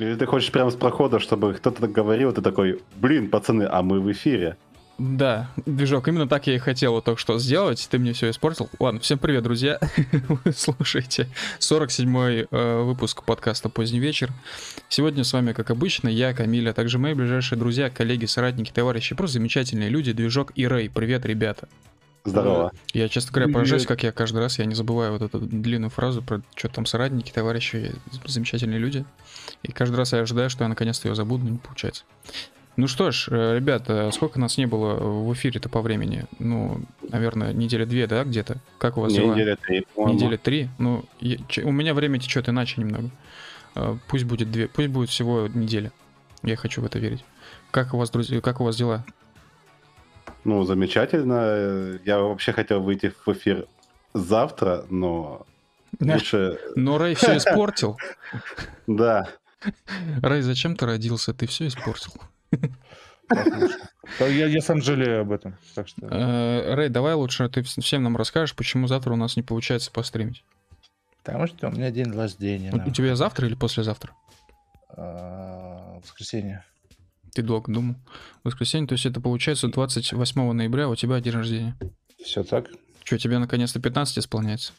Или ты хочешь прямо с прохода, чтобы кто-то говорил, ты такой, блин, пацаны, а мы в эфире. Да, движок, именно так я и хотел вот только что сделать. Ты мне все испортил. Ладно, всем привет, друзья. Вы слушаете 47-й э, выпуск подкаста «Поздний вечер». Сегодня с вами, как обычно, я, Камиль, а также мои ближайшие друзья, коллеги, соратники, товарищи, просто замечательные люди, Движок и Рэй. Привет, ребята. Здорово. Я, честно говоря, поражаюсь, как я каждый раз, я не забываю вот эту длинную фразу про что там соратники, товарищи, замечательные люди. И каждый раз я ожидаю, что я наконец-то ее забуду, но не получается. Ну что ж, э, ребята, сколько нас не было в эфире-то по времени? Ну, наверное, недели две, да, где-то? Как у вас Не, дела? неделя три, по-моему. Недели три? Ну, я- че- у меня время течет иначе немного. Э, Пусть будет две, пусть будет всего неделя. Я хочу в это верить. Как у вас, друзья, как у вас дела? Ну, замечательно. Я вообще хотел выйти в эфир завтра, но лучше... Но Рэй все испортил. Да, Рэй, зачем ты родился? Ты все испортил. Я, я сам жалею об этом. Так что... Э, Рэй, давай лучше ты вс- всем нам расскажешь, почему завтра у нас не получается постримить. Потому что у меня день рождения. У- да. У тебя завтра или послезавтра? А, воскресенье. Ты долго думал. Воскресенье, то есть это получается 28 ноября, у тебя день рождения. Все так? Что, тебе наконец-то 15 исполняется?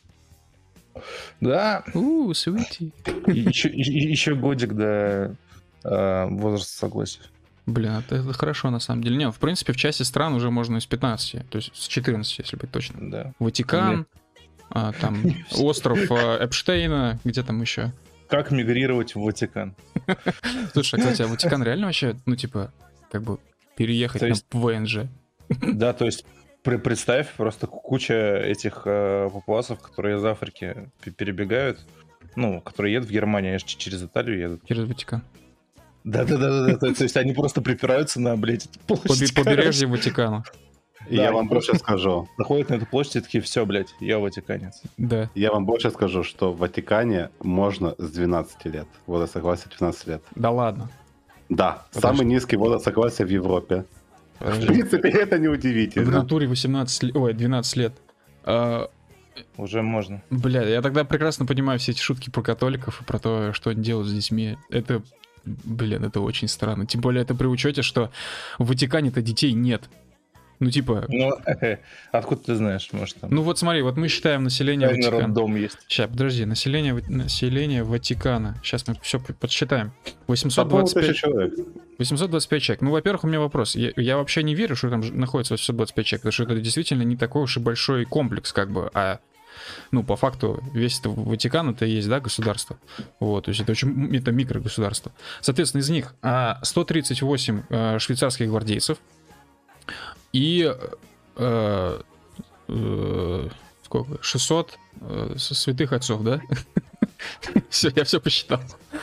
Да. Ууу, свити. еще, еще годик до а, возраста согласия. Блин, это, это хорошо на самом деле. Не, в принципе, в части стран уже можно из 15, то есть с 14, если быть точно. Да. Ватикан, а, там остров а, Эпштейна, где там еще? Как мигрировать в Ватикан? Слушай, а, кстати, а Ватикан реально вообще, ну, типа, как бы переехать есть- на ВНЖ? Да, то есть представь просто куча этих э, папуасов, которые из Африки пе- перебегают, ну, которые едут в Германию, они же через Италию едут. Через Ватикан. Да-да-да, то есть они просто припираются на, блядь, площадь. побережье Ватикана. и Да, я вам больше скажу. Заходят на эту площадь и такие, все, блядь, я ватиканец. Да. Я вам больше скажу, что в Ватикане можно с 12 лет. Возраст согласия 12 лет. Да ладно. Да, самый низкий возраст согласия в Европе. В принципе, это не В удивительно. натуре 18 лет, ой, 12 лет. А, Уже можно. Бля, я тогда прекрасно понимаю все эти шутки про католиков и про то, что они делают с детьми. Это, блин, это очень странно. Тем более это при учете, что в Ватикане-то детей нет. Ну, типа, Ну, откуда ты знаешь, может, там... ну вот смотри, вот мы считаем население Наверное, Ватикана. роддом есть. Сейчас, подожди, население, население Ватикана. Сейчас мы все подсчитаем. По поводу 825, тысячи человек. 825 человек. Ну, во-первых, у меня вопрос. Я, я вообще не верю, что там находится 825 человек, потому что это действительно не такой уж и большой комплекс, как бы, а ну, по факту, весь это Ватикан, это и есть, да, государство. Вот, то есть это очень, это микрогосударство. Соответственно, из них а, 138 э, швейцарских гвардейцев и э, э, сколько? 600 э, святых отцов, да? Все, я все посчитал.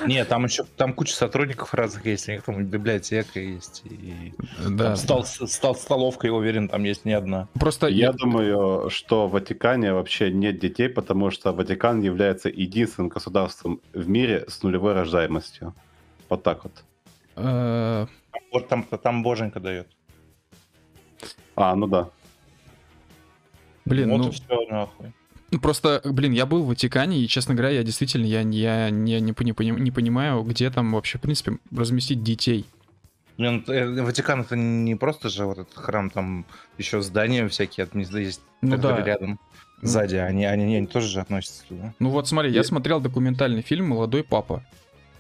Не, там еще там куча сотрудников разных есть, у них там библиотека есть, и Да. там стол, стол- столовка, я уверен, там есть не одна. Просто Я думаю, что в Ватикане вообще нет детей, потому что Ватикан является единственным государством в мире с нулевой рождаемостью. Вот так вот. э, Вот там, там боженька дает. А, ну да. блин, вот ну и все, нахуй. Ну, Просто, блин, я был в Ватикане, и, честно говоря, я действительно я, я, не, не, пони- не понимаю, где там вообще, в принципе, разместить детей. Блин, э, Ватикан это не просто же вот этот храм, там еще здания всякие админи- есть Ну да. рядом. Сзади, они, они, они тоже же относятся туда. Ну вот смотри, я Я- смотрел документальный фильм «Молодой папа».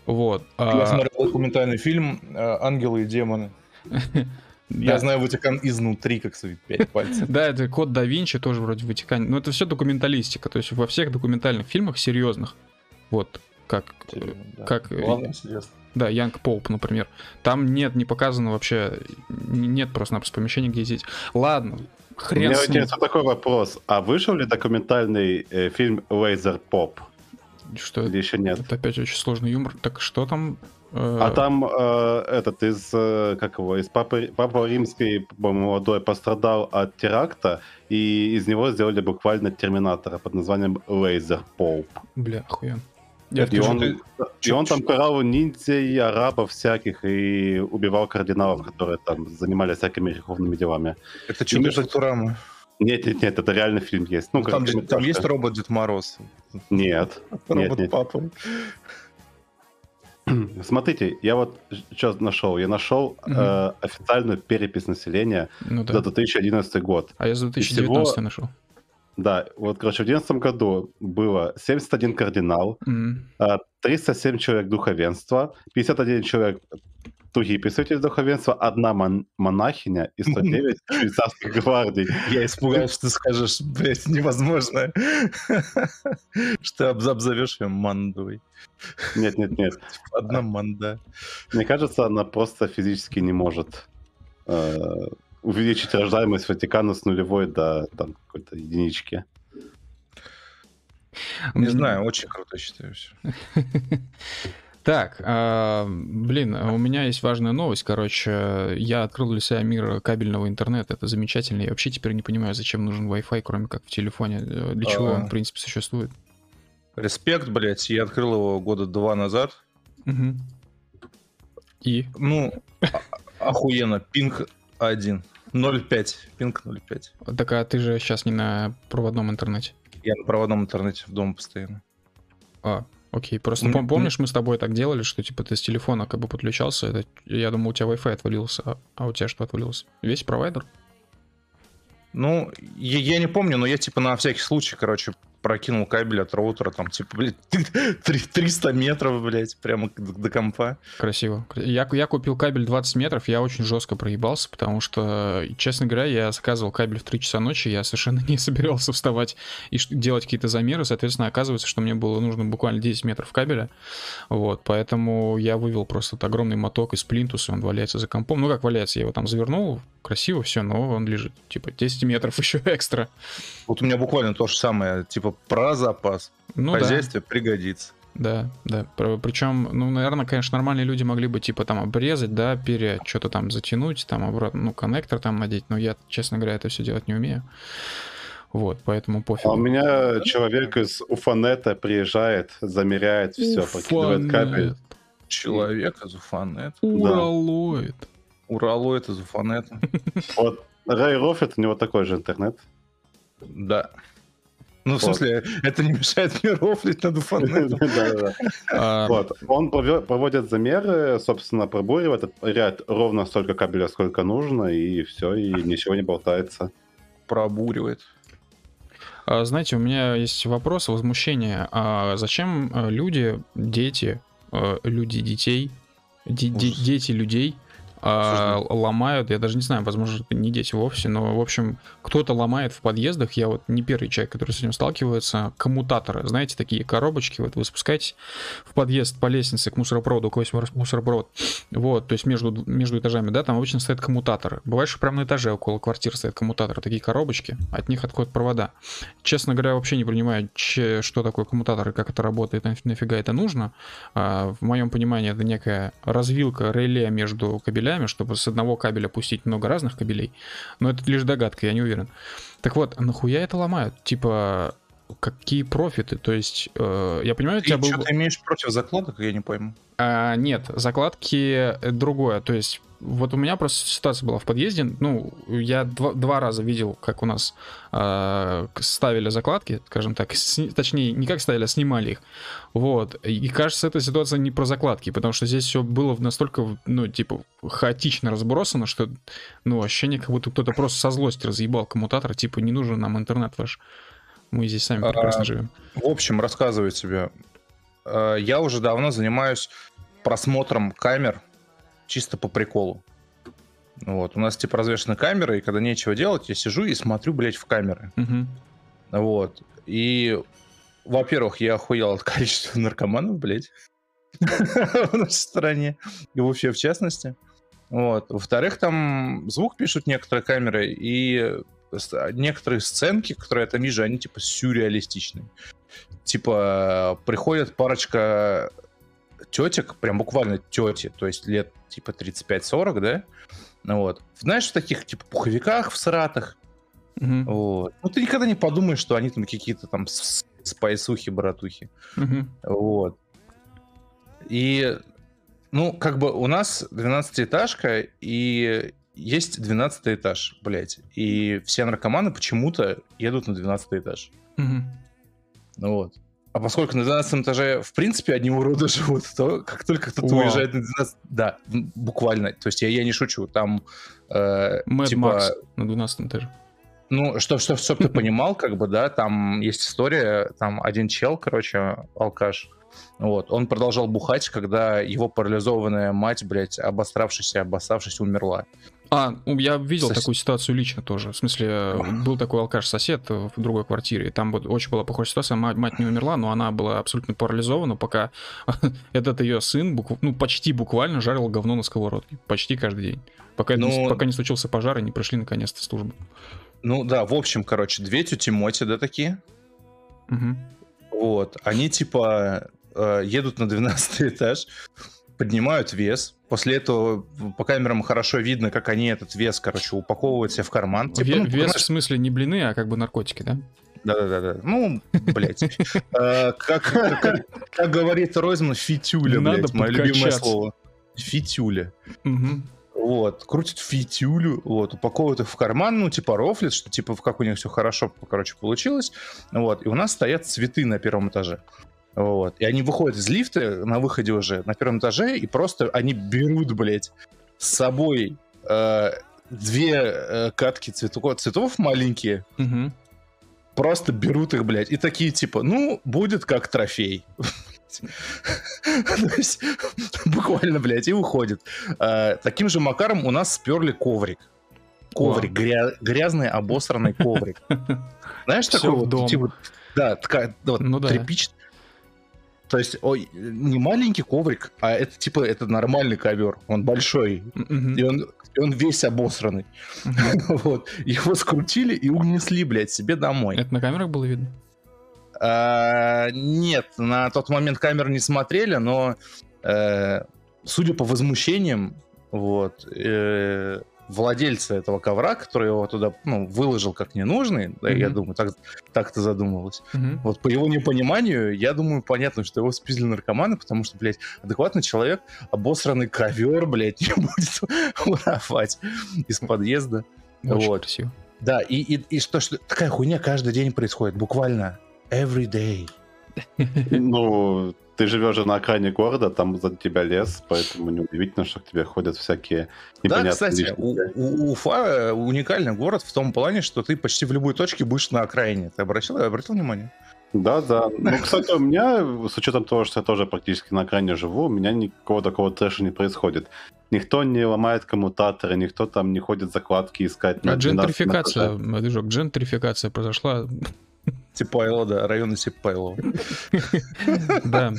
Вот. Я а, смотрел документальный фильм э, «Ангелы и демоны». Я знаю Ватикан изнутри, как свои пять пальцев. Да, это Код да Винчи тоже вроде в Ватикане. Но это все документалистика. То есть во всех документальных фильмах серьезных. Вот как, Да. как, интересно. да, Young Pope, например. Там нет, не показано вообще, нет просто-напросто помещения, где есть. Ладно, хрен Меня ним. интересует такой вопрос. А вышел ли документальный э, фильм «Laser Pope»? Что Или еще нет? Это опять очень сложный юмор. Так что там? Э, А там э, этот из, э, как его, из Папы, Папа Римский, молодой, пострадал от теракта, и из него сделали буквально терминатора под названием Laser Pope. Бля, охуенно. Я И он, ты- и он там карал ниндзей, арабов всяких, и убивал кардиналов, которые там занимались всякими греховными делами. Это чудо Футурамы. Нет, нет, нет, это реально фильм есть. Ну, Там, короткометражка. там есть робот Дед Мороз. Нет. Робот нет. папа. Смотрите, я вот что нашел? Я нашел Мгм. э, официальную перепись населения Ну за да. 2011 год. А я за всего- 2019 нашел. Да, вот, короче, в 2011 году было 71 кардинал, а, 307 человек духовенства, 51 человек другие представители духовенства, одна мон- монахиня и 109 швейцарских гвардий. Я испугался, что ты скажешь, блядь, невозможно, что обз- обзовешь ее мандой. Нет, нет, нет. Одна манда. Мне кажется, она просто физически не может э, увеличить рождаемость Ватикана с нулевой до там, какой-то единички. Не знаю, очень круто считаю все. Так, а, блин, а у меня есть важная новость. Короче, я открыл для себя мир кабельного интернета. Это замечательно. Я вообще теперь не понимаю, зачем нужен Wi-Fi, кроме как в телефоне. Э, Для чего А. он, в принципе, существует. Респект, блядь, я открыл его года два назад. Мгм. И? Ну, а- охуенно, пинг 1. 0.5, пинг 0.5. Так, а ты же сейчас не на проводном интернете. Я на проводном интернете в дома постоянно. А, окей. Просто м. помнишь, мы с тобой так делали, что типа ты с телефона как бы подключался, это, я думал, у тебя Wi-Fi отвалился, а, а у тебя что отвалился? Весь провайдер? Ну, я, я не помню, но я типа на всякий случай, короче, прокинул кабель от роутера, там, типа, блядь, три- 300 метров, блядь, прямо до, до компа. Красиво. Я, я купил кабель 20 метров, я очень жестко проебался, потому что, честно говоря, я заказывал кабель в 3 часа ночи, я совершенно не собирался вставать и делать какие-то замеры, соответственно, оказывается, что мне было нужно буквально 10 метров кабеля, вот, поэтому я вывел просто вот огромный моток из плинтуса, он валяется за компом, ну как валяется, я его там завернул, красиво все, но он лежит, типа 10 метров еще экстра. Вот у меня буквально то же самое, типа, про запас. Ну В да. хозяйстве пригодится. Да, да. Причем, ну, наверное, конечно, нормальные люди могли бы, типа, там, обрезать, да, перья, что-то там затянуть, там, обратно, ну, коннектор там надеть, но я, честно говоря, это все делать не умею. Вот, поэтому А пофиг. у меня человек из Уфанета приезжает, замеряет все, прокидывает кабель. Человек из Уфанет. Уралоид. Уралоид из Уфанета. Вот Рэй Рофит, у него такой же интернет. Да. Ну, в смысле, это не мешает мне рофлить над Уфанетом. А, Вот. Он проводит замеры, собственно, пробуривает ряд ровно столько кабеля, сколько нужно, и все, и ничего не болтается. Пробуривает. а, знаете, у меня есть вопрос, возмущение. А зачем а, люди, дети, а, люди детей, де- дети людей а, ломают, я даже не знаю, возможно, это не дети вовсе, но, в общем, кто-то ломает в подъездах, я вот не первый человек, который с этим сталкивается, коммутаторы, знаете, такие коробочки, вот вы спускаетесь в подъезд по лестнице к мусоропроводу, какой есть мусоропровод, вот, то есть между, между этажами, да, там обычно стоят коммутаторы. Бывает, что прямо на этаже около квартир стоят коммутаторы, такие коробочки, от них отходят провода. Честно говоря, вообще не понимаю, че- что такое коммутатор и как это работает, наф- нафига это нужно. А, в моем понимании это некая развилка реле между кабелями, чтобы с одного кабеля пустить много разных кабелей. Но это лишь догадка, я не уверен. Так вот, нахуя это ломают? Типа, какие профиты? То есть, э, я понимаю, у тебя был... что ты имеешь против закладок, я не пойму. А, нет, закладки э, другое. То есть, вот у меня просто ситуация была в подъезде. Ну, я два, два раза видел, как у нас а, к- ставили закладки, скажем так. сни- точнее, не как ставили, а снимали их. Вот. И кажется, эта ситуация не про закладки, потому что здесь все было настолько, ну, типа, хаотично разбросано, что, ну, ощущение, как будто кто-то просто со злости разъебал коммутатор, типа, не нужен нам интернет ваш. Мы здесь сами А, прекрасно живем. В общем, рассказываю тебе. Э, Я уже давно занимаюсь просмотром камер чисто по приколу. Вот. У нас типа развешаны камеры, и когда нечего делать, я сижу и смотрю, блядь, в камеры. Мгм. Вот. И, во-первых, я охуел от количества наркоманов, блядь, в нашей стране. И вообще, в частности. Вот. Во-вторых, там звук пишут некоторые камеры, и с- некоторые сценки, которые я там вижу, они типа сюрреалистичные. Типа приходит парочка тетек, прям буквально тети, то есть лет типа 35-40, да? Ну вот. Знаешь, в таких типа пуховиках, в сратах, Мгм. вот. Ну, ты никогда не подумаешь, что они там какие-то там спайсухи, братухи. Мгм. Вот. И, ну, как бы у нас 12-этажка, и есть 12 этаж, блядь. И все наркоманы почему-то едут на 12 этаж. Мгм. Ну Вот. А поскольку на 12 этаже, в принципе, одни уроды живут, то как только кто-то Вау. уезжает на 12... Да, буквально. То есть я, я не шучу. Там, э, Мэд типа, Макс на 12 этаже. ну, что, что, чтоб ты понимал, как бы, да, там есть история, там один чел, короче, алкаш, вот, он продолжал бухать, когда его парализованная мать, блядь, обостравшись и обоссавшись, умерла. А, я видел Сос- такую ситуацию лично тоже. В смысле, э, был такой алкаш-сосед в другой квартире, там вот очень была похожая ситуация. Мать, не умерла, но она была абсолютно парализована, пока этот ее сын, букв- ну, почти буквально жарил говно на сковородке. Почти каждый день. Пока, не, Ну- пока не случился пожар, и не пришли наконец-то службы. Ну, да, в общем, короче, две тети Моти, да, такие, Мгм. вот, они, типа, э, едут на 12 этаж, поднимают вес, после этого по камерам хорошо видно, как они этот вес, короче, упаковывают себе в карман. Типа, ну, Вес знаешь, в смысле не блины, а как бы наркотики, да? Да-да-да. Ну, блядь. Э, Как говорит Ройзман, фитюля, блядь, мое любимое слово. Фитюля. Вот, крутят фитюлю, вот, упаковывают их в карман, ну, типа рофлит, что типа как у них все хорошо, короче, получилось. Вот, и у нас стоят цветы на первом этаже. Вот, и они выходят из лифта на выходе уже на первом этаже, и просто они берут, блядь, с собой э, две э, катки цветов, цветов маленькие, Мгм. просто берут их, блядь, и такие типа, ну, будет как трофей. То есть, Буквально, блядь, и уходит. А, Таким же макаром у нас сперли коврик. Коврик, гря- грязный обосранный коврик. Знаешь, такой вот, типа, да, такая, вот, Ну да. тряпич- То есть, ой, не маленький коврик, а это типа, это нормальный ковер. Он большой, Мгм. и он, и он весь обосранный. Вот. Его скрутили и унесли, блядь, себе домой. Это на камерах было видно? А, Нет, на тот момент камеры не смотрели, но э, судя по возмущениям, вот, э, владельца этого ковра, который его туда ну, выложил как ненужный, да, я Мгм. думаю, так, так это задумывалось. Мгм. Вот по его непониманию, я думаю, понятно, что его спиздили наркоманы, потому что, блядь, адекватный человек, обосранный ковер, блядь, не будет воровать из подъезда. Очень Вот. красиво. Да, и, и, и что, что такая хуйня каждый день происходит, буквально every day. Ну, ты живешь же на окраине города, там за тебя лес, поэтому неудивительно, что к тебе ходят всякие Да, непонятные кстати, у, личности. у- Уфа э, уникальный город в том плане, что ты почти в любой точке будешь на окраине. Ты обратил, обратил внимание? Да, да. Ну, кстати, у меня, с учетом того, что я тоже практически на окраине живу, у меня никакого такого трэша не происходит. Никто не ломает коммутаторы, никто там не ходит закладки искать. на А 12 джентрификация, этаже. движок, джентрификация произошла. Типайло, да, районы Типайло. Да.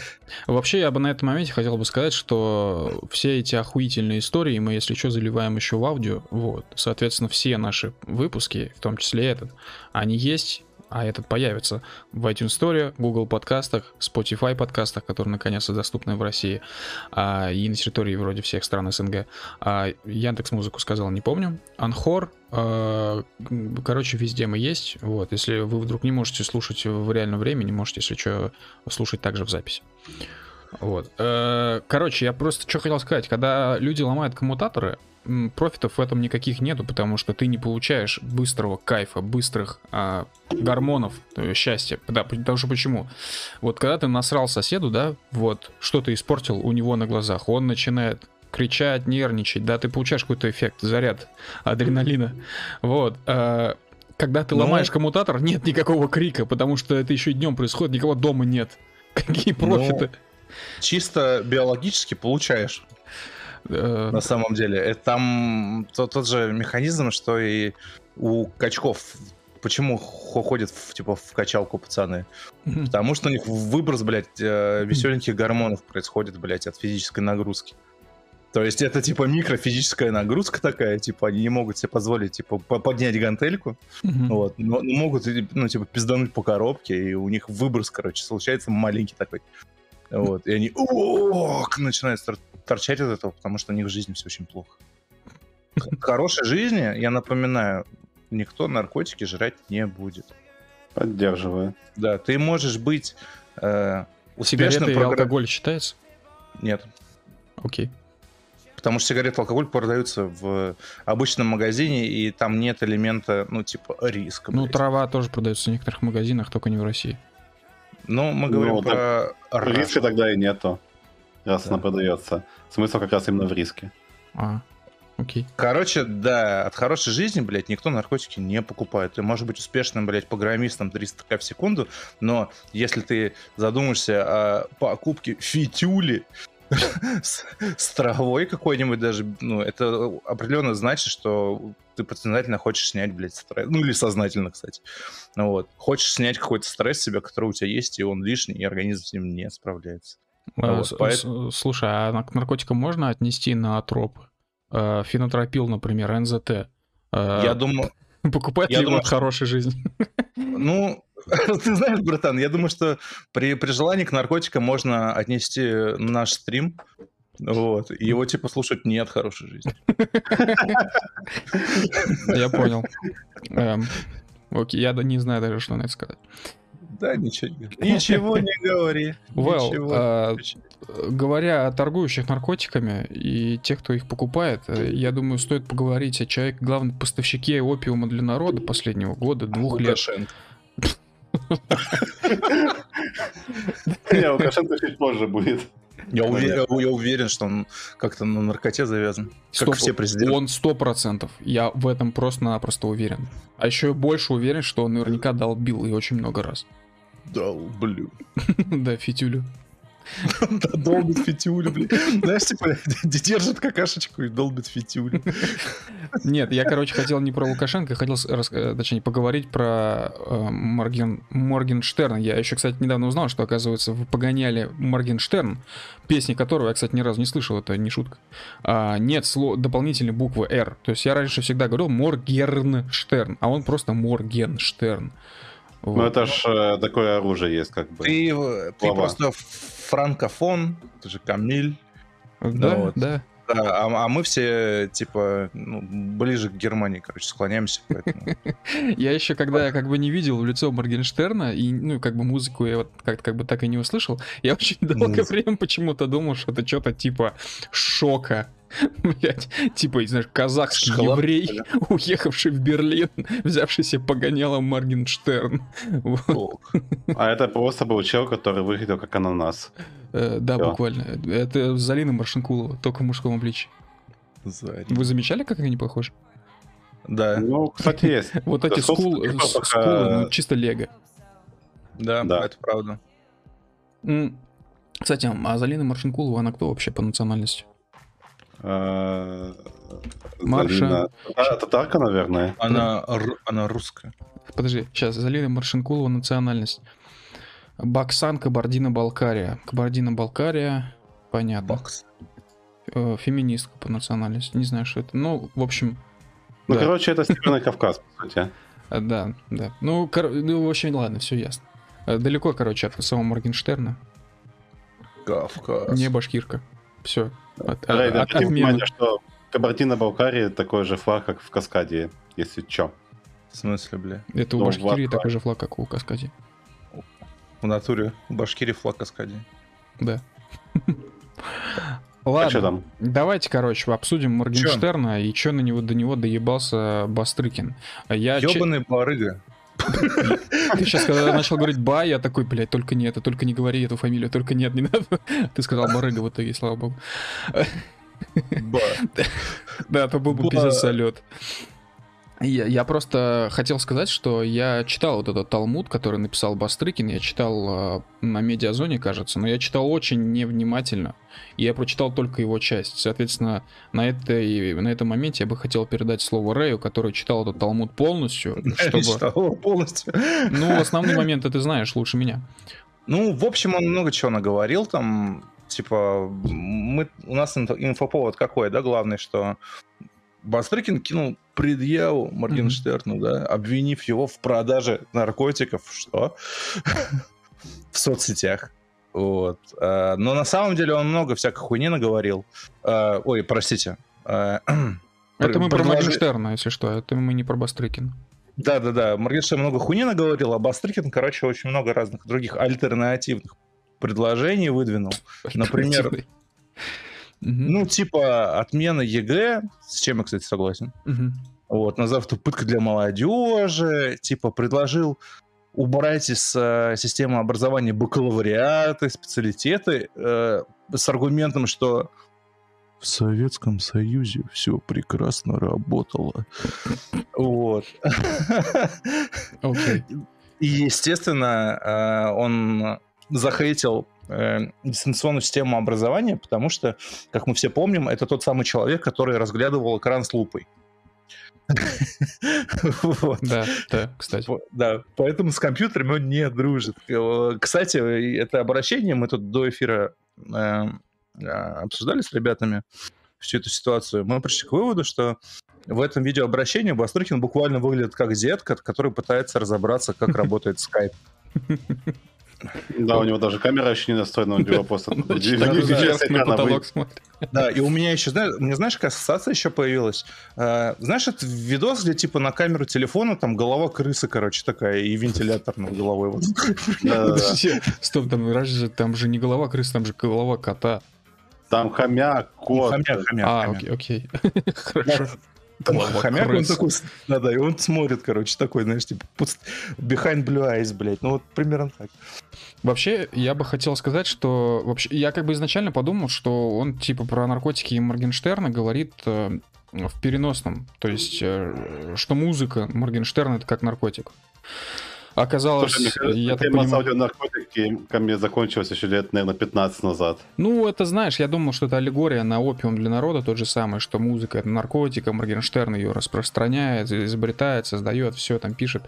Вообще, я бы на этом моменте хотел бы сказать, что все эти охуительные истории мы, если что, заливаем еще в аудио. Вот. Соответственно, все наши выпуски, в том числе этот, они есть, а этот появится в iTunes Store, Google подкастах, Spotify подкастах, которые наконец-то доступны в России, а, и на территории вроде всех стран СНГ. А Яндекс Музыку сказал, не помню. Анхор, а, короче, везде мы есть. Вот, если вы вдруг не можете слушать в реальном времени, можете, если что, слушать также в записи. Вот. Э, Короче, я просто что хотел сказать. Когда люди ломают коммутаторы, профитов в этом никаких нету, потому что ты не получаешь быстрого кайфа, быстрых а, гормонов э, счастья. Да, потому что почему? Вот когда ты насрал соседу, да, вот, что ты испортил у него на глазах, он начинает кричать, нервничать, да, ты получаешь какой-то эффект, заряд адреналина. Вот. э, Когда ты Ну- ломаешь коммутатор, нет никакого крика, потому что это еще и днем происходит, никого дома нет. Какие профиты? Чисто биологически получаешь, Э, на самом деле. Это там тот, тот же механизм, что и у качков. Почему хо- ходят в, типа в качалку пацаны? Потому что у них выброс, блядь, э, веселеньких гормонов происходит, блядь, от физической нагрузки. То есть это типа микрофизическая нагрузка такая, типа они не могут себе позволить типа по- поднять гантельку, Мгм. вот, но, но могут ну типа пиздануть по коробке, и у них выброс, короче, случается маленький такой. Вот, и они «Ок!» начинают торчать от этого, потому что у них в жизни все очень плохо. В хорошей жизни, я напоминаю, никто наркотики жрать не будет. Поддерживаю. Да, ты можешь быть э, Сигареты успешным и програ- алкоголь считается? Нет, Окей. потому что сигареты и алкоголь продаются в обычном магазине, и там нет элемента, ну, типа, риска. Ну, блядь. трава тоже продается в некоторых магазинах, только не в России. Ну, мы говорим Ну, про... В риске тогда и нету, раз Да. она продается. Смысл как раз именно в риске. А, окей. Короче, да, от хорошей жизни, блядь, никто наркотики не покупает. Ты можешь быть успешным, блядь, программистом 300к в секунду, но если ты задумаешься о покупке фитюли с, с травой какой-нибудь даже, ну, это определенно значит, что ты подсознательно хочешь снять, блядь, стресс. Ну, или сознательно, кстати. Ну, вот. Хочешь снять какой-то стресс себе, который у тебя есть, и он лишний, и организм с ним не справляется. А, Вот, Слушай, а к наркотикам можно отнести на тропы? Э, Фенотропил, например, НЗТ. Э, Я думаю, Покупает я ли думаю, от хорошей жизни? Ну, ты знаешь, братан, я думаю, что при, при желании к наркотикам можно отнести наш стрим, вот, и его, типа, слушать не от хорошей жизни. Я понял. Эм, Окей, я не знаю даже, что на это сказать. Да, ничего не говори. Ничего не говори. Well, Ничего. э, говоря о торгующих наркотиками и тех, кто их покупает, э, я думаю, стоит поговорить о человеке, главном поставщике опиума для народа последнего года, двух лет. Лукашенко. Не, Лукашенко чуть позже будет. Я уверен, я уверен, что он как-то на наркоте завязан. Как Стоп, все президенты. Он сто процентов. Я в этом просто-напросто уверен. А еще я больше уверен, что он наверняка долбил и очень много раз. Блин. Да, фитюлю. Да, долбит фитюлю, блин. Знаешь, типа, держит какашечку и долбит фитюлю. Нет, я, короче, хотел не про Лукашенко, хотел, э, точнее, поговорить про э, Морген, Моргенштерна. Я еще, кстати, недавно узнал, что, оказывается, в Погоняли Моргенштерн, песни которого я, кстати, ни разу не слышал, это не шутка, а, нет дополнительной буквы «Р». То есть я раньше всегда говорил Моргенштерн, а он просто Моргенштерн. Ну Вот. это ж э, такое оружие есть, как бы. Ты, э, ты просто франкофон, ты же Камиль. Да, вот. да. Да, а, а мы все, типа, ну, ближе к Германии, короче, склоняемся. Поэтому... Я еще, когда я как бы не видел в лицо Моргенштерна, и, ну, как бы музыку я вот как-то как бы так и не услышал, я очень долгое время почему-то думал, что это что-то типа шока. Блять, типа, знаешь, казахский Шоколад, еврей, уехавший в Берлин, взявший себе погоняло Моргенштерн. Вот. А это просто был чел, который выглядел как ананас. Э, Да, Всё. буквально. Это Залина Маршинкулова, только в мужском обличии. Заря. Вы замечали, как они похожи? Да, Ну, кстати, есть. Вот эти скулы, ну, чисто лего. да, Да. это правда. Кстати, а Залина Маршинкулова, она кто вообще по национальности? Э, Марша. А, Татарка, наверное. Она, она русская. Подожди, сейчас, Залина Маршинкулова, национальность. Баксан, Кабардино-Балкария. Кабардино-Балкария, понятно. Бакс. Э, Феминистка по национальности, не знаю, что это. Ну, в общем, Ну, Да. короче, это Северный Кавказ, по сути. э, да, да. Ну, кор- ну, в общем, ладно, все ясно. Далеко, короче, от самого Моргенштерна. Кавказ. Не башкирка. Все. От, Рейд, от- обрати отмена. внимание, что Кабардино-Балкария такой же флаг, как в Каскаде, если чё. В смысле, бля? Это у Башкирии флаг, такой же флаг, как у Каскади. В натуре в Башкирии флаг Каскади. Да. А Ладно. что там? Давайте, короче, обсудим Моргенштерна и что на него до него доебался Бастрыкин. А Я че- Ёбаный барыга. Ты сейчас, когда начал говорить ба, я такой, блядь, только не это, только не говори эту фамилию, только нет, не надо. Ты сказал барыга в итоге, слава богу. Ба. Да, то был бы пиздец салют. Я, я просто хотел сказать, что я читал вот этот Талмуд, который написал Бастрыкин, я читал э, на Медиазоне, кажется, но я читал очень невнимательно, и я прочитал только его часть. Соответственно, на, этой, на этом моменте я бы хотел передать слово Рэю, который читал этот Талмуд полностью, чтобы... Читал его полностью. Ну, основные моменты ты знаешь лучше меня. Ну, в общем, он много чего наговорил там. Типа, мы, у нас инфо- инфоповод какой, да, главный, что Бастрыкин кинул предъяву Моргенштерну, да, обвинив его в продаже наркотиков, что? в соцсетях. Вот. А, Но на самом деле он много всякой хуйни наговорил. А, Ой, простите. А, Это мы про Моргенштерна, если что, это мы не про Бастрыкина. Да-да-да, Моргенштерн много хуйни наговорил, а Бастрыкин, короче, очень много разных других альтернативных предложений выдвинул. Например, Мгм, Ну, типа, отмена ЕГЭ, с чем я, кстати, согласен. мгм. Вот, назвав это пытка для молодежи, типа, предложил убрать из э, системы образования бакалавриаты, специалитеты э, с аргументом, что в Советском Союзе все прекрасно работало. Вот. И, естественно, э, он захейтил э, дистанционную систему образования, потому что, как мы все помним, это тот самый человек, который разглядывал экран с лупой. Да, да, кстати. Да, поэтому с компьютерами он не дружит. Э, Кстати, это обращение мы тут до эфира э, э, обсуждали с ребятами всю эту ситуацию. Мы пришли к выводу, что в этом видеообращении Бастрыкин буквально выглядит как дед, ко- который пытается разобраться, как работает скайп. Да, у него даже камера еще не настроена, у него просто... Потолок смотрит. Да, и у меня еще, знаешь, мне знаешь, какая ассоциация еще появилась? Э, знаешь, это видос, где типа на камеру телефона там голова крысы, короче, такая, и вентилятор над головой. Стоп, там же там же не голова крысы, там же голова кота. Там хомяк, кот. Хомяк, хомяк, А, хомяк. окей, окей. Хорошо. Там хомяк, он такой, да, да, и он смотрит, короче, такой, знаешь, типа, пуст- behind blue eyes, блядь, ну вот примерно так. Вообще, я бы хотел сказать, что вообще я как бы изначально подумал, что он типа про наркотики и Моргенштерна говорит э, в переносном, то есть э, что музыка Моргенштерна это как наркотик. Оказалось, Слушай, я так тема понимаю, аудионаркотики ко мне закончилась еще лет, наверное, 15 назад. ну это знаешь, я думал, что это аллегория на опиум для народа, тот же самый, что музыка это наркотик, а Моргенштерн ее распространяет, изобретает, создает, все там пишет.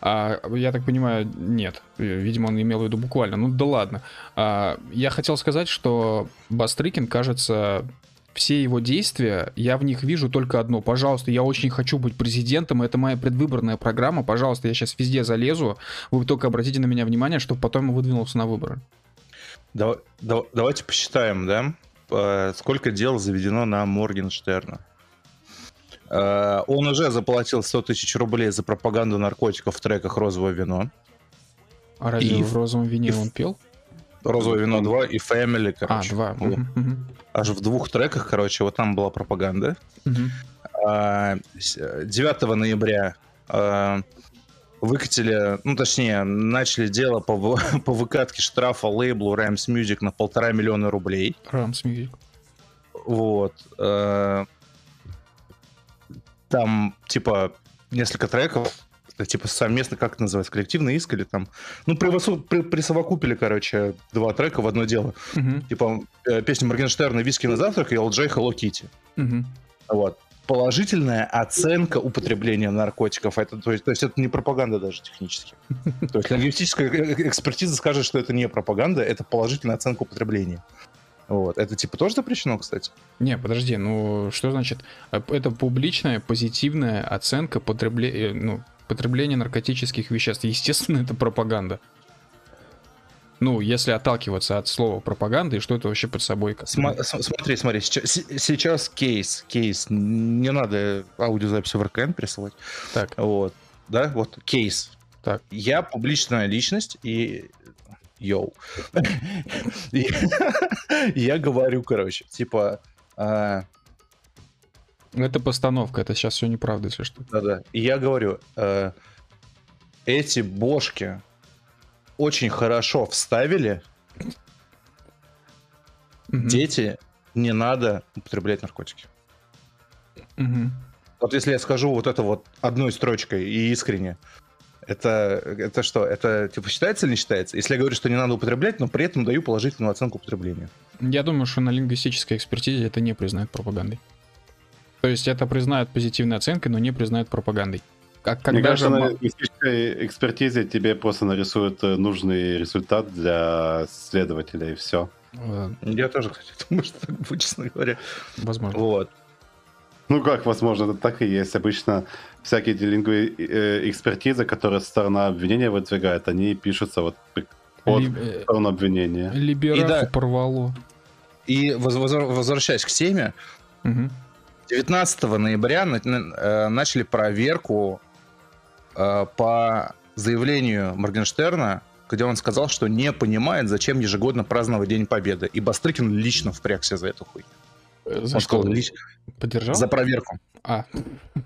А я так понимаю, нет, видимо он имел в виду буквально. Ну да ладно. А, я хотел сказать, что Бастрыкин, кажется, все его действия, я в них вижу только одно. Пожалуйста, я очень хочу быть президентом, это моя предвыборная программа. Пожалуйста, я сейчас везде залезу. Вы только обратите на меня внимание, чтобы потом выдвинулся на выборы. Да- да- давайте посчитаем, да, сколько дел заведено на Моргенштерна. Э, Он уже заплатил 100 тысяч рублей за пропаганду наркотиков в треках «Розовое вино». А разве И- в розовом вине он пел? «Розовое вино 2» и «Family», А, короче. Вот. Мгм, мгм, Аж в двух треках, короче, вот там была пропаганда. мгм. А, с- э, 9 ноября а, выкатили, ну точнее, начали дело по, по выкатке штрафа лейблу Rhymes Music на полтора миллиона рублей. Rhymes Music. Вот. э, Там, типа, несколько треков, это, типа, совместно, как это называется, коллективный иск или там... Ну, присовокупили, при, присовокупили, короче, два трека в одно дело. Мгм, Типа, э, песня Моргенштерна «Виски на завтрак» и LJ Hello Kitty. мгм. Вот. Положительная оценка употребления наркотиков. Это, то, есть, то есть это не пропаганда даже технически. То есть лингвистическая э- э- экспертиза скажет, что это не пропаганда, это положительная оценка употребления. Вот. Это типа тоже запрещено, кстати? Не, подожди, ну что значит? э, Это публичная позитивная оценка потребле- ну, потребления наркотических веществ. Естественно, это пропаганда. Ну, если отталкиваться от слова пропаганда, и что это вообще под собой? Сма- смотри, смотри, сейчас, сейчас кейс, кейс. Не надо аудиозапись в РКН присылать. Так, Вот. Да, вот кейс. Так. Я публичная личность и... Йоу. Я говорю, короче, типа... это постановка, это сейчас все неправда, если что. Да-да. И я говорю, э, эти бошки очень хорошо вставили. Мгм, Дети, не надо употреблять наркотики. мгм. Вот если я скажу вот это вот одной строчкой и искренне, это, это что? Это типа считается или не считается? Если я говорю, что не надо употреблять, но при этом даю положительную оценку употреблению. Я думаю, что на лингвистической экспертизе это не признают пропагандой. То есть это признают позитивной оценкой, но не признают пропагандой. Как, Мне когда же... кажется, на ма- лингвистической экспертизе тебе просто нарисуют э, нужный результат для следователя, и все. э, Я тоже, кстати, думаю, что так будет, честно говоря. Возможно. Вот. Ну как, возможно, это так и есть. Обычно всякие эти лингви э, экспертизы, которые сторона обвинения выдвигает, они пишутся вот под Ли- э, сторону обвинения. Либерафу И да. порвало. И воз- воз- возвращаясь к теме, Мгм. 19 ноября э, начали проверку э, по заявлению Моргенштерна, где он сказал, что не понимает, зачем ежегодно праздновать День Победы. И Бастрыкин лично впрягся за эту хуйню. Э, За Он что? сказал, «Лич- Поддержал? За проверку. А,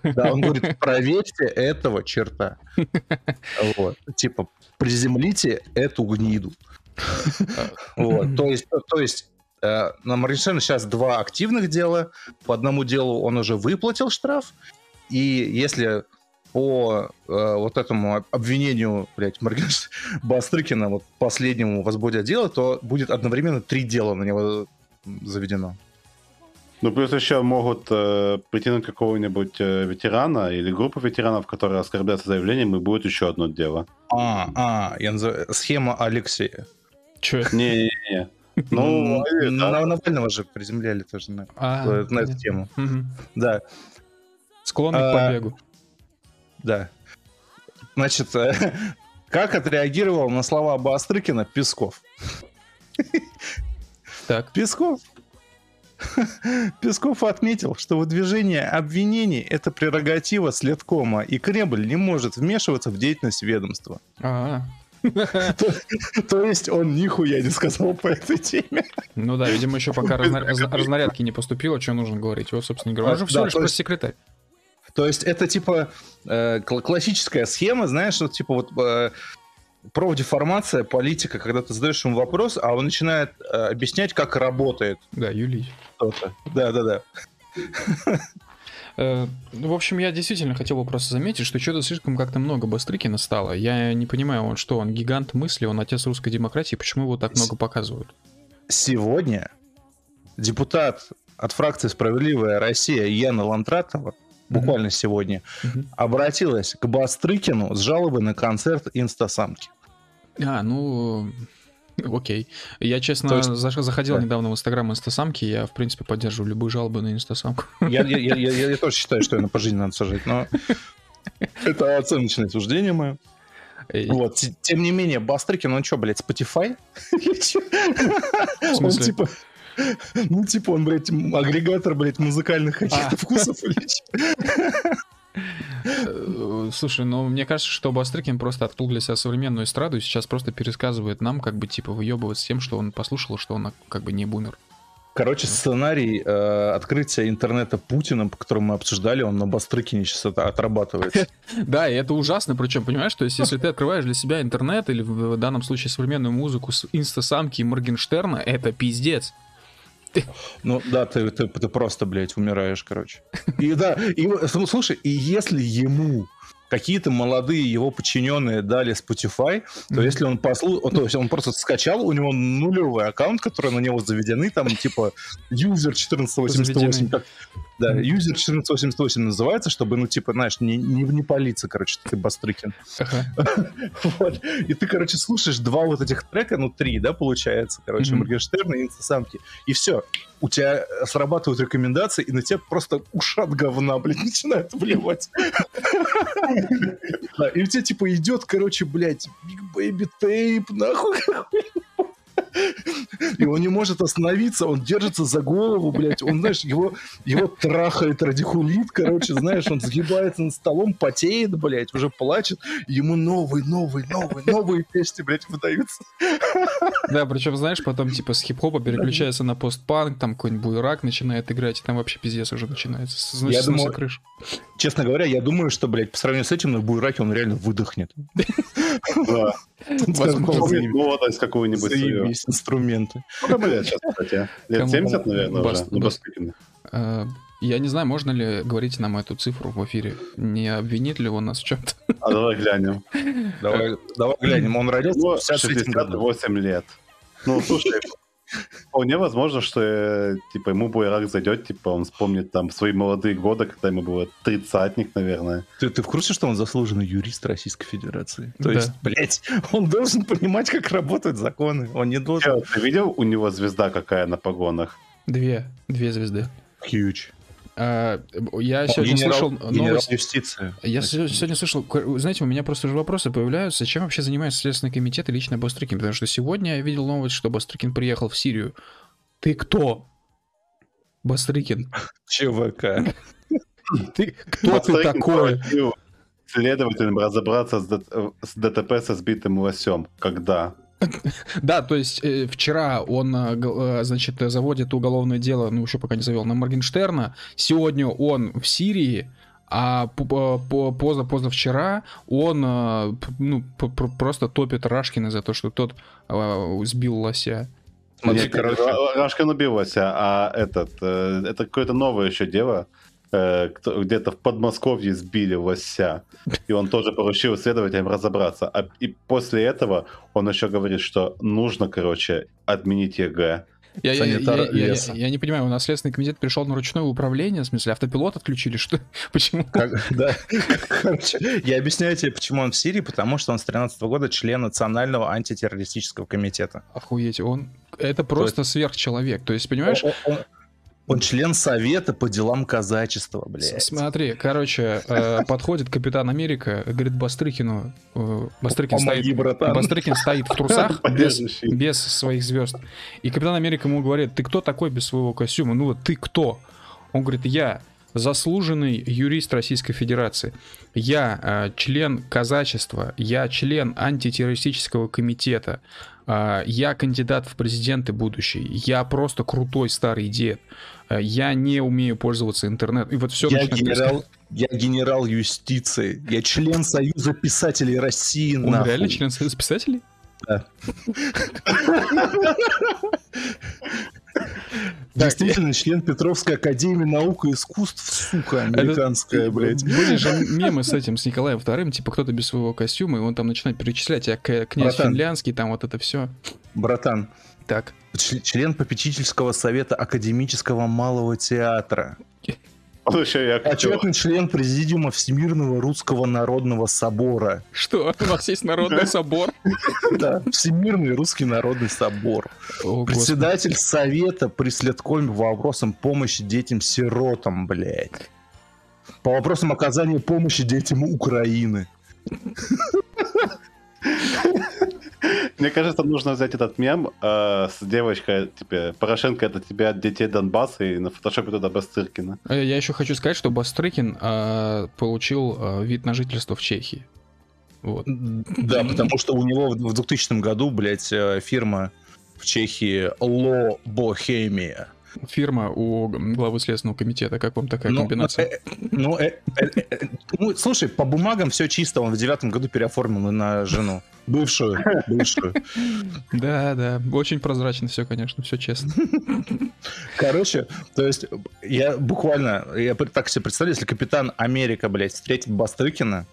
Да, он говорит, проверьте этого черта. Вот. Типа, приземлите эту гниду. Вот. То есть, то есть на Моргенштерна сейчас два активных дела. По одному делу он уже выплатил штраф. И если по э, вот этому обвинению, блядь, Моргенш... Бастрыкина, вот последнему возбудят дело, то будет одновременно три дела на него заведено. Ну, плюс еще могут э, притянуть какого-нибудь э, ветерана или группу ветеранов, которые оскорбятся заявлением, и будет еще одно дело. А, а, я называю... схема Алексея. чё? Не-не-не. Ну, на, да. на Навального же приземляли тоже на, А, эту тему. Да, Склонный к А, побегу. да. Значит, э, как отреагировал на слова Бастрыкина Песков? Так. Песков. Песков отметил, что выдвижение обвинений – это прерогатива следкома, и Кремль не может вмешиваться в деятельность ведомства. А, То есть он нихуя не сказал по этой теме. Ну да, видимо, еще пока разна- разна- разнарядки не поступило, что нужно говорить. Вот, собственно, говоря. Он же Да, всего лишь то есть- пресс-секретарь. То есть это типа э, кл- классическая схема, знаешь, вот типа вот э, профдеформация политика, когда ты задаешь ему вопрос, а он начинает э, объяснять, как работает Да, Юлий. Да-да-да. Э, ну, в общем, я действительно хотел бы просто заметить, что что-то слишком как-то много Бастрыкина стало. Я не понимаю, он что, он гигант мысли, он отец русской демократии, почему его так много показывают? Сегодня депутат от фракции «Справедливая Россия» Яна Лантратова, буквально сегодня, Мгм. обратилась к Бастрыкину с жалобой на концерт «Инстасамки». А, ну, окей. Я, честно, есть- заходил да. недавно в Инстаграм Инстасамки, я, в принципе, поддерживаю любые жалобы на Инстасамку. Я, я- я- я- я тоже считаю, что ее на пожизненно надо сажать, но это оценочное суждение мое. Эй, Вот, тем не менее, Бастрыкин, он что, блядь, Spotify? Он типа... Ну, типа, он, блядь, агрегатор, блядь, музыкальных каких-то А. вкусов или э, Слушай, ну мне кажется, что Бастрыкин просто открыл для себя современную эстраду и сейчас просто пересказывает нам, как бы типа выебывает с тем, что он послушал, что он как бы не бумер. Короче, сценарий э, открытия интернета Путиным, по которому мы обсуждали, он на Бастрыкине сейчас это отрабатывается. Да, и это ужасно, причем, понимаешь, то есть если ты открываешь для себя интернет или в данном случае современную музыку с инстасамки и Моргенштерна, это пиздец. Ну да, ты, ты, ты просто, блядь, умираешь, короче. И да, и, слушай, и если ему какие-то молодые его подчиненные дали Spotify, то Мгм. если он послушал, то есть он просто скачал, у него нулевой аккаунт, который на него заведены, там типа user 1488, Заведены. как, да, user 1488 называется, чтобы, ну, типа, знаешь, не, не, не палиться, короче, ты Бастрыкин. Ага. Вот. И ты, короче, слушаешь два вот этих трека, ну, три, да, получается, короче, Мгм. Моргенштерна и Инстасамки. И все. У тебя срабатывают рекомендации, и на тебя просто ушат говна, блядь, начинает вливать. И у тебя, типа, идет, короче, блядь, Big Baby Tape, нахуй. И он не может остановиться, он держится за голову, блядь. Он, знаешь, его, его трахает радикулит, короче, знаешь, он сгибается над столом, потеет, блядь, уже плачет. Ему новый, новый, новый, новые песни, блядь, выдаются. Да, причем, знаешь, потом типа с хип-хопа переключается на постпанк, там какой-нибудь буерак начинает играть, и там вообще пиздец уже начинается. Значит, Я сносит думал- крышу. Честно говоря, я думаю, что, блядь, по сравнению с этим, на Буйраке он реально выдохнет. Да. Молодость какую-нибудь. Заебись, инструменты. Сколько ему лет сейчас, кстати? Лет Кому? 70, наверное, уже? Ну, бас- Бастрыкину. Э, Я не знаю, можно ли говорить нам эту цифру в эфире. Не обвинит ли он нас в чем-то? А давай глянем. Давай, давай глянем, он родился Ну, в 53 году. 68 лет. Ну, слушай, вполне возможно, что э, типа ему Буйрак зайдет, типа он вспомнит там свои молодые годы, когда ему было тридцатник, наверное. Ты, ты в курсе, что он заслуженный юрист Российской Федерации? То Да. есть, блядь, он должен понимать, как работают законы. Он не должен... Чё, ты видел у него звезда какая на погонах? Две, две звезды. Huge. А, Я Он сегодня генерал, слышал генерал новость. юстиции. Я се- сегодня слышал, знаете, у меня просто уже вопросы появляются, чем вообще занимается Следственный комитет и лично Бастрыкин, потому что сегодня я видел новость, что Бастрыкин приехал в Сирию. Ты кто? Бастрыкин. ЧВК. Ты кто ты такой? Следователям разобраться с ДТП со сбитым лосем. Когда? Да, то есть э, вчера он, э, э, значит, заводит уголовное дело, ну еще пока не завел, на Моргенштерна. Сегодня он в Сирии, а по- поза позавчера он э, ну, просто топит Рашкина за то, что тот э, сбил лося. Смотри, Нет, короче, Ра- Рашкин убился, а этот, э, это какое-то новое еще дело. Э, кто- Где-то в Подмосковье сбили лося, и он тоже поручил следователям разобраться. А- И после этого он еще говорит, что нужно, короче, отменить ЕГЭ. Я, я- я- я- я- не понимаю, у нас Следственный комитет пришел на ручное управление, в смысле автопилот отключили, что? Почему? Как- да. Короче, я объясняю тебе, почему он в Сирии, потому что он с 13 года член Национального антитеррористического комитета. Охуеть, он... Это просто сверхчеловек, то есть, понимаешь, Он, он- он член Совета по делам казачества, блядь. Смотри, короче, э, подходит Капитан Америка, говорит Бастрыкину, э, Бастрыкин Помоги, стоит, братан. Бастрыкин стоит в трусах без, без своих звезд. И Капитан Америка ему говорит, ты кто такой без своего костюма? Ну вот ты кто? Он говорит, я заслуженный юрист Российской Федерации. Я э, член казачества, я член антитеррористического комитета, э, я кандидат в президенты будущий, я просто крутой старый дед, я не умею пользоваться интернетом. И вот все Я генерал, я генерал юстиции. Я член Союза писателей России. Он нахуй. реально член Союза писателей? Да. Действительно, член Петровской академии наук и искусств, сука, американская, блядь. Были же мемы с этим, с Николаем Вторым, типа кто-то без своего костюма, и он там начинает перечислять, а князь Братан. финляндский, там вот это все. Братан, Так. ч- член попечительского совета академического малого театра. Он еще и актер. Почетный член президиума Всемирного Русского Народного Собора. Что? У нас есть народный собор? Да, Всемирный Русский Народный Собор. Председатель Совета при Следкоме по вопросам помощи детям-сиротам, блядь. По вопросам оказания помощи детям Украины. Мне кажется, нужно взять этот мем э, с девочкой, типа, Порошенко это тебя от детей Донбасса, и на фотошопе туда Бастыркина. Э, Я еще хочу сказать, что Бастрыкин а, получил а, вид на жительство в Чехии. Вот. Да, потому что у него в в 2000 году, блядь, э, фирма в Чехии Ло Бохемия. Фирма у главы Следственного комитета. Как вам такая Ну, комбинация? э, Ну, э, э, э, ну, слушай, по бумагам все чисто, он в девятом году переоформил на жену. Бывшую, бывшую. Да, да. Очень прозрачно все, конечно, все честно. Короче, то есть я буквально, я так себе представляю, если Капитан Америка, блядь, встретит Бастрыкина,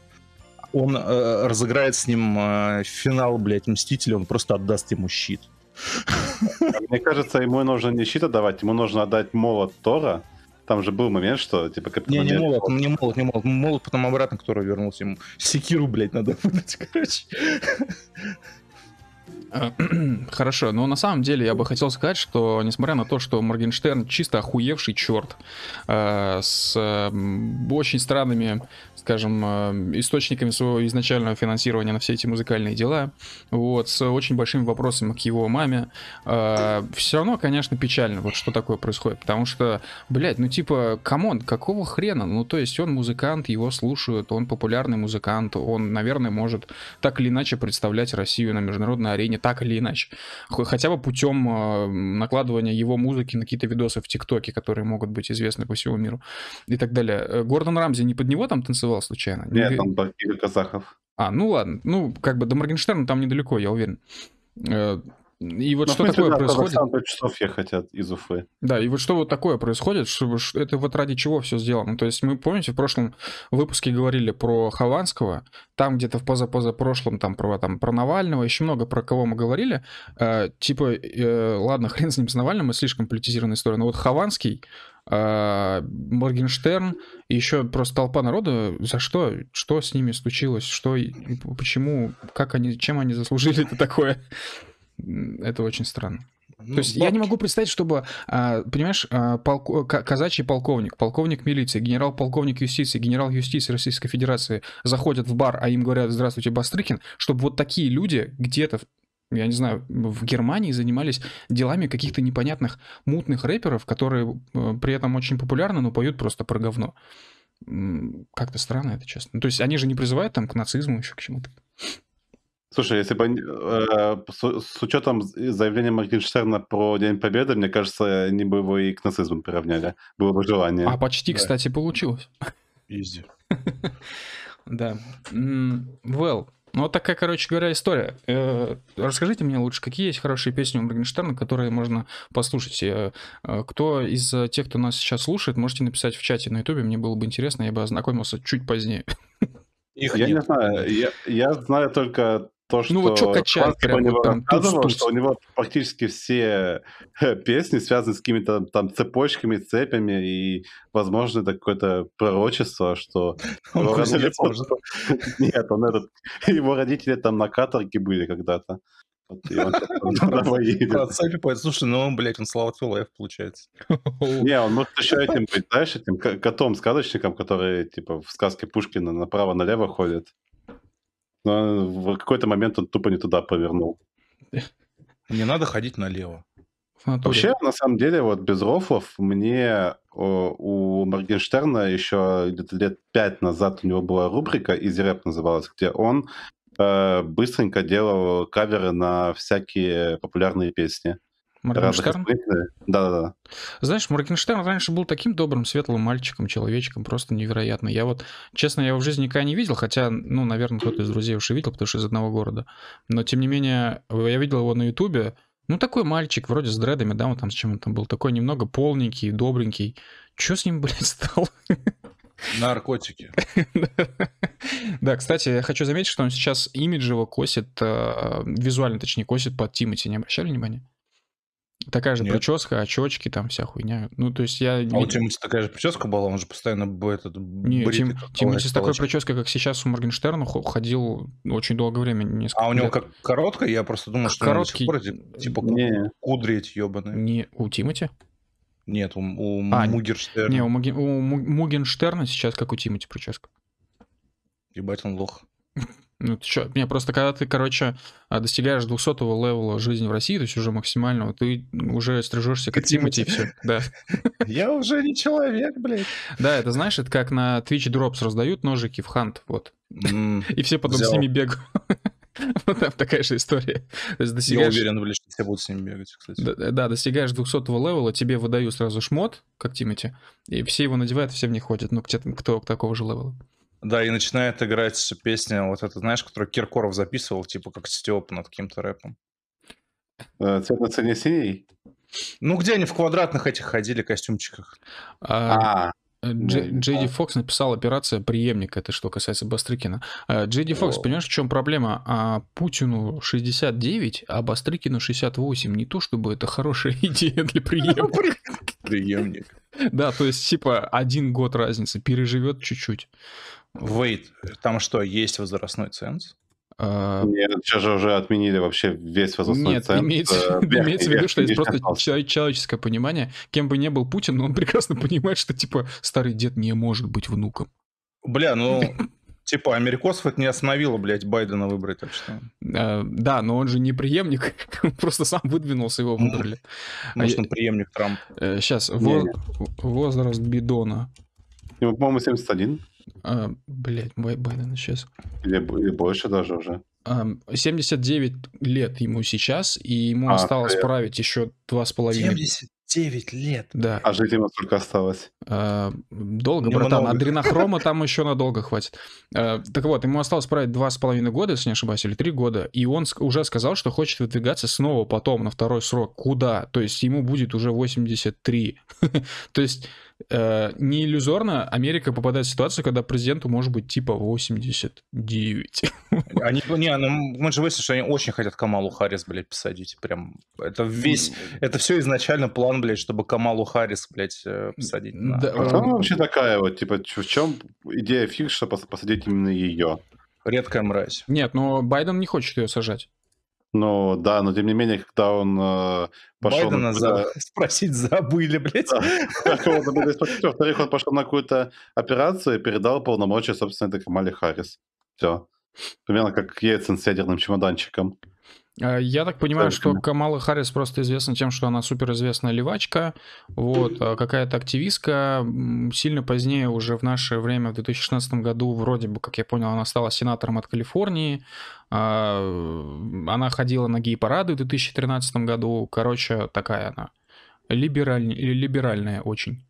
он э, разыграет с ним э, финал, блядь, Мстителя, он просто отдаст ему щит. Мне кажется, ему нужно не щит отдавать, ему нужно отдать молот Тора. Там же был момент, что, типа, Капитан Не, не Америка- молот, не молот, не молот. Молот потом обратно, который вернулся ему. Секиру, блядь, надо выдать, короче. А, Хорошо, но на самом деле я бы хотел сказать, что несмотря на то, что Моргенштерн чисто охуевший черт э, с м, очень странными, скажем, э, источниками своего изначального финансирования на все эти музыкальные дела, вот, с очень большими вопросами к его маме, все равно, конечно, печально, вот что такое происходит, потому что, блядь, ну типа, come on, какого хрена? Ну то есть он музыкант, его слушают, он популярный музыкант, он, наверное, может так или иначе представлять Россию на международной арене, так или иначе. Хотя бы путем э, накладывания его музыки на какие-то видосы в ТикТоке, которые могут быть известны по всему миру и так далее. Э, Гордон Рамзи не под него там танцевал случайно? Не Нет, там Игорь Казахов. А, ну ладно. Ну, как бы до Моргенштерна там недалеко, я уверен. Э, И вот Ну, в что такое да, происходит? Часов ехать от, из Уфы. Да, и вот что вот такое происходит, что, это вот ради чего все сделано. То есть мы, помните, в прошлом выпуске говорили про Хованского, там где-то в позапозапрошлом там про, там про Навального, еще много про кого мы говорили. Э, типа, э, ладно, хрен с ним с Навальным, это слишком политизированная история, но вот Хованский, э, Моргенштерн и еще просто толпа народа, за что, что с ними случилось, что, почему, как они, чем они заслужили это такое. Это очень странно. Ну, То есть я не могу представить, чтобы, а, понимаешь, а, полко- казачий полковник, полковник милиции, генерал-полковник юстиции, генерал юстиции Российской Федерации заходят в бар, а им говорят «Здравствуйте, Бастрыкин», чтобы вот такие люди где-то, я не знаю, в Германии занимались делами каких-то непонятных мутных рэперов, которые э, при этом очень популярны, но поют просто про говно. Как-то странно это, честно. То есть они же не призывают там к нацизму, еще к чему-то. Слушай, если бы они, э, с, с учетом заявления Моргенштерна про День Победы, мне кажется, они бы его и к нацизму приравняли. Было бы желание. А почти, Да. кстати, получилось. Изи. Да. Well, ну вот такая, короче говоря, история. Э, Расскажите мне лучше, какие есть хорошие песни у Моргенштерна, которые можно послушать. Э, э, Кто из тех, кто нас сейчас слушает, можете написать в чате на ютубе, мне было бы интересно, я бы ознакомился чуть позднее. Их Я не нет. знаю, я, я знаю только то, что Ну вот чё качать Хванский прям вот там рассказывал, что у него практически все э, песни связаны с какими-то там цепочками, цепями, и, возможно, это какое-то пророчество, что Он родители-. Нет, он этот... Его родители там на каторге были когда-то. Вот, цепи. Слушай, ну, он, блядь, он Слава Тюлаев, получается. Не, он может еще этим быть, знаешь, этим ко- котом-сказочником, который, типа, в сказке Пушкина направо-налево ходит. Но в какой-то момент он тупо не туда повернул. Не надо ходить налево. Вообще, на самом деле, вот без рофлов, мне у Моргенштерна еще где-то лет пять назад у него была рубрика «Изи рэп» называлась, где он э, быстренько делал каверы на всякие популярные песни. Моргенштерн? Да-да-да. Знаешь, Моргенштерн раньше был таким добрым, светлым мальчиком, человечком, просто невероятно. Я вот, честно, я его в жизни никогда не видел, хотя, ну, наверное, кто-то из друзей уж и видел, потому что из одного города. Но, тем не менее, я видел его на Ютубе. Ну, такой мальчик, вроде с дредами, да, он там с чем он там был, такой немного полненький, добренький. Чё с ним, блядь, стало? Наркотики. Да, кстати, я хочу заметить, что он сейчас имиджево косит, э, визуально, точнее, косит под Тимати, не обращали внимания? Такая же Нет. прическа, очечки, там вся хуйня. Ну, то есть я... А у Тимати такая же прическа была, он же постоянно б- этот Не, Тим, Тимати с такой прической, как сейчас у Моргенштерна, хо- ходил очень долгое время, несколько А у него лет. как короткая, я просто думал, что до Короткий. пор эти, типа Не, кудри эти ебаные. Не у Тимати? Нет, у, у А, Мугерштерна. Не, у, Муги- у Му- Мугенштерна сейчас как у Тимати прическа. Ебать, он лох. Ну, ты чё, не, просто когда ты, короче, а, достигаешь 200 левела жизни в России, то есть уже максимального, ты уже стрижешься как Тимати, и все. Да. Я уже не человек, блядь. да, это знаешь, это как на Twitch Drops раздают ножики в Hunt, вот. И все потом с ними бегают. Вот там такая же история. Я уверен, блядь, что все будут с ними бегать, кстати. Да, достигаешь 200 левела, тебе выдают сразу шмот, как Тимати, и все его надевают, все в них ходят, ну, кто, кто такого же левела. Да, и начинает играть песня, вот это, знаешь, которую Киркоров записывал, типа как стёб над каким-то рэпом. э, цвет на цене синий? Ну, где они в квадратных этих ходили костюмчиках? А, А, Дж- не Джей Ди знаю. Фокс написал операция преемник, это что касается Бастрыкина. А, Джей Ди Фокс, понимаешь, в чем проблема? А, Путину 69, а Бастрыкину 68. Не то, чтобы это хорошая идея для преемника. Преемник. Да, то есть, типа, один год разницы, переживет чуть-чуть. Wait, там что, есть возрастной ценз? А, Нет, сейчас же уже отменили вообще весь возрастной Нет, ценз. имеется, э, имеется в виду, что есть просто человеческое понимание. Кем бы ни был Путин, но он прекрасно понимает, что, типа, старый дед не может быть внуком. Бля, ну, типа, америкосов это не остановило, блядь, Байдена выбрать, так что... А, Да, но он же не преемник, он просто сам выдвинулся, его Ну, выбрали. Может, я- он преемник Трампа. Сейчас, Не-не. возраст Бидона. Ему, по-моему, 71. А, Блять, Байден сейчас. Или, или больше даже уже. 79 лет ему сейчас, и ему А, осталось привет. править еще два с половиной. 79 лет. Да. А жить ему сколько осталось? А, Долго, Немного. братан. Адренохрома там еще надолго хватит. А, Так вот, ему осталось править два с половиной года, если не ошибаюсь, или три года. И он уже сказал, что хочет выдвигаться снова потом на второй срок. Куда? То есть ему будет уже 83. То есть э, не иллюзорно Америка попадает в ситуацию, когда президенту может быть типа 89. Они, не, ну, мы же выяснили, что они очень хотят Камалу Харрис, блядь, посадить. Прям, это весь, это все изначально план, блядь, чтобы Камалу Харрис, блядь, э, посадить. на- Да, А кто она вообще такая вот? Типа, в чем идея фиг, что пос- посадить именно ее? Редкая мразь. Нет, но Байден не хочет ее сажать. Ну, да, но тем не менее, когда он э, пошел... Байдена на за... спросить забыли, блядь. Да. Во-вторых, он пошел на какую-то операцию и передал полномочия, собственно, этой Камале Харрис. Все. Примерно как Ельцин с ядерным чемоданчиком. А, Я так понимаю, что. Камала Харрис просто известна тем, что она суперизвестная левачка, вот, а какая-то активистка. Сильно позднее, уже в наше время, в 2016 году, вроде бы, как я понял, она стала сенатором от Калифорнии. А, Она ходила на гей-парады в 2013 году. Короче, такая она. Либераль- либеральная очень.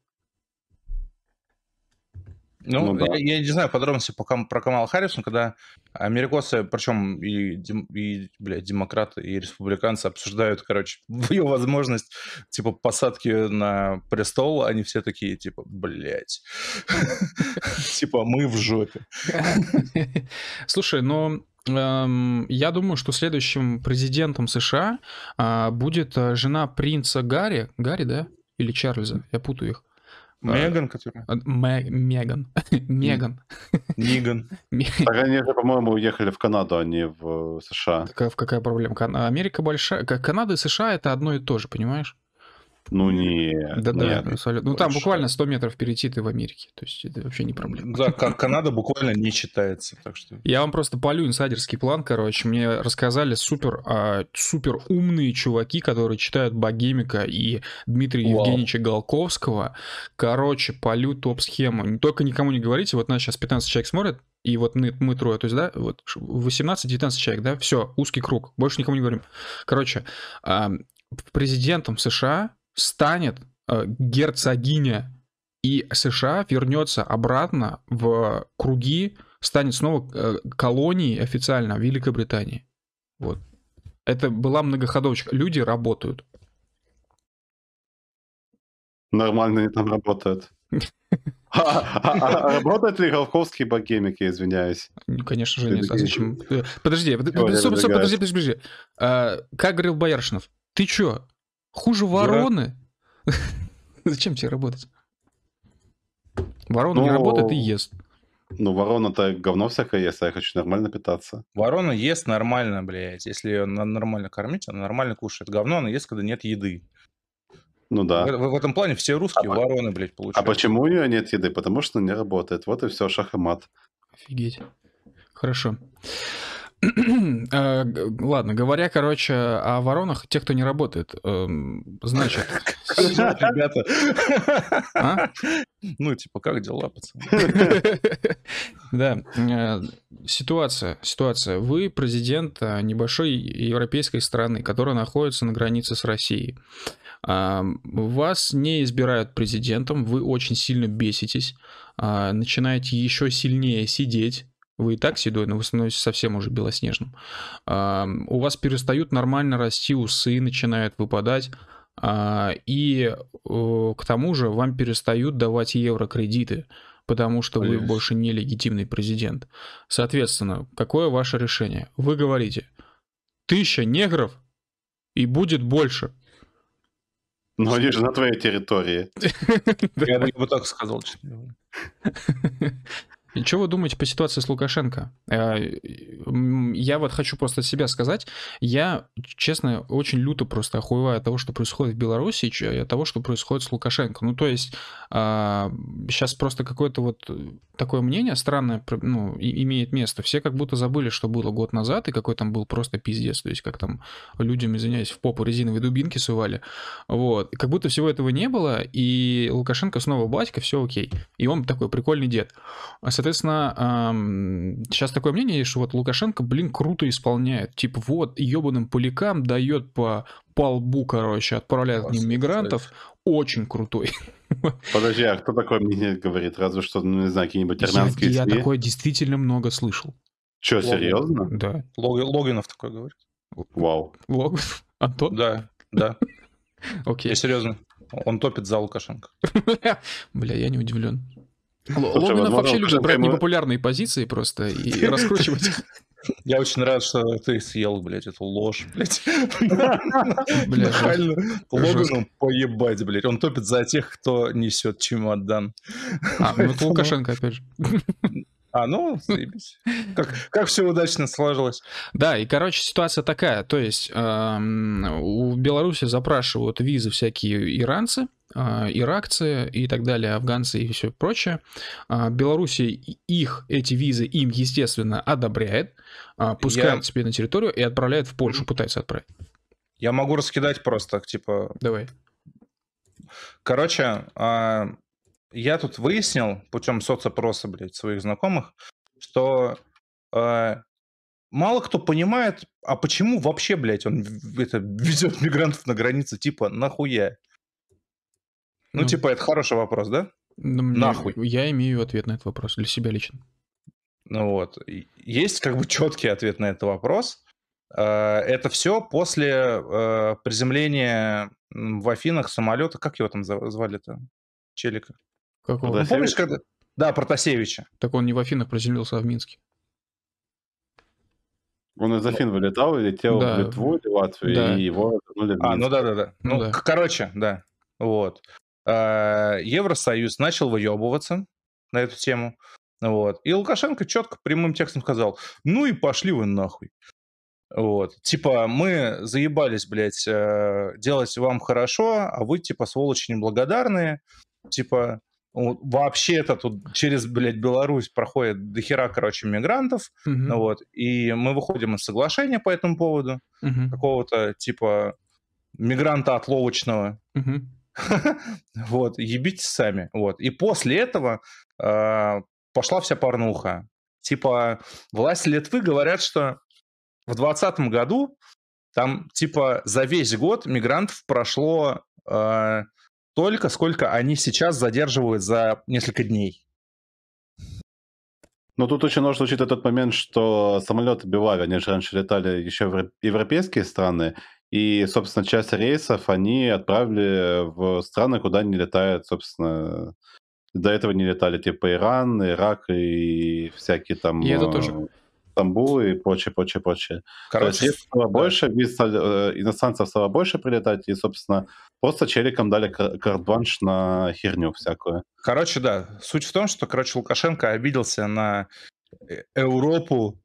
Ну, Ну да. я, я не знаю подробности по про Камала Харрис, но когда америкосы, причем и, и блядь, демократы, и республиканцы обсуждают, короче, ее возможность, типа, посадки на престол, они все такие, типа, блядь, типа, мы в жопе. Слушай, ну, эм, я думаю, что следующим президентом США а, будет а, жена принца Гарри. Гарри, да? Или Чарльза? Я путаю их. Меган, которая... А, Ме- Меган. Меган. Ниган. Так они же, по-моему, уехали в Канаду, а не в США. Какая, какая проблема? Америка большая. Ка- Канада и США это одно и то же, понимаешь? Ну нет. Да, да, нет. абсолютно. Ну там буквально 100 метров перейти ты в Америке. То есть это вообще не проблема. Да, как Канада буквально не читается, так что... Я вам просто полю инсайдерский план, короче. Мне рассказали супер, а, супер умные чуваки, которые читают Богемика и Дмитрия Вау. Евгеньевича Голковского. Короче, полю топ-схему. Не только никому не говорите, вот нас сейчас 15 человек смотрят, и вот мы, мы трое, то есть, да, вот 18-19 человек, да, все, узкий круг, больше никому не говорим. Короче, а, президентом США станет а, герцогиня и США вернется обратно в круги, станет снова э, колонией официально Великобритании. Вот. Это была многоходовочка. Люди работают. Нормально они там работают. А- а- а Работает ли Голковский богемик, я извиняюсь? Ну, Конечно же, нет. Зачем? Э, Подожди, подожди, подожди, Как говорил Бояршинов, ты чё, хуже вороны? Зачем тебе работать? Ворона не Ну, работает и ест. Ну, ворона-то говно всякое ест, а я хочу нормально питаться. Ворона ест нормально, блядь. Если ее нормально кормить, она нормально кушает. Говно она ест, когда нет еды. Ну да. в- в этом плане все русские А- вороны, блядь, А получают. почему у нее нет еды? Потому что не работает. Вот и все, шах и мат. Офигеть. Хорошо. Г- Ладно, говоря, короче, о воронах, те, кто не работает, эм, значит... Ребята? А? Ну, типа, как дела, пацаны? Да, э, ситуация, ситуация. Вы президент э, небольшой европейской страны, которая находится на границе с Россией. Вас не избирают президентом, вы очень сильно беситесь, а, начинаете еще сильнее сидеть. Вы и так седой, но вы становитесь совсем уже белоснежным. А, У вас перестают нормально расти усы, начинают выпадать. А, И к тому же вам перестают давать еврокредиты, потому что вы больше не легитимный президент. Соответственно, какое ваше решение? Вы говорите, тысяча негров и будет больше. Но они же на твоей территории. Я бы так сказал, что вы думаете по ситуации с Лукашенко? Э, Я вот хочу просто от себя сказать. Я, честно, очень люто просто охуеваю от того, что происходит в Беларуси, и от того, что происходит с Лукашенко. Ну, то есть, сейчас просто какое-то вот такое мнение странное ну, имеет место. Все как будто забыли, что было год назад, и какой там был просто пиздец. То есть, как там людям, извиняюсь, в попу резиновые дубинки сували. Вот. Как будто всего этого не было, и Лукашенко снова батька, все окей. И он такой прикольный дед. А, Соответственно, сейчас такое мнение, есть, что вот Лукашенко, блин, круто исполняет. Типа вот, ебаным полякам дает по, по лбу, короче, отправляет к ним мигрантов. Очень крутой. Подожди, а кто такое мне говорит? Разве что, ну, не знаю, какие-нибудь Я, армянские я СМИ? такое действительно много слышал. Че, Логин. серьезно? Да. Лог- Логинов такой говорит. Вау. Логов? Антон? Да, да. Окей. Я серьезно. Он топит за Лукашенко. Бля, я не удивлен. Логинов вообще любит брать непопулярные позиции просто и раскручивать их. Я очень рад, что ты съел, блядь, эту ложь, блядь. Бля, Нахально. Логану поебать, блядь. Он топит за тех, кто несет чемодан. А, ну это Лукашенко, опять же. А, ну, заебись. Как, как все удачно сложилось. Да, и, короче, ситуация такая. То есть эм, у Беларуси запрашивают визы всякие иранцы, иракцы и так далее, афганцы и все прочее. А, Белоруссия их, эти визы, им, естественно, одобряет, а, пускает Я- себе на территорию и отправляет в Польшу, пытается отправить. Я могу раскидать просто, типа, Давай. Короче, а, я тут выяснил путем соцопроса, блядь, своих знакомых, что а, мало кто понимает, а почему вообще, блядь, он это, везет мигрантов на границе, типа, нахуя? Ну, Ну, типа, это хороший вопрос, да? Ну, мне- нахуй. Я имею ответ на этот вопрос для себя лично. Ну вот. Есть как бы четкий ответ на этот вопрос. А, Это все после э, приземления в Афинах самолета. Как его там звали-то? Челика. Какого? Ну, помнишь, когда... Да, Протасевича. Так он не в Афинах приземлился, а в Минске. Он из Афин вылетал и летел Да. в Литву или Латвию, Да. и его вернули в А, ну Минск. да, да, да. Ну Ну, да. короче, да. Вот. А, Евросоюз начал выебываться на эту тему. Вот. И Лукашенко четко прямым текстом сказал: ну и пошли вы нахуй. Вот. Типа, мы заебались, блядь, э, делать вам хорошо, а вы, типа, сволочи неблагодарные. Типа, вот, вообще-то тут через, блядь, Беларусь проходит дохера, короче, мигрантов. Ну вот. И мы выходим из соглашения по этому поводу Мгм. какого-то типа мигранта отловочного. Мгм. Вот, ебитесь сами. Вот. И после этого а, пошла вся порнуха. Типа, власти Литвы говорят, что в 2020 году там, типа, за весь год мигрантов прошло а, только сколько они сейчас задерживают за несколько дней. Но тут очень нужно учитывать тот момент, что самолеты Белави, они же раньше летали еще в европейские страны, и, собственно, часть рейсов они отправили в страны, куда не летают, собственно, до этого не летали, типа Иран, Ирак и всякие там... И это э, тоже. Стамбул и прочее, прочее, прочее. То есть Короче, если стало больше, виз стали, э, иностранцев стало больше прилетать, и, собственно, просто челикам дали кар- карт-бланш на херню всякую. Короче, да. Суть в том, что, короче, Лукашенко обиделся на э, Европу,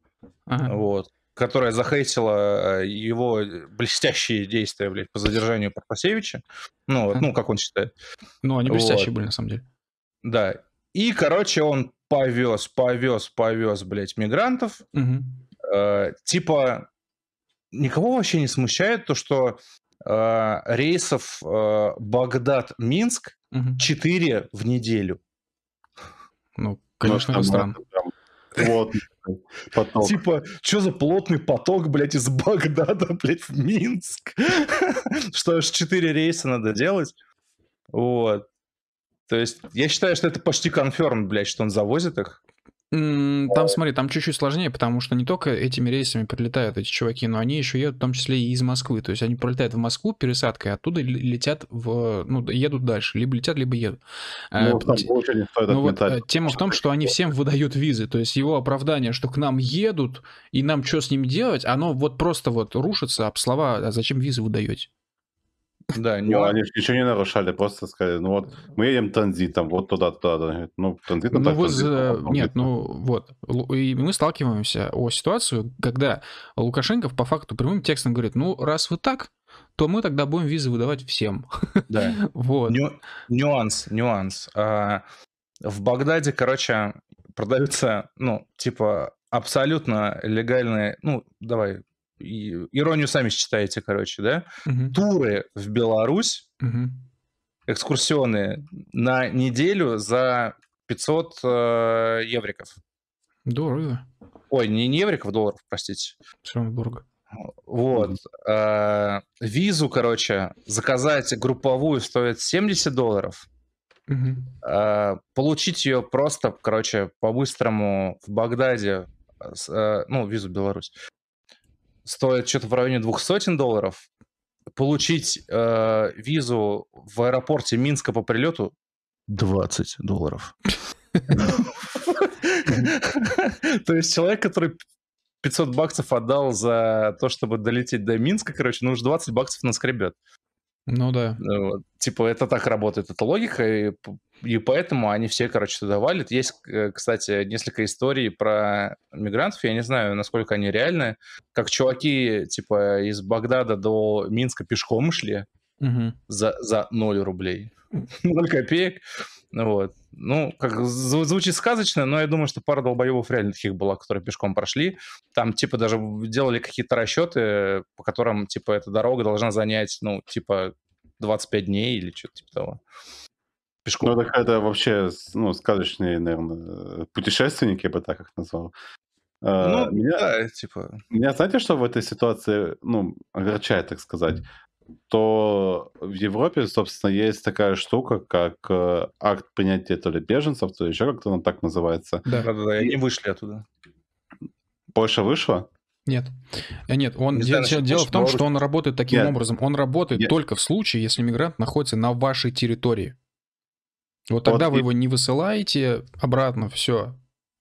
Ага. вот, которая захейтила э, его блестящие действия, блядь, по задержанию Протасевича. Ну, вот, ну, как он считает. Ну, они блестящие Вот. были, на самом деле. Да. И, короче, он повез, повез, повез, блядь, мигрантов. Мгм. Э, типа, никого вообще не смущает то, что э, рейсов э, Багдад-Минск Мгм. 4 в неделю. Ну, конечно, Ну, это там, странно. прям такой поток. Типа, что за плотный поток, блядь, из Багдада, блядь, в Минск? Что аж 4 рейса надо делать? Вот. То есть, я считаю, что это почти конферм, блядь, что он завозит их. М, Там, смотри, там чуть-чуть сложнее, потому что не только этими рейсами прилетают эти чуваки, но они еще едут в том числе и из Москвы. То есть они прилетают в Москву пересадкой, а оттуда летят в... Ну, едут дальше. Либо летят, либо едут. Ну, Э, там те- лучше не стоит Ну вот отметать. э, тема в том, что они всем выдают визы. То есть его оправдание, что к нам едут, и нам что с ними делать, оно вот просто вот рушится об слова, а зачем визы вы Да, Ну, нюанс. они ж ничего не нарушали, просто сказали, ну вот, мы едем транзитом, вот туда, туда. туда. Говорит, Ну, транзитом, Ну, так вы транзитом, за- Нет, ну вот. Лу- И мы сталкиваемся о ситуацию, когда Лукашенко по факту прямым текстом говорит, ну, раз вы так, то мы тогда будем визы выдавать всем. Да. Вот. Ню- нюанс, нюанс. А, в Багдаде, короче, продаются, ну, типа, абсолютно легальные, ну, давай, иронию сами считаете, короче, да? Мгм, Туры в Беларусь, мгм. экскурсионные, на неделю за 500 э, евриков. Дорого. Ой, не не евриков, долларов, простите. Все равно дорого. Вот. А, визу, короче, заказать групповую стоит 70 долларов. Мгм. А, получить ее просто, короче, по-быстрому в Багдаде, а, с, а, ну, визу в Беларусь, стоит что-то в районе двух сотен долларов. Получить э, визу в аэропорте Минска по прилету 20 долларов. То есть человек, который 500 баксов отдал за то, чтобы долететь до Минска, короче, ну уж 20 баксов наскребет. Ну да. Ну, вот. Типа, это так работает, эта логика, и, и поэтому они все, короче, туда валят. Есть, э, кстати, несколько историй про мигрантов, я не знаю, насколько они реальны, как чуваки, типа, из Багдада до Минска пешком шли, Мгм. за, за 0 рублей. 0 копеек. Вот. Ну, как зв- звучит сказочно, но я думаю, что пара долбоебов реально таких была, которые пешком прошли. Там, типа, даже делали какие-то расчеты, по которым, типа, эта дорога должна занять, ну, типа, 25 дней или что-то типа того. Пешком. Ну, это вообще, ну, сказочные, наверное, путешественники, я бы так их назвал. Э, Ну, меня, да, типа... меня, знаете, что в этой ситуации, ну, огорчает, так сказать? То в Европе, собственно, есть такая штука, как э, акт принятия то ли беженцев, то ли еще как-то он так называется. Да. Да-да-да, и они вышли оттуда. Польша вышла? Нет. Э, Нет, он Не знаю, дело Польши, в том, что он работает таким Нет. образом. Он работает Нет. только в случае, если мигрант находится на вашей территории. Вот тогда Вот вы и- его не высылаете обратно, все.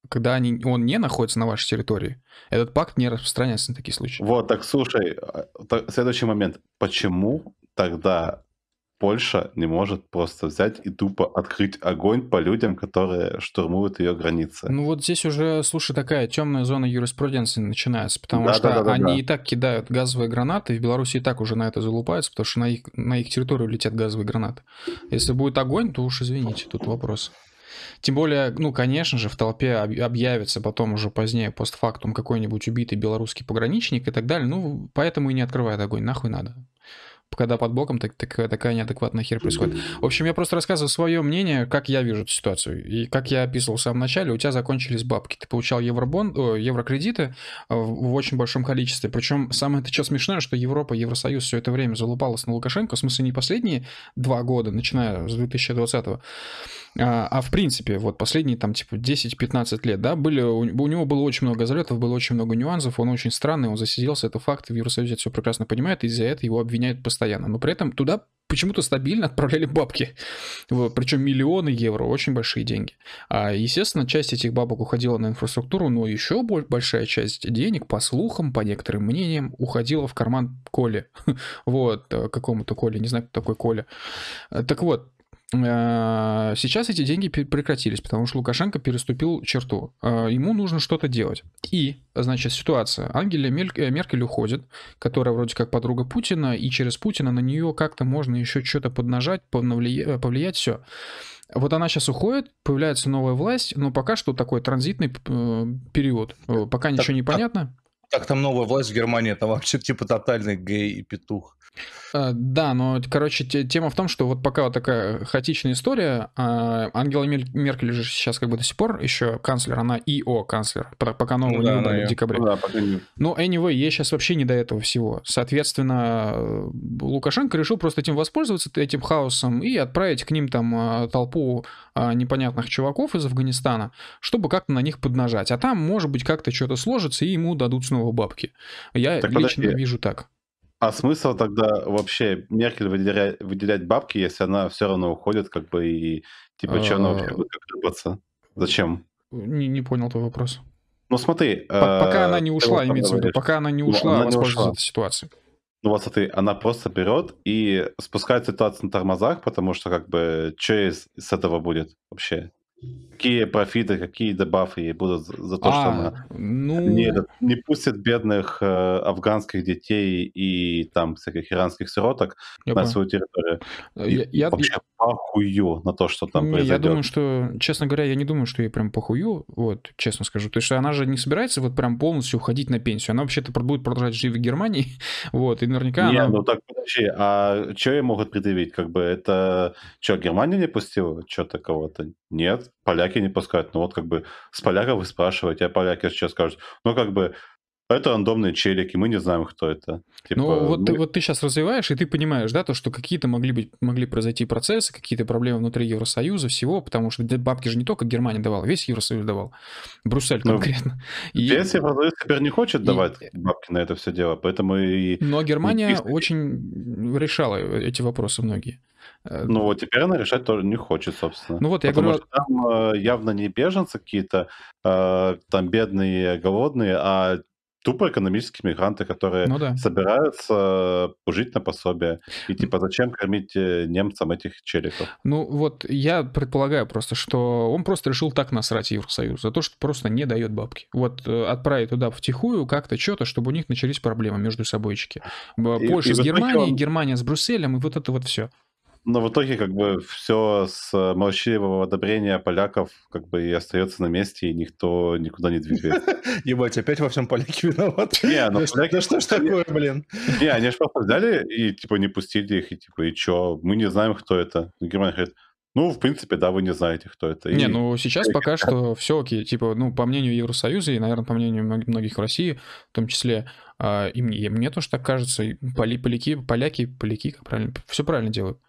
Когда они, он не находится на вашей территории, этот пакт не распространяется на такие случаи. Вот, так слушай, э, та- следующий момент. Почему тогда Польша не может просто взять и тупо открыть огонь по людям, которые штурмуют ее границы? Ну вот здесь уже, слушай, такая темная зона юриспруденции начинается, потому Да, что да, да, да, они да. и так кидают газовые гранаты, и в Беларуси и так уже на это залупаются, потому что на их, на их территорию летят газовые гранаты. Если будет огонь, то уж извините, тут вопрос. Тем более, ну, конечно же, в толпе об- объявится потом уже позднее, постфактум, какой-нибудь убитый белорусский пограничник и так далее. Ну, поэтому и не открывает огонь, нахуй надо. Когда под боком так, так- такая неадекватная херь происходит. В общем, я просто рассказываю свое мнение, как я вижу эту ситуацию. И как я описывал в самом начале, у тебя закончились бабки. Ты получал евробон, о, еврокредиты э, в в очень большом количестве. Причем самое это что смешное, что Европа, Евросоюз все это время залупалась на Лукашенко. В смысле, не последние два года, начиная с 2020 а, а в принципе, вот последние там типа 10-15 лет, да, были, у, у него было очень много залетов, было очень много нюансов, он очень странный, он засиделся, это факт, в Евросоюзе это все прекрасно понимает, и за это его обвиняют постоянно. Но при этом туда почему-то стабильно отправляли бабки. Причем миллионы евро, очень большие деньги. А, естественно, часть этих бабок уходила на инфраструктуру, но еще боль- большая часть денег, по слухам, по некоторым мнениям, уходила в карман Коле. Вот, э, какому-то Коле, не знаю, кто такой Коля. Э, Так вот, сейчас эти деньги прекратились, потому что Лукашенко переступил черту. Э, Ему нужно что-то делать. И, значит, ситуация. Ангела Мель- э, Меркель уходит, которая вроде как подруга Путина, и через Путина на нее как-то можно еще что-то поднажать, повлия- э, повлиять, все. Вот она сейчас уходит, появляется новая власть, но пока что такой транзитный э, период. Э, Пока ничего не так. понятно. Так там новая власть в Германии, это вообще типа тотальный гей и петух. Э, Да, но, короче, те- тема в том, что вот пока вот такая хаотичная история, а, Ангела Меркель же сейчас как бы до сих пор еще канцлер, она ИО канцлер, по- пока нового Ну не да, выбрали она в декабре. Ну да, пока не- Но anyway, ей сейчас вообще не до этого всего. Соответственно, Лукашенко решил просто этим воспользоваться, этим хаосом, и отправить к ним там а, толпу а, непонятных чуваков из Афганистана, чтобы как-то на них поднажать. А там, может быть, как-то что-то сложится, и ему дадут снова бабки. Я Так лично подожди. вижу так. А смысл тогда вообще Меркель выделять, выделять бабки, если она все равно уходит, как бы, и типа, что она вообще А. будет рыпаться? Зачем? Не, не понял твой вопрос. Ну смотри. По- пока э, она не ты ушла, имеется в виду, пока она не Ну, ушла, она ушла. этой ситуацией. Ну вот смотри, она просто берет и спускает ситуацию на тормозах, потому что как бы что из, из этого будет вообще? Какие профиты, какие дебафы ей будут за, то, что А, она ну, не, не пустит бедных э, афганских детей и там всяких иранских сироток я на понял. свою территорию. И Я- я- вообще похую на то, что там Не, произойдет. я думаю, что, честно говоря, я не думаю, что ей прям похую, вот, честно скажу. То есть она же не собирается вот прям полностью уходить на пенсию. Она вообще-то будет продолжать жить в Германии, вот, и наверняка Не, она... ну так подожди, а что ей могут предъявить? Как бы это что, Германия не пустила что-то кого-то? Нет, поляки не пускают. Ну вот как бы с поляков вы спрашиваете, а поляки сейчас скажут, ну как бы это рандомные челики, мы не знаем, кто это. Типа, Ну, вот, ты, мы- вот ты сейчас развиваешь, и ты понимаешь, да, то, что какие-то могли, быть, могли произойти процессы, какие-то проблемы внутри Евросоюза, всего, потому что бабки же не только Германия давала, весь Евросоюз давал. Брюссель Ну, конкретно. И- Весь Евросоюз теперь не хочет и- давать бабки на это все дело, поэтому и... Но Германия Никаких- очень решала эти вопросы многие. Э, Ну вот теперь она решать тоже не хочет, собственно. Ну вот, я Потому говорю, что там э, явно не беженцы какие-то, э, там бедные, голодные, а тупо экономические мигранты, которые Ну да. собираются жить на пособие. И типа зачем кормить э, немцам этих челиков? Ну вот я предполагаю просто, что он просто решил так насрать Евросоюз за то, что просто не дает бабки. Вот отправить туда втихую как-то что-то, чтобы у них начались проблемы между собойчики. Б- И- Польша и с Германией, он- Германия с Брюсселем, и вот это вот все. Но в итоге как бы все с э, молчаливого одобрения поляков как бы и остается на месте, и никто никуда не двигается. Ебать, опять во всем поляки виноваты. Не, ну Да что- поляки да что ж такое, блин? Не, они же просто взяли и типа не пустили их, и типа, и чё, мы не знаем, кто это. Германия говорит, ну, в принципе, да, вы не знаете, кто это. Не, И- ну сейчас и пока что все окей. Типа, ну, по мнению Евросоюза и, наверное, по мнению мног- многих в России, в том числе, а, и мне, и мне тоже так кажется, и поли, поляки, поляки, поляки, как правильно, все правильно делают.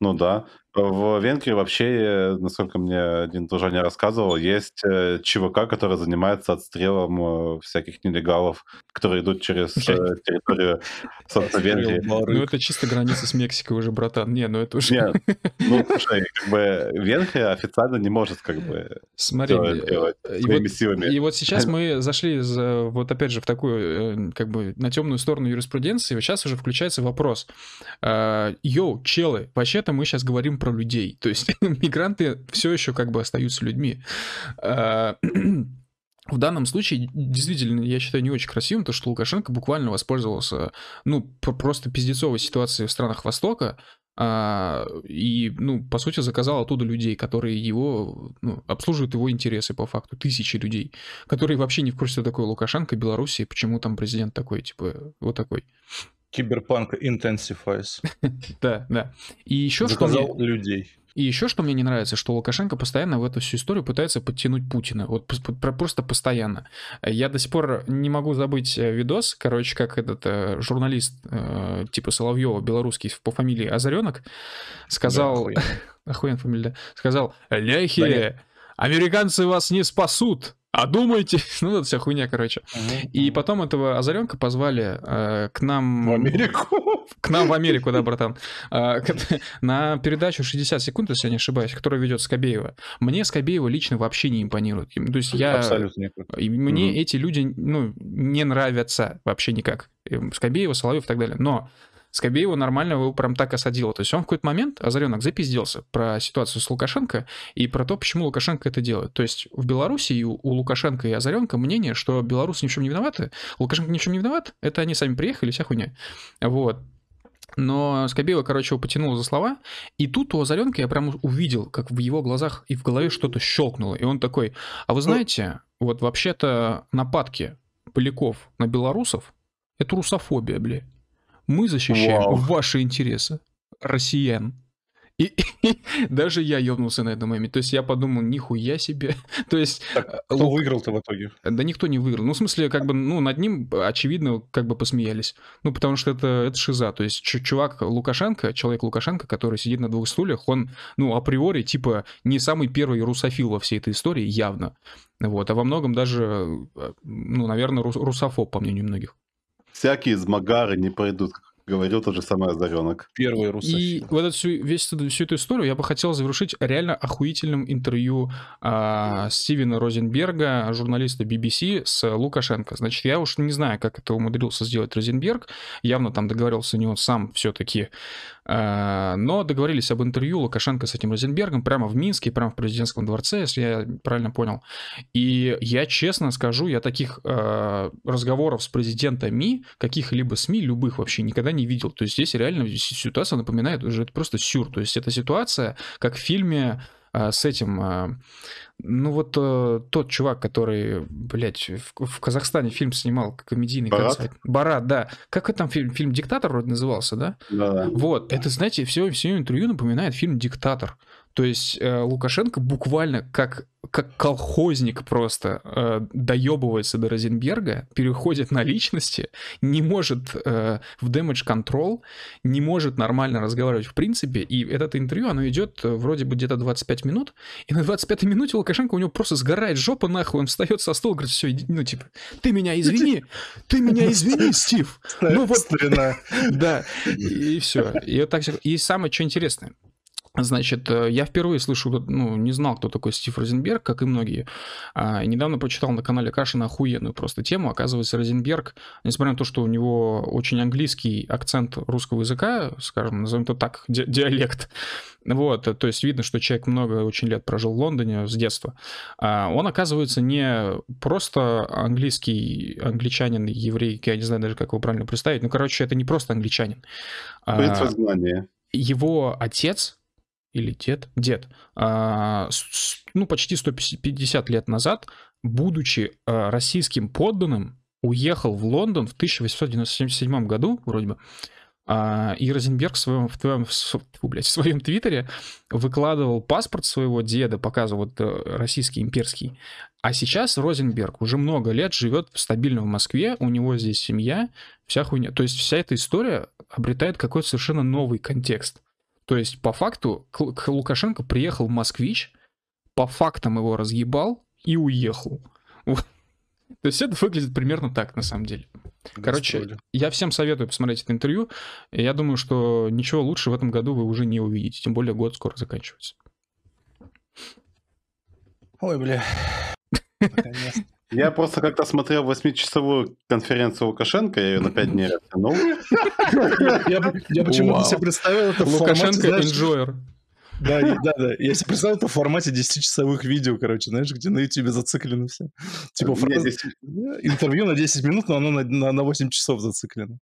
Ну да. В Венгрии вообще, насколько мне один дружаня рассказывал, есть э, ЧВК, который занимается отстрелом э, всяких нелегалов, которые идут через э, территорию, собственно, Венгрии. Ну, это чисто граница с Мексикой уже, братан. Не, ну это уже... Нет, ну, слушай, как бы Венгрия официально не может как бы Смотри, делать и своими вот, силами. и вот сейчас мы зашли, за, вот опять же, в такую, как бы, на темную сторону юриспруденции, вот сейчас уже включается вопрос. Йоу, челы, вообще-то мы сейчас говорим про людей, то есть мигранты все еще как бы остаются людьми. Э, В данном случае, действительно, я считаю не очень красивым, то, что Лукашенко буквально воспользовался, ну, просто пиздецовой ситуацией в странах Востока, а, и, ну, по сути, заказал оттуда людей, которые его, ну, обслуживают его интересы по факту, тысячи людей, которые вообще не в курсе, что такое Лукашенко, Белоруссия, почему там президент такой, типа, вот такой. Киберпанк intensifies. Да, да. И еще что мне... Заказал людей. И еще что мне не нравится, что Лукашенко постоянно в эту всю историю пытается подтянуть Путина. Вот просто постоянно. Я до сих пор не могу забыть э, видос, короче, как этот э, журналист э, типа Соловьева, белорусский по фамилии Озаренок, сказал... Да, охуенно. Фамилия, да. Сказал, ляхи, Да американцы вас не спасут, а думайте. Ну, вот вся хуйня, короче. Мгм. И потом этого Озаренка позвали э, к нам... В Америку. К нам в Америку, да, братан. К- На передачу 60 секунд, если я не ошибаюсь, которую ведет Скобеева. Мне Скобеева лично вообще не импонирует. Им- То есть я... Абсолютно никак. Мне эти люди, ну, не нравятся вообще никак. Эм, Скобеева, Соловьев и так далее. Но Скобеева нормально его прям так осадила. То есть он в какой-то момент, Озаренок, запизделся про ситуацию с Лукашенко и про то, почему Лукашенко это делает. То есть в Беларуси и у Лукашенко и Озаренко мнение, что белорусы ни в чем не виноваты, Лукашенко ни в чем не виноват, это они сами приехали, вся хуйня. Вот. Но Скобеева, короче, его потянула за слова, и тут у Озаренка я прям увидел, как в его глазах и в голове что-то щелкнуло. И он такой, а вы знаете, вот вообще-то нападки поляков на белорусов — это русофобия, бля. Мы защищаем Вау. ваши интересы, россиян. И, даже я ебнулся на этом моменте. То есть я подумал, нихуя себе. То есть Так, Лук- кто выиграл-то в итоге? да никто не выиграл. Ну, в смысле, как бы, ну, над ним, очевидно, как бы посмеялись. Ну, потому что это, это шиза. То есть чу- чувак Лукашенко, человек Лукашенко, который сидит на двух стульях, он, ну, априори, типа, не самый первый русофил во всей этой истории, явно. Вот. А во многом даже, э, ну, наверное, рус- русофоб, по мнению многих. Всякие из Магары не пройдут, как говорил тот же самый Озаренок. Первый И русофил. вот эту всю, весь эту, всю эту историю я бы хотел завершить реально охуительным интервью а, Стивена Розенберга, журналиста BBC, с Лукашенко. Значит, я уж не знаю, как это умудрился сделать Розенберг. Явно там договорился не он сам все-таки. Но договорились об интервью Лукашенко с этим Розенбергом прямо в Минске, прямо в президентском дворце, если я правильно понял. И я честно скажу, я таких а, разговоров с президентами, каких-либо СМИ, любых вообще никогда не видел. То есть здесь реально ситуация напоминает уже это просто сюр. То есть это ситуация, как в фильме а, с этим, а, ну вот э, тот чувак, который, блядь, в, в Казахстане фильм снимал комедийный. Барат? сказать? Барат, да. Как это там фильм? Фильм «Диктатор» вроде назывался, да? Да-да. Вот, это, знаете, все, все интервью напоминает фильм «Диктатор». То есть э, Лукашенко буквально как, как колхозник просто э, доебывается до Розенберга, переходит на личности, не может э, в damage control, не может нормально разговаривать в принципе, и это интервью, оно идет э, вроде бы где-то 25 минут, и на 25 минуте Лукашенко у него просто сгорает жопа нахуй, он встает со стола, говорит, все, ну типа, ты меня извини, ты меня извини, Стив, ну вот. да, и все. И так. И самое, что интересное, Значит, э, я впервые слышу, ну, не знал, кто такой Стив Розенберг, как и многие. А, недавно прочитал на канале Кашина охуенную просто тему. Оказывается, Розенберг, несмотря на то, что у него очень английский акцент русского языка, скажем, назовем это так, ди- диалект, вот, то есть видно, что человек много очень лет прожил в Лондоне с детства. А, он, оказывается, не просто английский, англичанин, еврей, я не знаю даже, как его правильно представить, ну, короче, это не просто англичанин. Принц А, его отец или дед, дед, а, ну, почти 150 лет назад, будучи а, российским подданным, уехал в Лондон в 1897 году, вроде бы, а, и Розенберг в своем, в, твоем, в блядь, в своем твиттере выкладывал паспорт своего деда, показывал вот, э, российский имперский. А сейчас Розенберг уже много лет живет стабильно в Москве, у него здесь семья, вся хуйня. То есть вся эта история обретает какой-то совершенно новый контекст. То есть по факту к, Лукашенко приехал москвич, по фактам его разъебал и уехал. Вот. То есть это выглядит примерно так на самом деле. Короче, я всем советую посмотреть это интервью. Я думаю, что ничего лучше в этом году вы уже не увидите. Тем более год скоро заканчивается. Ой, бля. Наконец-то. Я просто как-то смотрел восьмичасовую конференцию Лукашенко, я ее на 5 дней растянул. Я почему-то себе представил это в формате, Лукашенко enjoyer. Да, да, да. Я себе представил это в формате 10-часовых видео, короче, знаешь, где на YouTube зациклено все. Типа здесь- интервью на 10 минут, но оно на, на, на 8 часов зациклено.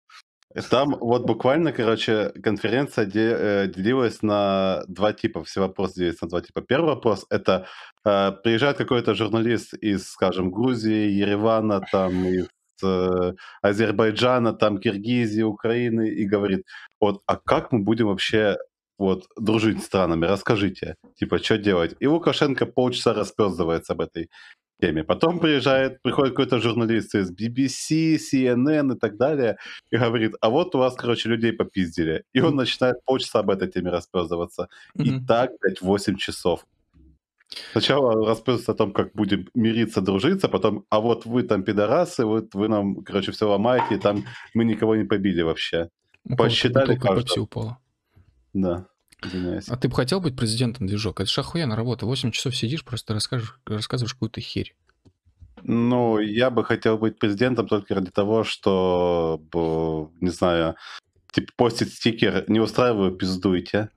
Там вот буквально, короче, конференция де- э, делилась на два типа. Все вопросы делились на два типа. Первый вопрос — это э, приезжает какой-то журналист из, скажем, Грузии, Еревана, там, из э, Азербайджана, там, Киргизии, Украины, и говорит, вот, а как мы будем вообще вот, дружить с странами, расскажите, типа, что делать? И Лукашенко полчаса распездывается об этой теме. Потом приезжает, приходит какой-то журналист из BBC, CNN и так далее, и говорит, а вот у вас, короче, людей попиздили. И он начинает полчаса об этой теме распездываться. И так, блядь, 8 часов. Сначала расписывается о том, как будем мириться, дружиться, потом, а вот вы там пидорасы, вот вы нам, короче, все ломаете, и там мы никого не побили вообще. Посчитали каждого. упала. Да, извиняюсь. А ты бы хотел быть президентом движок? Это же охуенная работа. 8 часов сидишь, просто расскажешь, рассказываешь какую-то херь. Ну, я бы хотел быть президентом только ради того, что, не знаю, типа постить стикер «Не устраиваю, пиздуйте».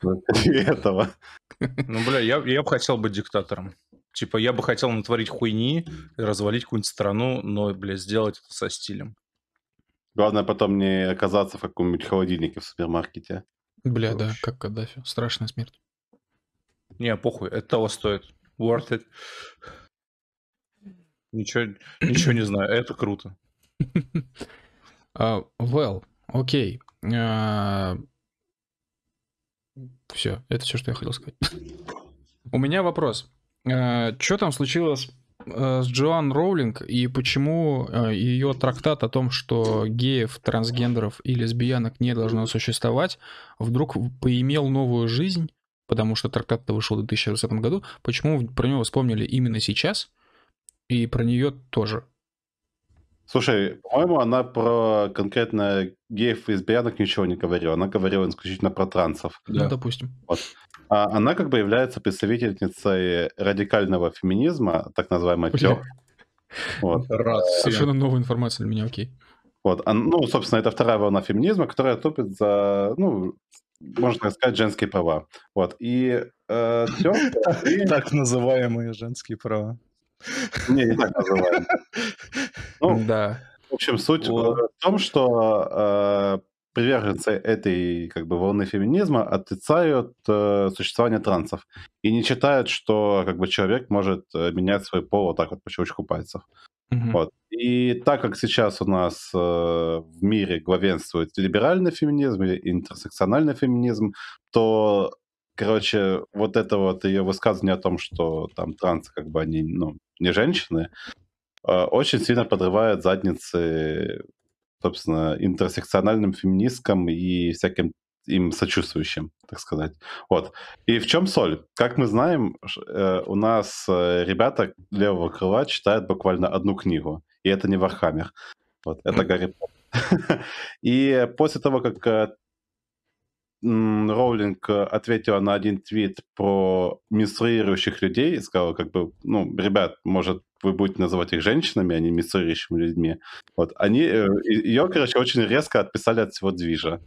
Этого. Ну, бля, я, я бы хотел быть диктатором. Типа, я бы хотел натворить хуйни, развалить какую-нибудь страну, но, бля, сделать это со стилем. Главное потом не оказаться в каком-нибудь холодильнике в супермаркете. Бля, да, как Каддафи. Страшная смерть. Не, похуй, это того стоит. Worth it. Ничего, ничего не знаю, это круто. А, well, окей. Все, это все, что я хотел сказать. У меня вопрос. Что там случилось с Джоан Роулинг и почему ее трактат о том, что геев, трансгендеров и лесбиянок не должно существовать, вдруг поимел новую жизнь, потому что трактат-то вышел в 2020 году, почему про него вспомнили именно сейчас и про нее тоже? Слушай, по-моему, она про конкретно геев и лесбиянок ничего не говорила. Она говорила исключительно про трансов. Ну, допустим. А она как бы является представительницей радикального феминизма, так называемой тёк. Вот. Всем. Совершенно новая информация для меня, окей. Вот. А, Ну, собственно, это вторая волна феминизма, которая топит за, ну, можно так сказать, женские права. Вот. И э, Так называемые женские права. Не, не так называем. Ну, Да. в общем, суть в том, что э, приверженцы этой как бы волны феминизма отрицают э, существование трансов и не считают, что как бы человек может э, менять свой пол вот так вот по щелчку пальцев. Мгм. Вот. И так как сейчас у нас э, в мире главенствует либеральный феминизм или интерсекциональный феминизм, то, короче, вот это вот ее высказывание о том, что там трансы как бы они, ну, не женщины, э, очень сильно подрывает задницы, собственно, интерсекциональным феминисткам и всяким им сочувствующим, так сказать. Вот. И в чем соль? Как мы знаем, э, у нас э, ребята левого крыла читают буквально одну книгу, и это не Warhammer. Вот, это Гарри Поттер. И после того, как э, Роулинг э, ответила на один твит про менструирующих людей и сказала, как бы, ну, ребят, может, вы будете называть их женщинами, а не менструирующими людьми. Вот, они, э, ее, короче, очень резко отписали от всего движа.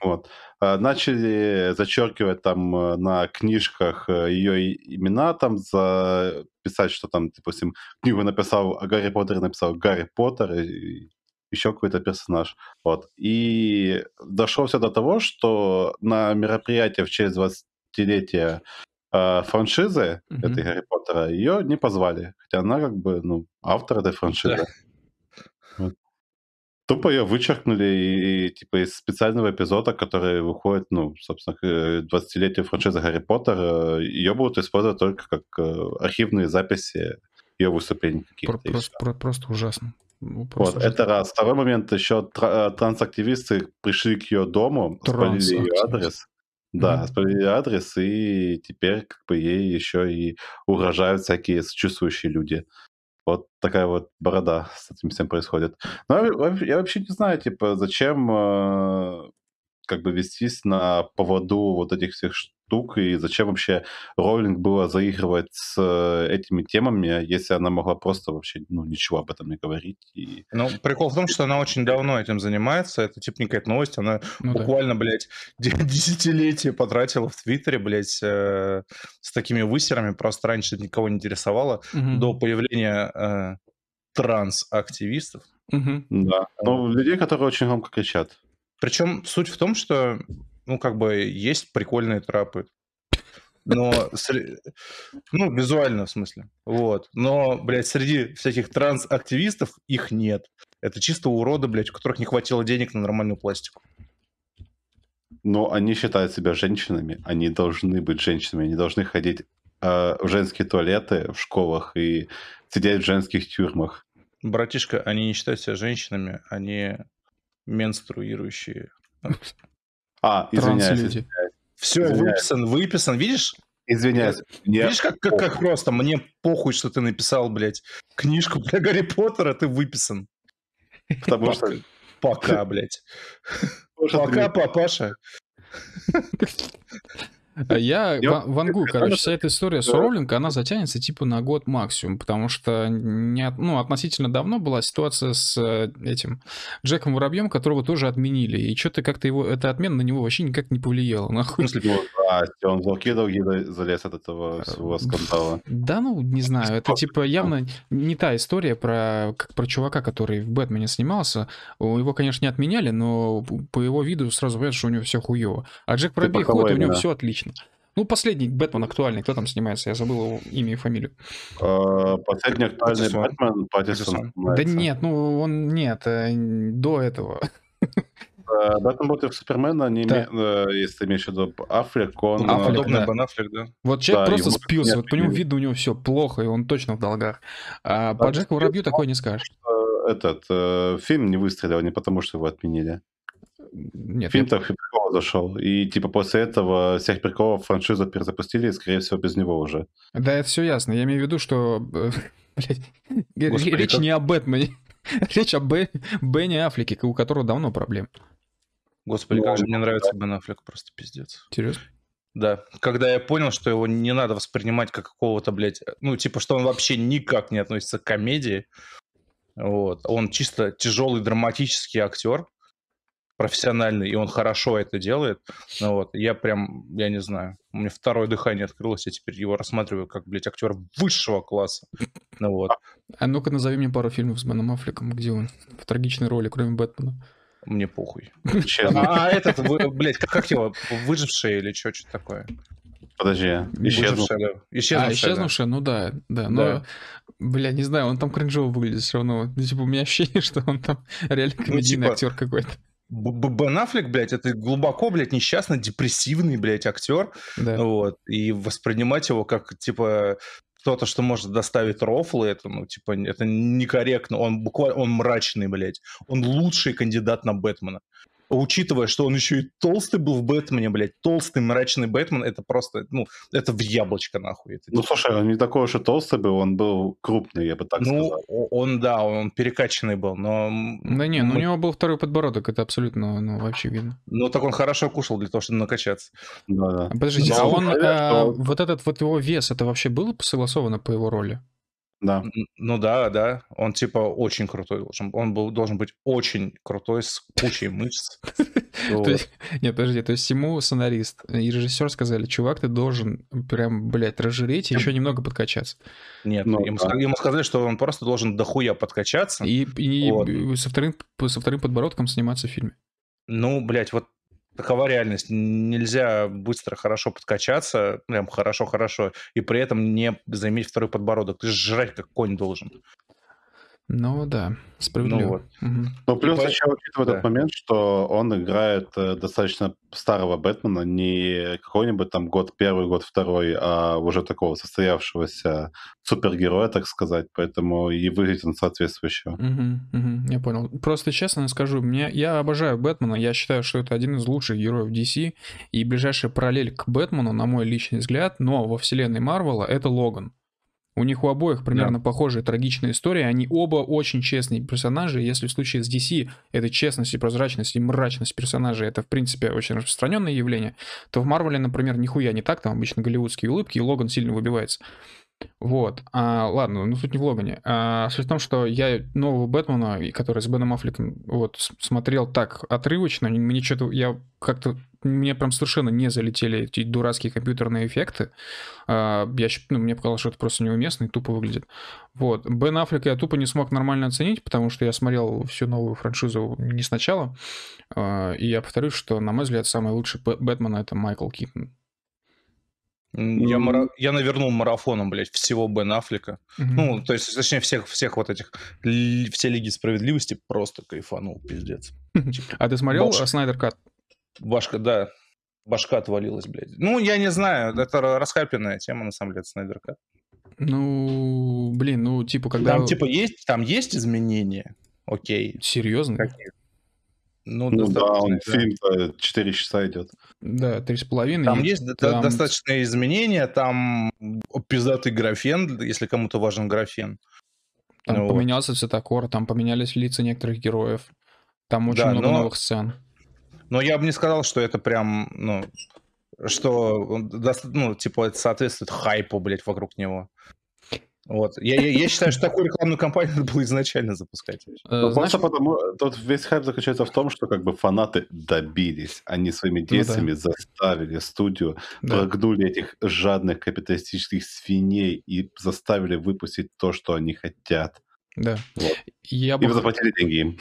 Вот. А, Начали зачеркивать там э, на книжках ее имена, там записать, что там, допустим, книгу написал, Гарри Поттер написал Гарри Поттер, и еще какой-то персонаж. Вот. И дошло все до того, что на мероприятие в честь 20-летия э, франшизы Мгм. этой Гарри Поттера ее не позвали. Хотя она как бы, ну, автор этой франшизы. Вот. Тупо ее вычеркнули и, и, типа из специального эпизода, который выходит, ну, собственно, к э, 20-летию франшизы Гарри Поттер, ее будут использовать только как э, архивные записи ее выступлений каких-то. Про- Просто, про- просто ужасно. Ну, Вот, ужасно. это раз. Второй момент, еще э, трансактивисты пришли к ее дому, спалили ее адрес. Да, Мгм. спалили адрес, и теперь как бы ей еще и угрожают всякие сочувствующие люди. Вот такая вот борода с этим всем происходит. Но я, во- я вообще не знаю, типа, зачем э, как бы вестись на поводу вот этих всех штук, и зачем вообще Роллинг было заигрывать с э, этими темами, если она могла просто вообще, ну, ничего об этом не говорить. И... Ну, прикол в том, что она очень давно этим занимается. Это типа не какая-то новость. Она Ну да. буквально, блядь, де- десятилетие потратила в Твиттере, блядь, э, с такими высерами. Просто раньше никого не интересовало. Мгм. До появления э, транс-активистов. Мгм. Да. Ну, людей, которые очень громко кричат. Причем суть в том, что, ну, как бы, есть прикольные трапы. Но, ну, визуально, в смысле. Вот. Но, блядь, среди всяких транс-активистов их нет. Это чисто уроды, блядь, у которых не хватило денег на нормальную пластику. Но они считают себя женщинами, они должны быть женщинами, они должны ходить э, в женские туалеты в школах и сидеть в женских тюрьмах. Братишка, они не считают себя женщинами, они менструирующие. А, извиняюсь, Транслюди. Все, Извиняюсь. выписан, выписан. Видишь? извиняюсь. Мне Видишь, как, как, как просто? Мне похуй, что ты написал, блядь, книжку про Гарри Поттера, ты выписан. потому что... Пока, блядь. Пока, папаша. А Я Я- ва- вангую, я- короче, вся эта история с. Роулинг, она затянется типа на год максимум, потому что не, ну, относительно давно была ситуация с э, этим Джеком Воробьем, которого тоже отменили, и что-то как-то его, эта отмена на него вообще никак не повлияла, В нахуй. смысле, Ну, здрасте, он в долги залез от этого своего скандала. Да, ну, не знаю, это типа явно не та история про, как про чувака, который в Бэтмене снимался. Его, конечно, не отменяли, но по его виду сразу понятно, что у него все хуево. А Джек Воробей ходит, у него все отлично. Ну, последний Бэтмен актуальный, кто там снимается, я забыл его имя и фамилию. Э, Последний актуальный Паттисон. Бэтмен Паттисон. Да нет, ну он нет, э, до этого. Э, Бэтмен против Супермена, не Да. име- э, если ты имеешь в виду Аффлек, он... Аффлек, э, подобный да. Бен Аффлек, да? Вот человек Да, просто спился, вот по нему видно, у него все плохо, и он точно в долгах. А по Да, Джеку Воробью такое не скажешь. э, Этот э, фильм не выстрелил не потому, что его отменили. Нет, Фильм нет. так прикол зашел. И типа после этого всех приколов франшизу перезапустили, и, скорее всего, без него уже. Да, это все ясно. Я имею в виду, что э, блядь, Господи, речь как- не о Бэтмене. Речь о Бенни Аффлеке, у которого давно проблем. Господи, Ну, как же он- мне нравится Бен Аффлек, просто пиздец. Серьезно? Да, когда я понял, что его не надо воспринимать как какого-то, блядь, ну, типа, что он вообще никак не относится к комедии, вот, он чисто тяжелый драматический актер, профессиональный, и он хорошо это делает, ну, вот, я прям, я не знаю, у меня второе дыхание открылось, я теперь его рассматриваю как, блядь, актер высшего класса, ну, вот, А ну-ка назови мне пару фильмов с Беном Аффлеком, где он в трагичной роли, кроме Бэтмена. мне похуй. Честно. А, а этот, блядь, как, его, выживший или что, что такое? Подожди. Исчезнувшая, да. исчезнувшая, ну да, да, но, Да. бля, не знаю, он там кринжово выглядит все равно. Ну, Типа, у меня ощущение, что он там реально комедийный типа, актер какой-то. Бен Аффлек, блядь, это глубоко, блядь, несчастный, депрессивный, блядь, актер, Да. вот, и воспринимать его как, типа, кто-то, что может доставить рофлы, это, ну, типа, это некорректно, он буквально, он мрачный, блядь, он лучший кандидат на Бэтмена. Учитывая, что он еще и толстый был в Бэтмене, блядь, толстый мрачный Бэтмен, это просто, ну, это в яблочко нахуй. Это, ну, слушай, он не такой уж и толстый был, он был крупный, я бы так ну, сказал. он, да, он перекачанный был, но... Да не, ну у него был второй подбородок, это абсолютно, ну, вообще видно. Ну, так он хорошо кушал для того, чтобы накачаться. Да, да. Подождите, Но а он, говорят, а, что- вот этот вот его вес, это вообще было согласовано по его роли? Да. Ну да, да, он типа очень крутой должен, он был, должен быть очень крутой с кучей мышц. Нет, подожди, то есть ему сценарист и режиссер сказали, чувак, ты должен прям, блядь, разжиреть и еще немного подкачаться. Нет, Ну ему, сказали, что он просто должен дохуя подкачаться. И, со вторым подбородком сниматься в фильме. Ну, блядь, вот такова реальность. Нельзя быстро хорошо подкачаться, прям хорошо-хорошо, и при этом не заиметь второй подбородок. Ты жрать как конь должен. Ну да, справедливо. Ну вот. Мгм. Ну, плюс по- еще учитывая да. тот момент, что он играет э, достаточно старого Бэтмена, не какой-нибудь там год первый, год второй, а уже такого состоявшегося супергероя, так сказать, поэтому и выглядит он соответствующе. Мгм, мгм, я понял. Просто честно скажу, мне, я обожаю Бэтмена, я считаю, что это один из лучших героев DC, и ближайшая параллель к Бэтмену, на мой личный взгляд, но во вселенной Марвела, это Логан. У них у обоих примерно похожие трагичные истории, они оба очень честные персонажи, если в случае с DC это честность и прозрачность и мрачность персонажей, это в принципе очень распространенное явление, то в Марвеле, например, нихуя не так, там обычно голливудские улыбки, и Логан сильно выбивается. Вот. А, ладно, ну суть не в Логане. А, суть в том, что я нового Бэтмена, который с Беном Аффлеком, вот, смотрел так отрывочно, мне что-то, я как-то, мне прям совершенно не залетели эти дурацкие компьютерные эффекты. А, я, ну, мне показалось, что это просто неуместно и тупо выглядит. Вот. Бен Аффлека я тупо не смог нормально оценить, потому что я смотрел всю новую франшизу не сначала. А, и я повторюсь, что, на мой взгляд, самый лучший Бэ- Бэтмен — это Майкл Китон. Я, мара- я навернул марафоном, блядь, всего Бен Аффлека. Мгм. Ну, то есть, точнее, всех, всех вот этих, ли- все Лиги Справедливости просто кайфанул, пиздец. а ты смотрел Снайдер Кат? Башка, да, башка отвалилась, блядь. Ну, я не знаю, это ра- расхайпленная тема, на самом деле, Снайдер Кат. Ну, блин, ну, типа, когда... Там, типа, есть, там есть изменения, окей. Серьезно? Какие? Ну, Ну да, он достаточно, да. фильм 4 часа идет. Да, три с половиной. Там и есть до- там- достаточные изменения, там пиздатый графен, если кому-то важен графен. Там Ну вот. поменялся цветокор, там поменялись лица некоторых героев. Там очень Да, много но- новых сцен. Но я бы не сказал, что это прям, ну, что, ну, типа, это соответствует хайпу, блядь, вокруг него. Вот. Я, я, я считаю, что такую рекламную кампанию надо было изначально запускать. Э, Ну, просто потому, тут весь хайп заключается в том, что как бы фанаты добились, они своими действиями заставили студию, Ну да, прогнули этих жадных капиталистических свиней и заставили выпустить то, что они хотят. Да. Вот. Я И бы, вы заплатили деньги им.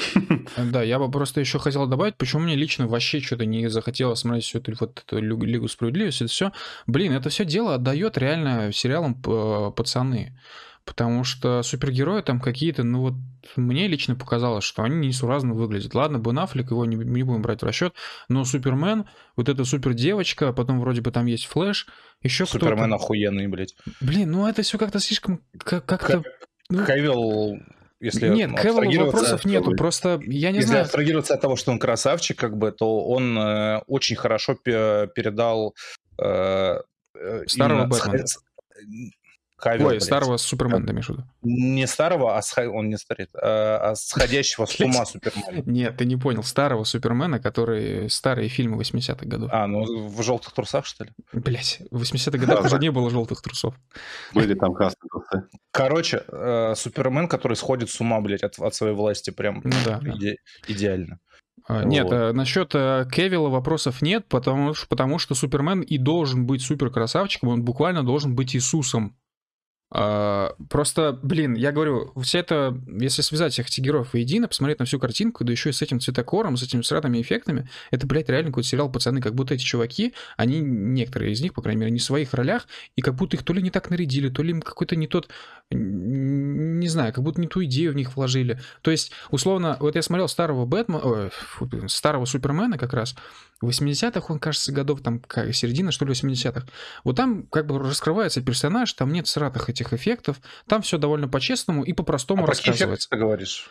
да, я бы просто еще хотел добавить, почему мне лично вообще что-то не захотелось смотреть всю эту вот эту Лигу Справедливости. Это все, блин, это все дело отдает реально сериалам э, пацаны. Потому что супергерои там какие-то, ну вот мне лично показалось, что они несуразно выглядят. Ладно, Бен Аффлек, его не, не будем брать в расчет, но Супермен, вот эта супер девочка, потом вроде бы там есть Флэш, еще кто-то. Супермен охуенный, блядь. Блин, ну это все как-то слишком как- как-то. Ну, Кевилл, если Нет, Кевиллу вопросов нету, просто я не если знаю. абстрагироваться от того, что он красавчик, как бы, то он э, очень хорошо пе- передал э, э, Старого Бэтмена. сх- Кавилл, Ой, блядь. старого Супермена, ты имеешь в виду? Не старого, а сха- он не старит, а, а сходящего с ума Супермена. Нет, ты не понял. Старого Супермена, который старые фильмы 80-х годов. А, ну в желтых трусах, что ли? Блять, в 80-х годах Да, уже не было желтых трусов. Были там красные трусы. Короче, э, Супермен, который сходит с ума, блядь, от, от своей власти, прям Ну да, да. иде- идеально. А, Нет, Вот. а, насчет а, Кевилла вопросов нет, потому, потому что Супермен и должен быть супер красавчиком, он буквально должен быть Иисусом. А, просто, блин, я говорю, вся это, если связать всех этих героев воедино, посмотреть на всю картинку, да еще и с этим цветокором, с этими сратными эффектами, это, блядь, реально какой-то сериал «Пацаны», как будто эти чуваки, они, некоторые из них, по крайней мере, не в своих ролях, и как будто их то ли не так нарядили, то ли им какой-то не тот, не знаю, как будто не ту идею в них вложили. То есть, условно, вот я смотрел старого Бэтмена, старого Супермена как раз, в 80-х он, кажется, годов, там, середина, что ли, 80-х. Вот там как бы раскрывается персонаж, там нет сратых этих эффектов, там все довольно по-честному и по-простому А про какие эффекты рассказывается. ты говоришь?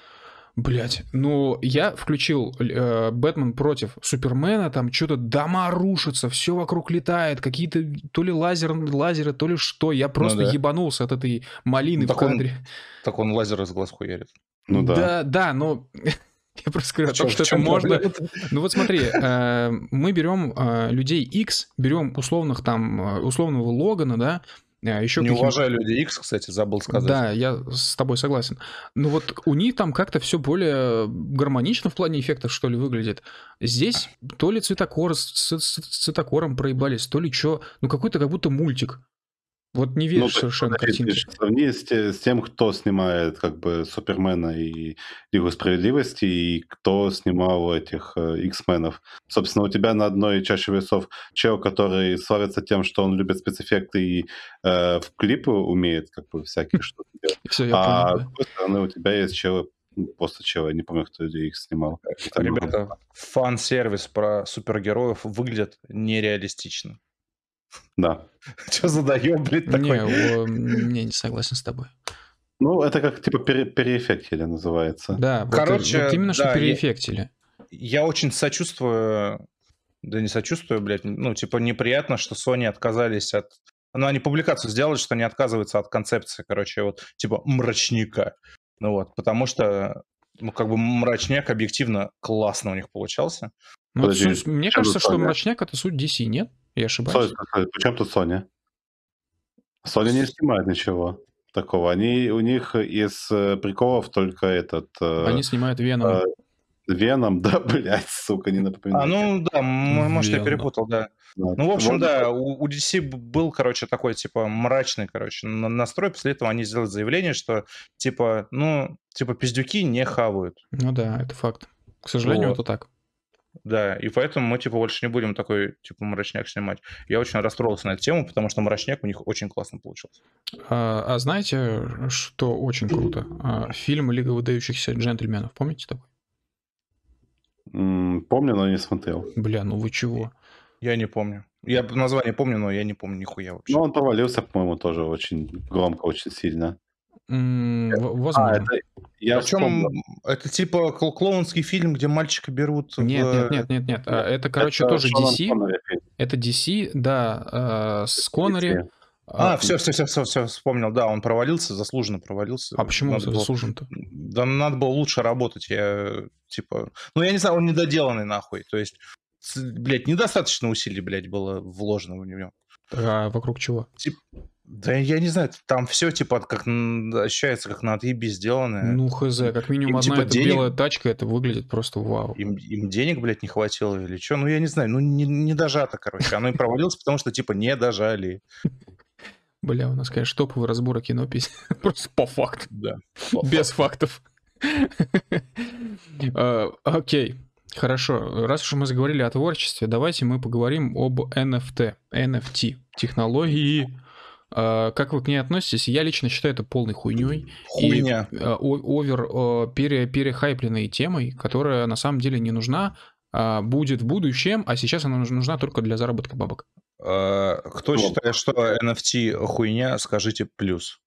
Блять, ну я включил э, Бэтмен против Супермена, там что-то дома рушатся, все вокруг летает, какие-то то ли лазер, лазеры, то ли что. Я просто да. ебанулся от этой малины Ну, в так он- кадре. Так он лазер из глаз хуярит. Ну да. Да, да, но я просто говорю о том, В что это можно. Ну вот смотри, э, мы берем э, людей X, берем условных там, э, условного Логана, да, еще Не уважаю людей X, кстати, забыл сказать. Да, я с тобой согласен. Но вот у них там как-то все более гармонично в плане эффектов, что ли, выглядит. Здесь то ли цветокор с, с- с цветокором проебались, то ли что. Ну какой-то как будто мультик. Вот не веришь Ну, совершенно картинке. Сравни с, с тем, кто снимает как бы Супермена и Лигу Справедливости, и кто снимал этих э, X-менов. Собственно, у тебя на одной чаще весов чел, который славится тем, что он любит спецэффекты и э, в клипы умеет как бы всякие штуки делать. Все, я А с понял. да. другой стороны, у тебя есть челы, ну, просто челы, я не помню, кто их снимал. Это Ребята, фан-сервис про супергероев выглядит нереалистично. Да. Что задаем, блядь, такой? Не, о, не, не согласен с тобой. Ну, это как типа пере- переэффектили называется. Да, вот, Короче, вот именно что да, я- переэффектили. Я очень сочувствую, да не сочувствую, блядь, ну, типа, неприятно, что Sony отказались от... Ну, они публикацию сделали, что они отказываются от концепции, короче, вот, типа, мрачника. Ну вот, потому что, ну, как бы мрачняк объективно классно у них получался. Ну, вот Подожди, суть- мне кажется, что мрачняк это суть DC, нет? Я ошибаюсь. Причем тут Sony? Sony не снимает ничего такого. Они, у них из э, приколов только этот... э, Они снимают Веном. э, Веном, да, блядь, сука, не напоминаю. А, ну, да, может, я Верно. перепутал, да. Да. Ну, в общем, Вот. да, у, у DC был, короче, такой, типа, мрачный, короче, на- настрой. После этого они сделали заявление, что, типа, ну, типа, пиздюки не хавают. Ну да, это факт. К сожалению, Вот. это так. Да, и поэтому мы, типа, больше не будем такой, типа, мрачняк снимать. Я очень расстроился на эту тему, потому что мрачняк у них очень классно получился. А, а знаете, что очень круто? А, фильм «Лига выдающихся джентльменов». Помните такой? Помню, но не смотрел. Бля, ну вы чего? Я не помню. Я название помню, но я не помню нихуя вообще. Ну, он провалился, по-моему, тоже очень громко, очень сильно. М, А, Возможно. это... Я Причем вспомнил. это типа кл- клоунский фильм, где мальчика берут Нет, в... нет, нет, нет, нет. А, Это, короче, Это тоже DC. Коннери. Это DC, да, э, с Коннери. А, все, все, все, все, все, вспомнил. Да, он провалился, заслуженно провалился. А почему Надо было- заслужен-то? Да надо было лучше работать. Я, типа... Ну, я не знаю, он недоделанный нахуй. То есть, блядь, недостаточно усилий, блядь, было вложено в него. А вокруг чего? Да я не знаю, там все, типа, как ощущается, как на отъебе сделанное. Ну, хз, как минимум Им, одна типа, эта денег- белая тачка, это выглядит просто вау. Им, им денег, блядь, не хватило или что? Ну, я не знаю, ну, не, не дожато, короче. Оно и провалилось, потому что, типа, не дожали. Бля, у нас, конечно, топовый разбор кино. Просто по факту. Да. Без фактов. Э, Окей, хорошо. Раз уж мы заговорили о творчестве, давайте мы поговорим об NFT. NFT. Технологии. Э, Как вы к ней относитесь? Я лично считаю это полной хуйней. Хуйня. И, э, овер э, пере, перехайпленной темой, которая на самом деле не нужна, а будет в будущем, а сейчас она нуж- нужна только для заработка бабок. Э, Кто Ну. считает, что NFT хуйня, скажите плюс.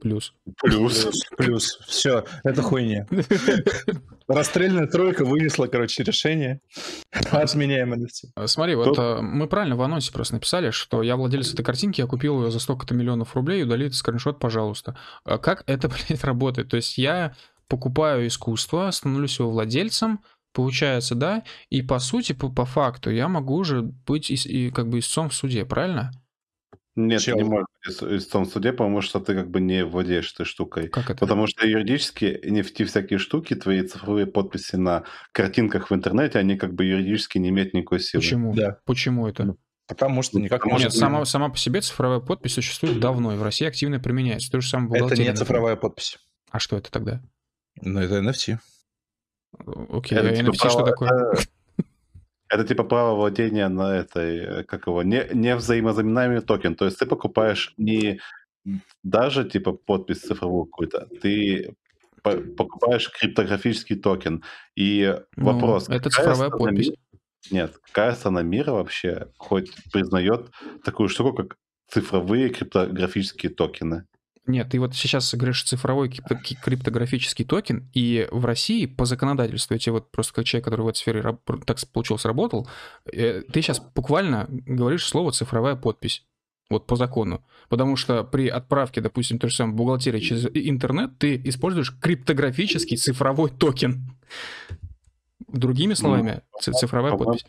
Плюс. Плюс. Плюс. Все, это хуйня. Расстрельная тройка вынесла, короче, решение. Отменяем NFT. А, Смотри, вот э, мы правильно в анонсе просто написали, что я владелец этой картинки, я купил ее за столько-то миллионов рублей, удали этот скриншот, пожалуйста. А Как это, блядь, работает? То есть я покупаю искусство, становлюсь его владельцем, получается, да, и по сути, по, по факту, я могу уже быть ис- и, как бы истцом в суде, правильно? Нет, Чел. не можешь быть ис- истцом в суде, потому что ты как бы не владеешь этой штукой. Как это? Потому что юридически NFT всякие штуки, твои цифровые подписи на картинках в интернете, они как бы юридически не имеют никакой силы. Почему? Да. Почему это? Потому что никак Потому не Нет, сама, сама по себе цифровая подпись существует давно, и в России активно применяется. То же самое в Это не например. цифровая подпись. А что это тогда? Ну, это NFT. Окей, Это а типа NFT что такое? Это, это типа право владения на этой, э, как его, не, не взаимозаменяемый токен. То есть ты покупаешь не даже типа подпись цифровую какую-то, ты по- покупаешь криптографический токен. И Ну, вопрос, это цифровая подпись. ми- Нет, какая страна мира вообще хоть признает такую штуку, как цифровые криптографические токены? Нет, ты вот сейчас говоришь цифровой крипто- ки- криптографический токен, и в России по законодательству, я тебе вот просто как человек, который в этой сфере так получилось работал, э, ты сейчас буквально говоришь слово цифровая подпись. Вот по закону. Потому что при отправке, допустим, той же самой бухгалтерии через интернет, ты используешь криптографический цифровой токен. Другими словами, ци- цифровая подпись.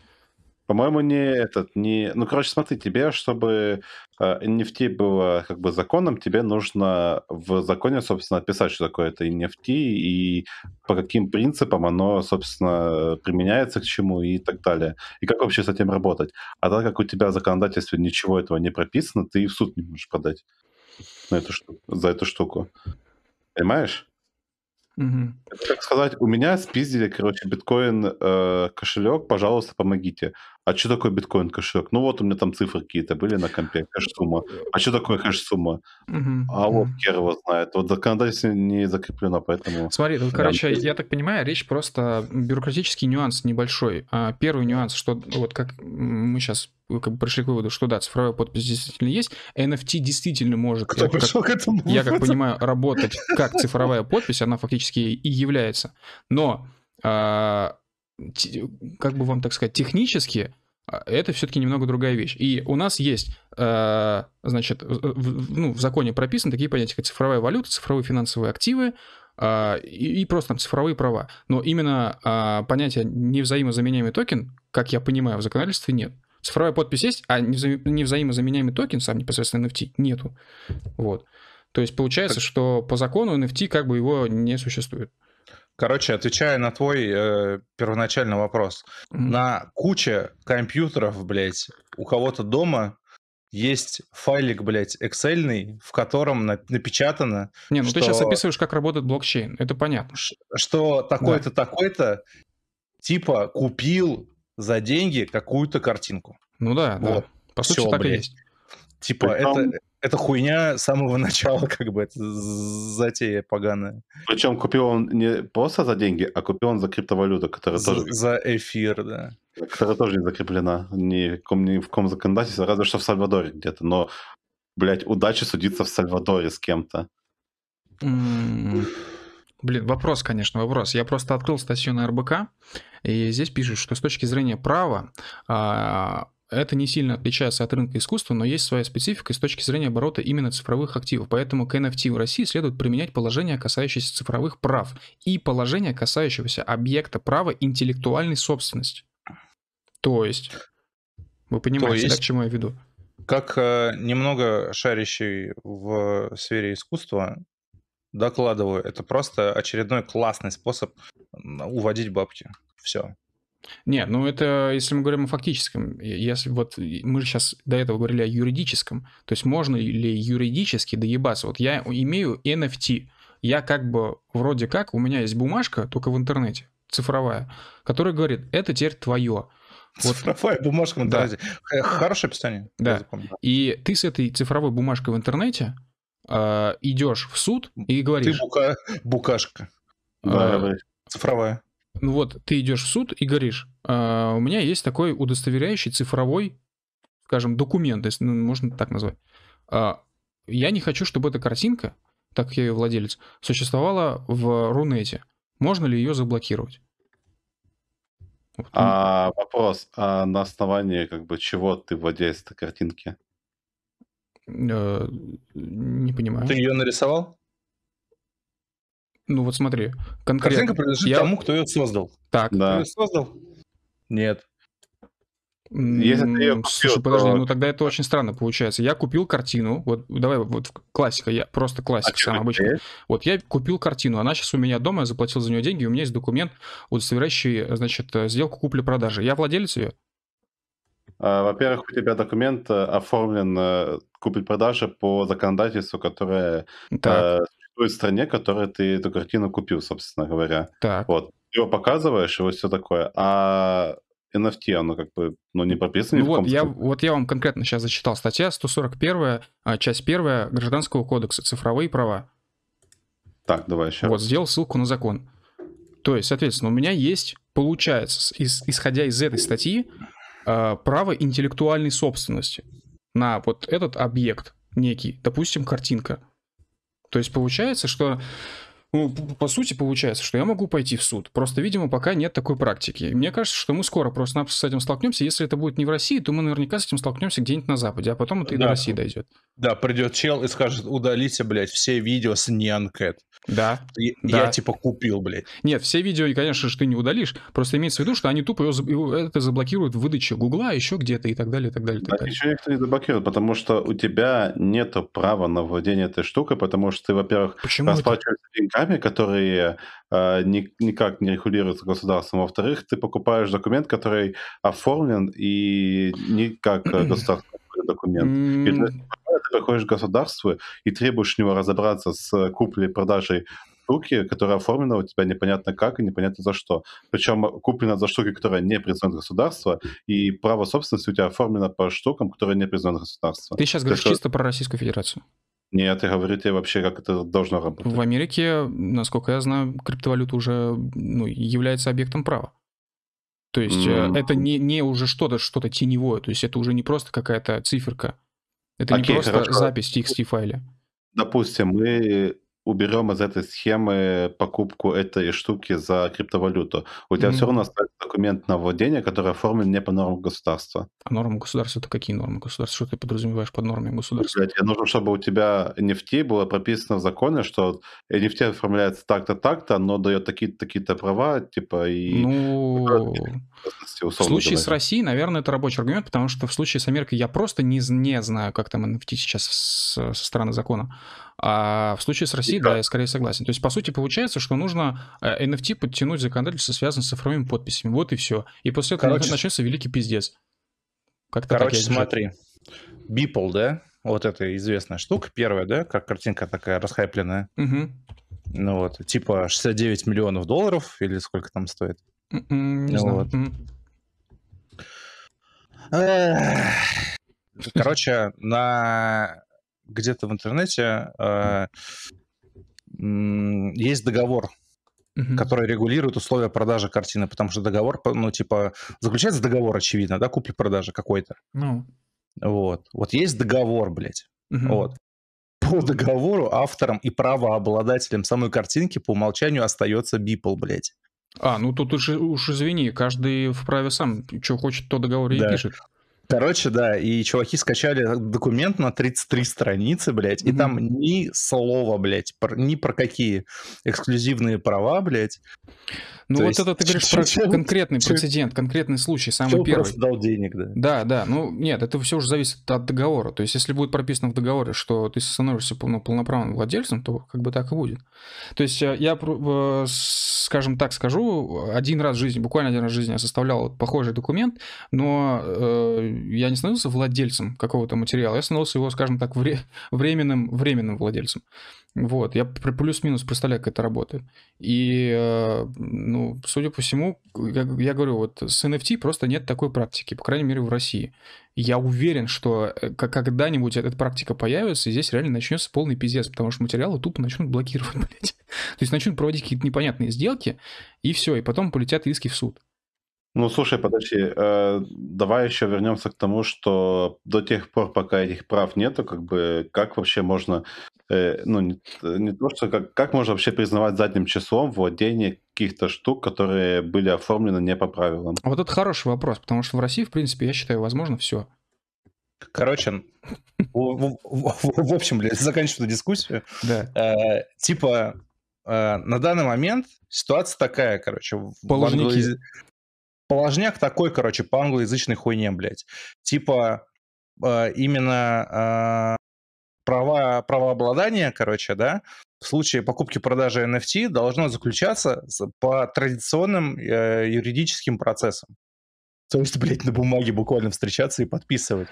По-моему, не этот, не... Ну, короче, смотри, тебе, чтобы э, NFT было как бы законом, тебе нужно в законе, собственно, описать, что такое это NFT и по каким принципам оно, собственно, применяется к чему и так далее. И как вообще с этим работать. А так как у тебя в законодательстве ничего этого не прописано, ты и в суд не можешь подать на эту штуку, за эту штуку. Понимаешь? Мгм. Это как сказать, у меня спиздили, короче, биткоин э, кошелек, пожалуйста, помогите. А что такое биткоин кошелек? Ну вот у меня там цифры какие-то были на компе, хэш-сумма. А что такое хэш-сумма? Мгм. А вот Мгм. хер его знает. Вот законодательство не закреплено, поэтому... Смотри, тут, Да, короче, я так понимаю, речь просто бюрократический нюанс небольшой. А Первый нюанс, что вот как мы сейчас как бы пришли к выводу, что да, цифровая подпись действительно есть, NFT действительно может, Кто я как, к этому? я как понимаю, работать как цифровая подпись, она фактически и является. Но, а, как бы вам так сказать, технически а, это все-таки немного другая вещь. И у нас есть, а, значит, в, ну, в законе прописаны такие понятия, как цифровая валюта, цифровые финансовые активы, а, и, и просто там цифровые права. Но именно а, понятие невзаимозаменяемый токен, как я понимаю, в законодательстве нет. Цифровая подпись есть, а невза- невзаимозаменяемый токен, сам непосредственно NFT, нету. Вот. То есть получается, что по закону NFT как бы его не существует. Короче, отвечая на твой э, первоначальный вопрос. Мгм. На куче компьютеров, блядь, у кого-то дома есть файлик, блядь, эксельный, в котором на- напечатано, Не, ну ты что- сейчас описываешь, как работает блокчейн. Это понятно. ш- что такой-то, такой-то, типа, купил за деньги какую-то картинку. Ну да, да. Вот. По сути, Всё, так и блядь. есть. Типа, Притом- это, это хуйня с самого начала, как бы, это затея поганая. Причем купил он не просто за деньги, а купил он за криптовалюту, которая, За, тоже, за эфир, да. которая тоже не закреплена ни в, ком, ни в ком законодательстве, разве что в Сальвадоре где-то. Но, блядь, удачи судиться в Сальвадоре с кем-то. М, Блин, вопрос, конечно, вопрос. Я просто открыл статью на РБК, и здесь пишут, что с точки зрения права а, это не сильно отличается от рынка искусства, но есть своя специфика с точки зрения оборота именно цифровых активов. Поэтому к NFT в России следует применять положение, касающееся цифровых прав, и положение, касающегося объекта права интеллектуальной собственности. То есть, вы понимаете, да, есть- к чему я веду? Как э, немного шарящий в сфере искусства, докладываю, это просто очередной классный способ уводить бабки. Все. Не, ну это если мы говорим о фактическом, если вот мы же сейчас до этого говорили о юридическом, то есть можно ли юридически доебаться? Вот я имею NFT, я как бы вроде как, у меня есть бумажка, только в интернете, цифровая, которая говорит, это теперь твое. Вот. Цифровая бумажка в Да. интернете. Х- Хорошее описание. Да. И ты с этой цифровой бумажкой в интернете э, идешь в суд и Ты говоришь, бука... букашка. Да, А, говорит. Цифровая. Ну вот ты идешь в суд и говоришь, «А, у меня есть такой удостоверяющий цифровой, скажем, документ, если ну, можно так назвать. А, я не хочу, чтобы эта картинка, так как я ее владелец, существовала в Рунете. Можно ли ее заблокировать? Вот. А вопрос, а на основании как бы чего ты владелец этой картинки? Э, не понимаю. Ты ее нарисовал? Ну вот смотри, Картинка конкретно. принадлежит Я- тому, кто ее создал. Так, Кто Да. ее создал? Нет. Если ты М, купил, Слушай, подожди, то- ну тогда это очень странно получается. Я купил картину, вот давай вот классика, я просто А классика чё, сам у обычно. тебя есть? Вот я купил картину, она сейчас у меня дома, я заплатил за нее деньги, у меня есть документ, удостоверяющий, значит, э, сделку купли-продажи. Я владелец ее? А, Во-первых, у тебя документ э, оформлен э, купли-продажи по законодательству, которое Так, в стране, которой ты эту картину купил, собственно говоря. так. Вот. Ты его показываешь, вот все такое. А NFT, оно как бы, ну, не прописано Ну вот я, вот я вам конкретно сейчас зачитал статья 141, а, часть 1 Гражданского кодекса «Цифровые права». Так, давай еще. Вот, сделал ссылку на закон. То есть, соответственно, у меня есть, получается, из- исходя из этой статьи, э, право интеллектуальной собственности на вот этот объект некий, допустим, картинка. То есть получается, что ну, по сути, получается, что я могу пойти в суд. Просто, видимо, пока нет такой практики. Мне кажется, что мы скоро просто с этим столкнемся. Если это будет не в России, то мы наверняка с этим столкнемся где-нибудь на Западе, а потом это и до России дойдет. Да, придет чел и скажет, удалите, блядь, все видео с Нянкэт. Да, я, да. Я типа купил, блядь. Нет, все видео, конечно же, ты не удалишь. Просто имеется в виду, что они тупо его, это заблокируют в выдаче Гугла, еще где-то и так далее, и так далее. И так далее. Еще никто не заблокирует, потому что у тебя нет права на владение этой штукой, потому что ты, во-первых, расплачиваешься это? Деньгами, которые э, ни, никак не регулируются государством. Во-вторых, ты покупаешь документ, который оформлен и не как государственный документ. И ты приходишь к государству и требуешь у него разобраться с куплей-продажей штуки, которая оформлена у тебя непонятно как и непонятно за что. Причем куплена за штуки, которая не признает государство, и право собственности у тебя оформлено по штукам, которые не признают государство. Ты сейчас говоришь что... чисто про Российскую Федерацию. Нет, я говорю тебе вообще, как это должно работать. В Америке, насколько я знаю, криптовалюта уже ну, является объектом права. То есть mm. это не, не уже что-то что-то теневое, то есть это уже не просто какая-то циферка. Это Окей, не просто хорошо. запись в TXT файле. Допустим, мы уберем из этой схемы покупку этой штуки за криптовалюту, у тебя mm-hmm. все равно остается документ на владение, который оформлен не по нормам государства. А нормы государства это какие нормы государства? Что ты подразумеваешь под нормами государства? Тебе нужно, чтобы у тебя NFT было прописано в законе, что NFT оформляется так-то, так-то, но дает такие-то, такие-то права, типа, и... Ну, в случае говоря. с Россией, наверное, это рабочий аргумент, потому что в случае с Америкой я просто не, не знаю, как там NFT сейчас со стороны закона. А в случае с Россией, да, я скорее согласен. То есть, по сути, получается, что нужно NFT э, подтянуть законодательство, связанное с цифровыми подписями. Вот и все. И после этого Короче, начнется великий пиздец. Как-то Короче, смотри. Beeple, да? Вот эта известная штука, первая, да? Как картинка такая расхайпленная. Угу. Ну вот, типа 69 миллионов долларов или сколько там стоит? М-м, не ну, знаю. Вот. Короче, на где-то в интернете э, есть договор, uh который регулирует условия продажи картины, потому что договор, ну, типа, заключается договор, очевидно, да, купли-продажи какой-то. Ну. Вот. Вот есть договор, блядь. uh Вот. По договору автором и правообладателем самой картинки по умолчанию остается Бипл, блядь. А, ну тут уж, уж извини, каждый вправе сам, что хочет, то договор и пишет. Короче, да, и чуваки скачали документ на 33 страницы, блядь, mm-hmm. и там ни слова, блядь, про, ни про какие эксклюзивные права, блядь. Ну То вот есть, это ты говоришь про конкретный прецедент, конкретный случай, самый первый. просто дал денег, да. Да, да, ну нет, это все уже зависит от договора. То есть если будет прописано в договоре, что ты становишься ну, полноправным владельцем, то как бы так и будет. То есть э, я, э, скажем так скажу, один раз в жизни, буквально один раз в жизни я составлял похожий документ, но э, я не становился владельцем какого-то материала, я становился его, скажем так, вре- временным, временным владельцем. Вот, я плюс-минус представляю, как это работает. И, э, ну, судя по всему, я, я говорю, вот с NFT просто нет такой практики, по крайней мере, в России. Я уверен, что э, когда-нибудь эта практика появится, и здесь реально начнется полный пиздец, потому что материалы тупо начнут блокировать, блядь. То есть начнут проводить какие-то непонятные сделки, и все, и потом полетят иски в суд. Ну, слушай, подожди, э, давай еще вернемся к тому, что до тех пор, пока этих прав нету, как бы, как вообще можно, э, ну, не, не то, что, как, как можно вообще признавать задним числом владение каких-то штук, которые были оформлены не по правилам? Вот это хороший вопрос, потому что в России, в принципе, я считаю, возможно все. Короче, в общем, блядь, заканчиваю эту дискуссию. Да. Э, типа, э, на данный момент ситуация такая, короче. Положники. Положняк такой, короче, по англоязычной хуйне, блядь. Типа э, именно э, права, правообладания, короче, да, в случае покупки-продажи NFT должно заключаться по традиционным э, юридическим процессам. То есть, блядь, на бумаге буквально встречаться и подписывать.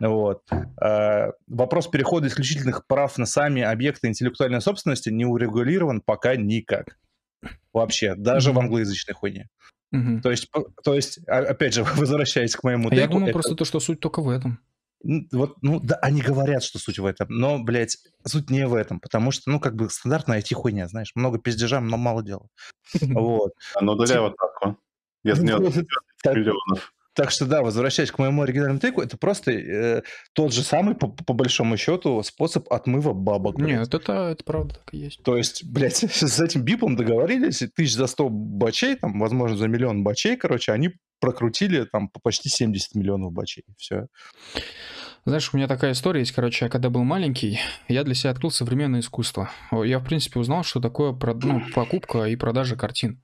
Вот. Э, вопрос перехода исключительных прав на сами объекты интеллектуальной собственности не урегулирован пока никак. Вообще, даже mm-hmm. в англоязычной хуйне. Угу. То есть, то есть, опять же, возвращаясь к моему а Я думал это... просто то, что суть только в этом. Вот, ну, да, они говорят, что суть в этом, но, блядь, суть не в этом, потому что, ну, как бы стандартная IT-хуйня, знаешь, много пиздежа, но мало дела. Вот. А ну, удаляй вот так, а? Если нет миллионов. Так что да, возвращаясь к моему оригинальному тейку, это просто э, тот же самый, по, по большому счету, способ отмыва бабок. блядь. Нет, это, это правда так и есть. То есть, блядь, с этим бипом договорились, и тысяч за 100 бачей, там, возможно, за миллион бачей, короче, они прокрутили там по почти 70 миллионов бачей. Все. Знаешь, у меня такая история есть, короче, я когда был маленький, я для себя открыл современное искусство. Я, в принципе, узнал, что такое прод- ну, покупка и продажа картин.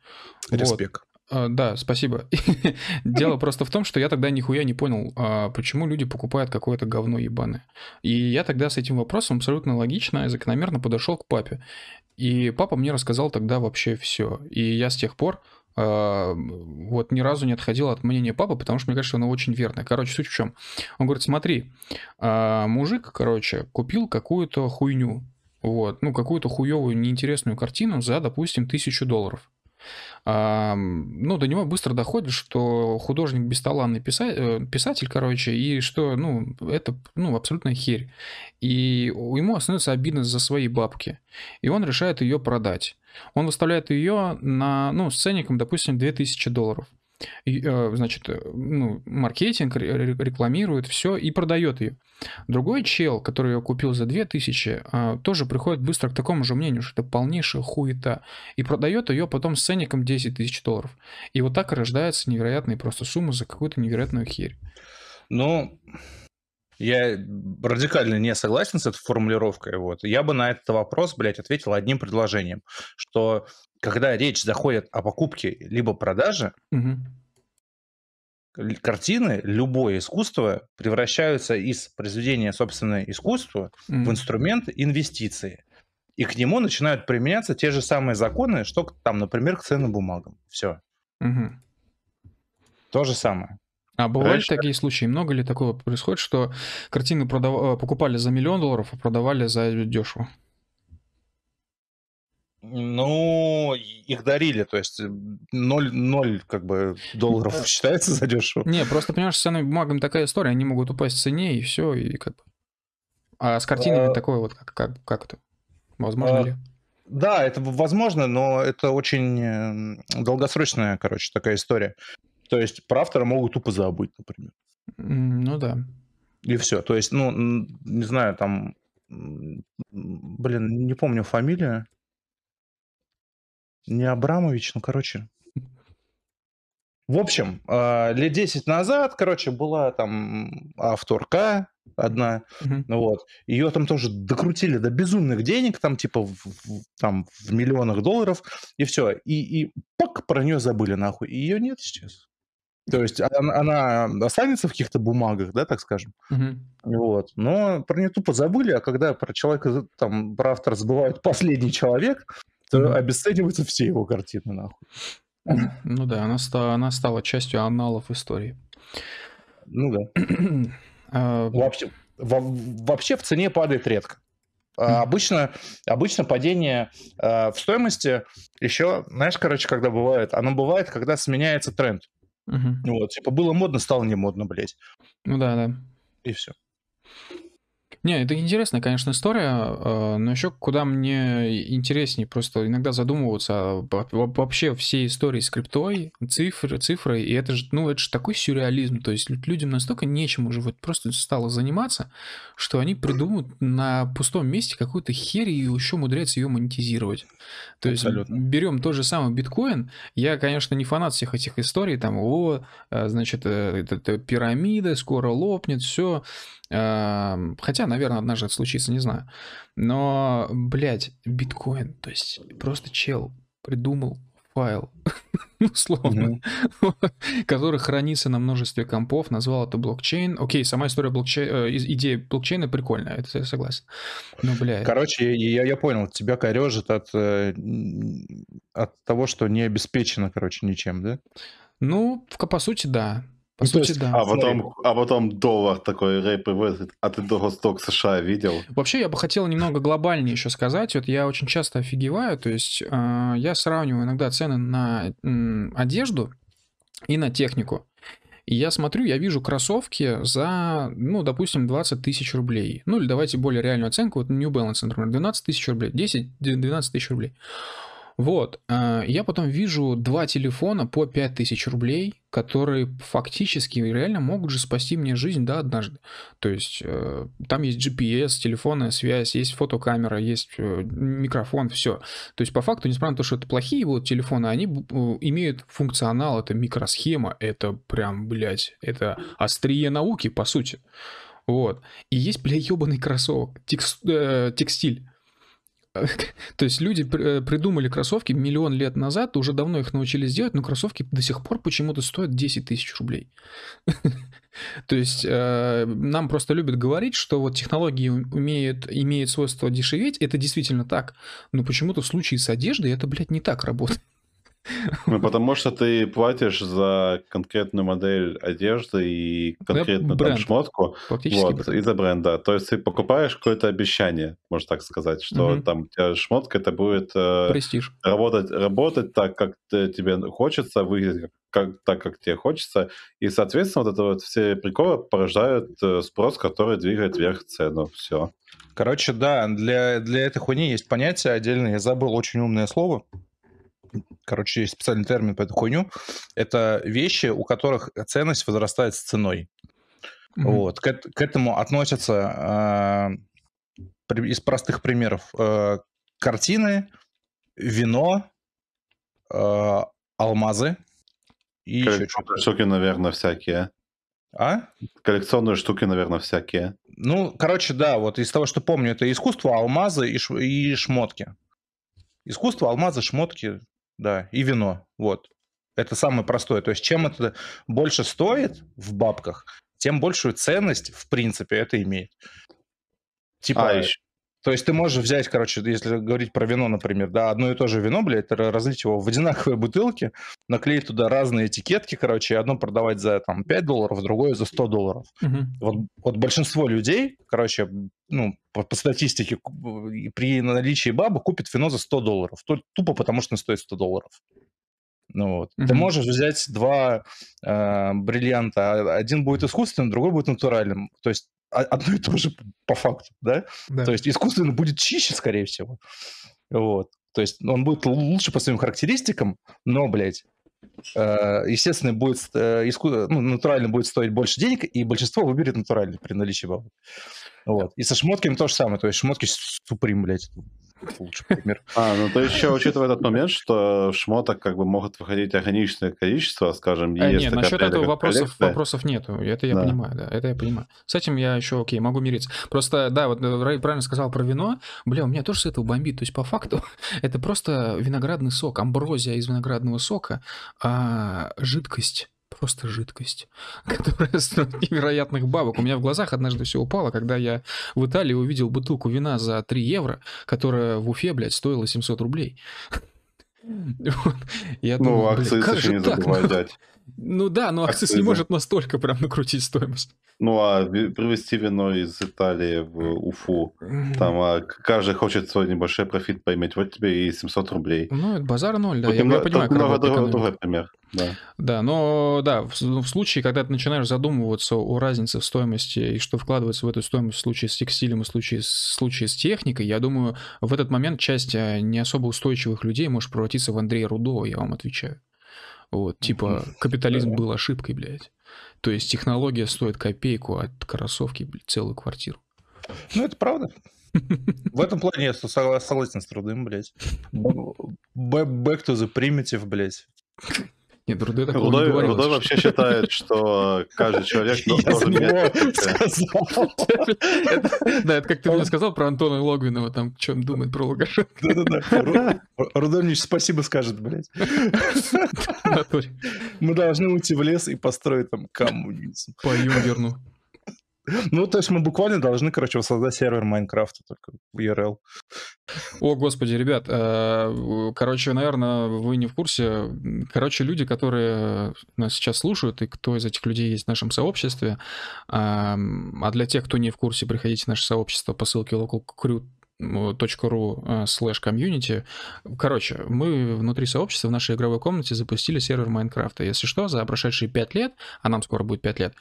Вот. Респект. А, Да, спасибо. Дело просто в том, что я тогда нихуя не понял, а, почему люди покупают какое-то говно ебаное. И я тогда с этим вопросом абсолютно логично и закономерно подошел к папе. И папа мне рассказал тогда вообще все. И я с тех пор а, вот ни разу не отходил от мнения папы, потому что мне кажется, оно очень верное. Короче, суть в чем? Он говорит, смотри, а, мужик, короче, купил какую-то хуйню, вот, ну, какую-то хуевую, неинтересную картину за, допустим, тысячу долларов. А, ну, до него быстро доходит, что художник бесталанный писа- э, писатель, короче, и что, ну, это, ну, абсолютная херь. И ему становится обидно за свои бабки. И он решает ее продать. Он выставляет ее на, ну, с ценником, допустим, 2000 долларов. И, э, значит, э, ну, маркетинг ре- ре- рекламирует все и продает ее. Другой чел, который ее купил за 2000, а, тоже приходит быстро к такому же мнению, что это полнейшая хуета. И продает ее потом с ценником 10 тысяч долларов. И вот так и рождаются невероятные просто суммы за какую-то невероятную херь. Ну, я радикально не согласен с этой формулировкой. Вот. Я бы на этот вопрос, блядь, ответил одним предложением, что когда речь заходит о покупке либо продаже, л- картины, любое искусство превращаются из произведения собственного искусства в Мгм. инструмент инвестиции. И к нему начинают применяться те же самые законы, что там, например, к ценным бумагам. Все. Мгм. То же самое. А бывали Раньше- такие случаи? Много ли такого происходит, что картины продав- э, покупали за миллион долларов, а продавали за дешево? Ну, их дарили, то есть ноль, ноль как бы долларов считается задешево. Не, просто понимаешь, с ценными бумагами такая история, они могут упасть в цене и все, и как бы. А с картинами А- такое вот как, как, как это? Возможно А, ли? Да, это возможно, но это очень э, долгосрочная, короче, такая история. То есть про автора могут тупо забыть, например. Ну да. И все. То есть, ну, не знаю, там, блин, не помню фамилию. Не Абрамович, ну, короче. В общем, а, лет 10 назад, короче, была там авторка одна, ну вот, ее там тоже докрутили до безумных денег, там типа в, в- там в миллионах долларов, и все. И, и пак, про нее забыли нахуй. И ее нет сейчас. То есть она, она останется в каких-то бумагах, да, так скажем. Мгм. Вот. Но про нее тупо забыли, а когда про человека, там, про автора забывают последний человек, то Мгм. обесцениваются все его картины, нахуй. Ну да, она, ста- она стала частью аналов истории. Ну да. А, Вообще, во- вообще в цене падает редко. А. Обычно, обычно падение а, в стоимости еще, знаешь, короче, когда бывает, оно бывает, когда сменяется тренд. Мгм. Вот, типа было модно, стало не модно, блядь. Ну да, да. И все. Не, это интересная, конечно, история, э, но еще куда мне интереснее просто иногда задумываться вообще всей истории с криптой, цифры, цифры, и это же, ну, это же такой сюрреализм, то есть лю- людям настолько нечем уже вот просто стало заниматься, что они придумают на пустом месте какую-то херь и еще умудряются ее монетизировать. То есть Абсолютно. берем тот же самый биткоин, я, конечно, не фанат всех этих историй, там, о, э, значит, э, это, это пирамида скоро лопнет, все, Хотя, наверное, однажды это случится, не знаю. Но, блядь, биткоин, то есть просто чел придумал файл, условно, который хранится на множестве компов, назвал это блокчейн. Окей, сама история блокчейна, идея блокчейна прикольная, это я согласен. Но, блядь, Короче, я, я понял, тебя корежит от, э, от того, что не обеспечено, короче, ничем, да? ну, по сути, да. По Ну, то сути, есть, да. А потом, а потом доллар такой рэп говорит, а ты Доросток США видел? Вообще, я бы хотел немного глобальнее еще сказать. Вот я очень часто офигеваю, то есть э, я сравниваю иногда цены на м, одежду и на технику. И я смотрю, я вижу кроссовки за, ну, допустим, 20 тысяч рублей. Ну, или давайте более реальную оценку. Вот New Balance, например, 12 тысяч рублей, 10-12 тысяч рублей. Вот. э, Я потом вижу два телефона по 5000 рублей, которые фактически реально могут же спасти мне жизнь, да, однажды. То есть э, там есть GPS, телефонная связь, есть фотокамера, есть э, микрофон, все. То есть по факту, несмотря на то, что это плохие вот телефоны, они э, имеют функционал, это микросхема, это прям, блядь, это острие науки, по сути. Вот. И есть, бля, ебаный кроссовок, текс- э, текстиль. То есть люди э, придумали кроссовки миллион лет назад, уже давно их научились делать, но кроссовки до сих пор почему-то стоят 10 тысяч рублей. То есть э, нам просто любят говорить, что вот технологии умеют, имеют свойство дешеветь, это действительно так, но почему-то в случае с одеждой это, блядь, не так работает. Ну, потому что ты платишь за конкретную модель одежды и конкретную там бренд. шмотку. Фактически. Вот, бренд. из-за бренда. То есть ты покупаешь какое-то обещание, можно так сказать, что Мгм. там у тебя шмотка это будет э, Престиж. работать, работать так, как ты- тебе хочется, выглядеть как, как- так, как тебе хочется. И, соответственно, вот это вот все приколы порождают э, спрос, который двигает вверх цену. Все. Короче, да, для, для этой хуйни есть понятие отдельное. Я забыл очень умное слово. Короче, есть специальный термин по этой хуйню. Это вещи, у которых ценность возрастает с ценой. Мгм. Вот. К, к этому относятся э, при- из простых примеров э, картины, вино, э, алмазы и еще. Коллекционные штуки, наверное, всякие. А? Коллекционные штуки, наверное, всякие. Ну, короче, да, вот из того, что помню, это искусство, алмазы и, ш- и шмотки. Искусство, алмазы, шмотки, да, и вино. Вот. Это самое простое. То есть, чем это больше стоит в бабках, тем большую ценность, в принципе, это имеет. Типа, А, еще. То есть ты можешь взять, короче, если говорить про вино, например, да, одно и то же вино, блядь, ра- разлить его в одинаковые бутылки, наклеить туда разные этикетки, короче, и одно продавать за там 5 долларов, другое за 100 долларов Мгм. вот, вот большинство людей, короче, ну, по, по статистике, при наличии бабы купит вино за 100 долларов. Ту- Тупо потому, что оно стоит 100 долларов. Ну, вот. Ты Мгм. можешь взять два э, бриллианта. Один будет искусственным, другой будет натуральным. То есть одно и то же по факту, да? Да. То есть искусственный будет чище, скорее всего. Вот. То есть он будет лучше по своим характеристикам, но, блядь, э, естественно, будет, э, ну, натурально будет стоить больше денег, и большинство выберет натуральный при наличии бабок. Вот. И со шмотками то же самое. То есть шмотки Supreme, блядь, лучший пример. А, ну ты еще учитывая этот момент, что шмоток как бы могут выходить ограниченное количество, скажем, Э, есть Нет, насчет этого вопросов, коллекция. вопросов нету. Это я Да. понимаю, да. Это я понимаю. С этим я еще, окей, могу мириться. Просто, да, вот э, Рэй правильно сказал про вино. Бля, у меня тоже с этого бомбит. То есть, по факту, это просто виноградный сок, амброзия из виноградного сока, а жидкость. Просто жидкость, которая стоит невероятных бабок. У меня в глазах однажды все упало, когда я в Италии увидел бутылку вина за 3 евро, которая в Уфе, блядь, стоила 700 рублей. Вот. Я Ну, думаю, бля, акциз как еще же не так? забывай взять. Ну да, но акциз не может настолько прям накрутить стоимость. Ну, а привезти вино из Италии в Уфу, там а, каждый хочет свой небольшой профит поиметь, вот тебе и 700 рублей. Ну, это базар ноль, да, Тут я, я понимаю, работает другой, другой пример. Да. Да, но да, в, с- в случае, когда ты начинаешь задумываться о разнице в стоимости и что вкладывается в эту стоимость в случае с текстилем и в случае, с- в случае с техникой, я думаю, в этот момент часть э, не особо устойчивых людей может превратиться в Андрея Рудова, я вам отвечаю. Вот, типа, капитализм был ошибкой, блядь. То есть технология стоит копейку, а кроссовки, целую квартиру. Ну, это правда. В этом плане я согла- согласен с трудым, блядь. Back to the primitive, блядь. Нет, Руде такого не Рудой, говорил. Рудой вообще считает, что каждый человек должен. Это- Да, это как ты мне сказал про Антона Логвинова, там, что он думает про Лукашенко. Да-да-да. Ру- Рудой мне спасибо скажет, блядь. Мы должны уйти в лес и построить там коммунизм. По Юнгерну. Ну, то есть мы буквально должны, короче, воссоздать сервер Майнкрафта только в URL. О, господи, ребят, э, короче, наверное, вы не в курсе. Короче, люди, которые нас сейчас слушают, и кто из этих людей есть в нашем сообществе, а а для тех, кто не в курсе, приходите в наше сообщество по ссылке localcrew.ru slash community. Короче, мы внутри сообщества в нашей игровой комнате запустили сервер Майнкрафта. Если что, за прошедшие 5 лет, а нам скоро будет 5 лет,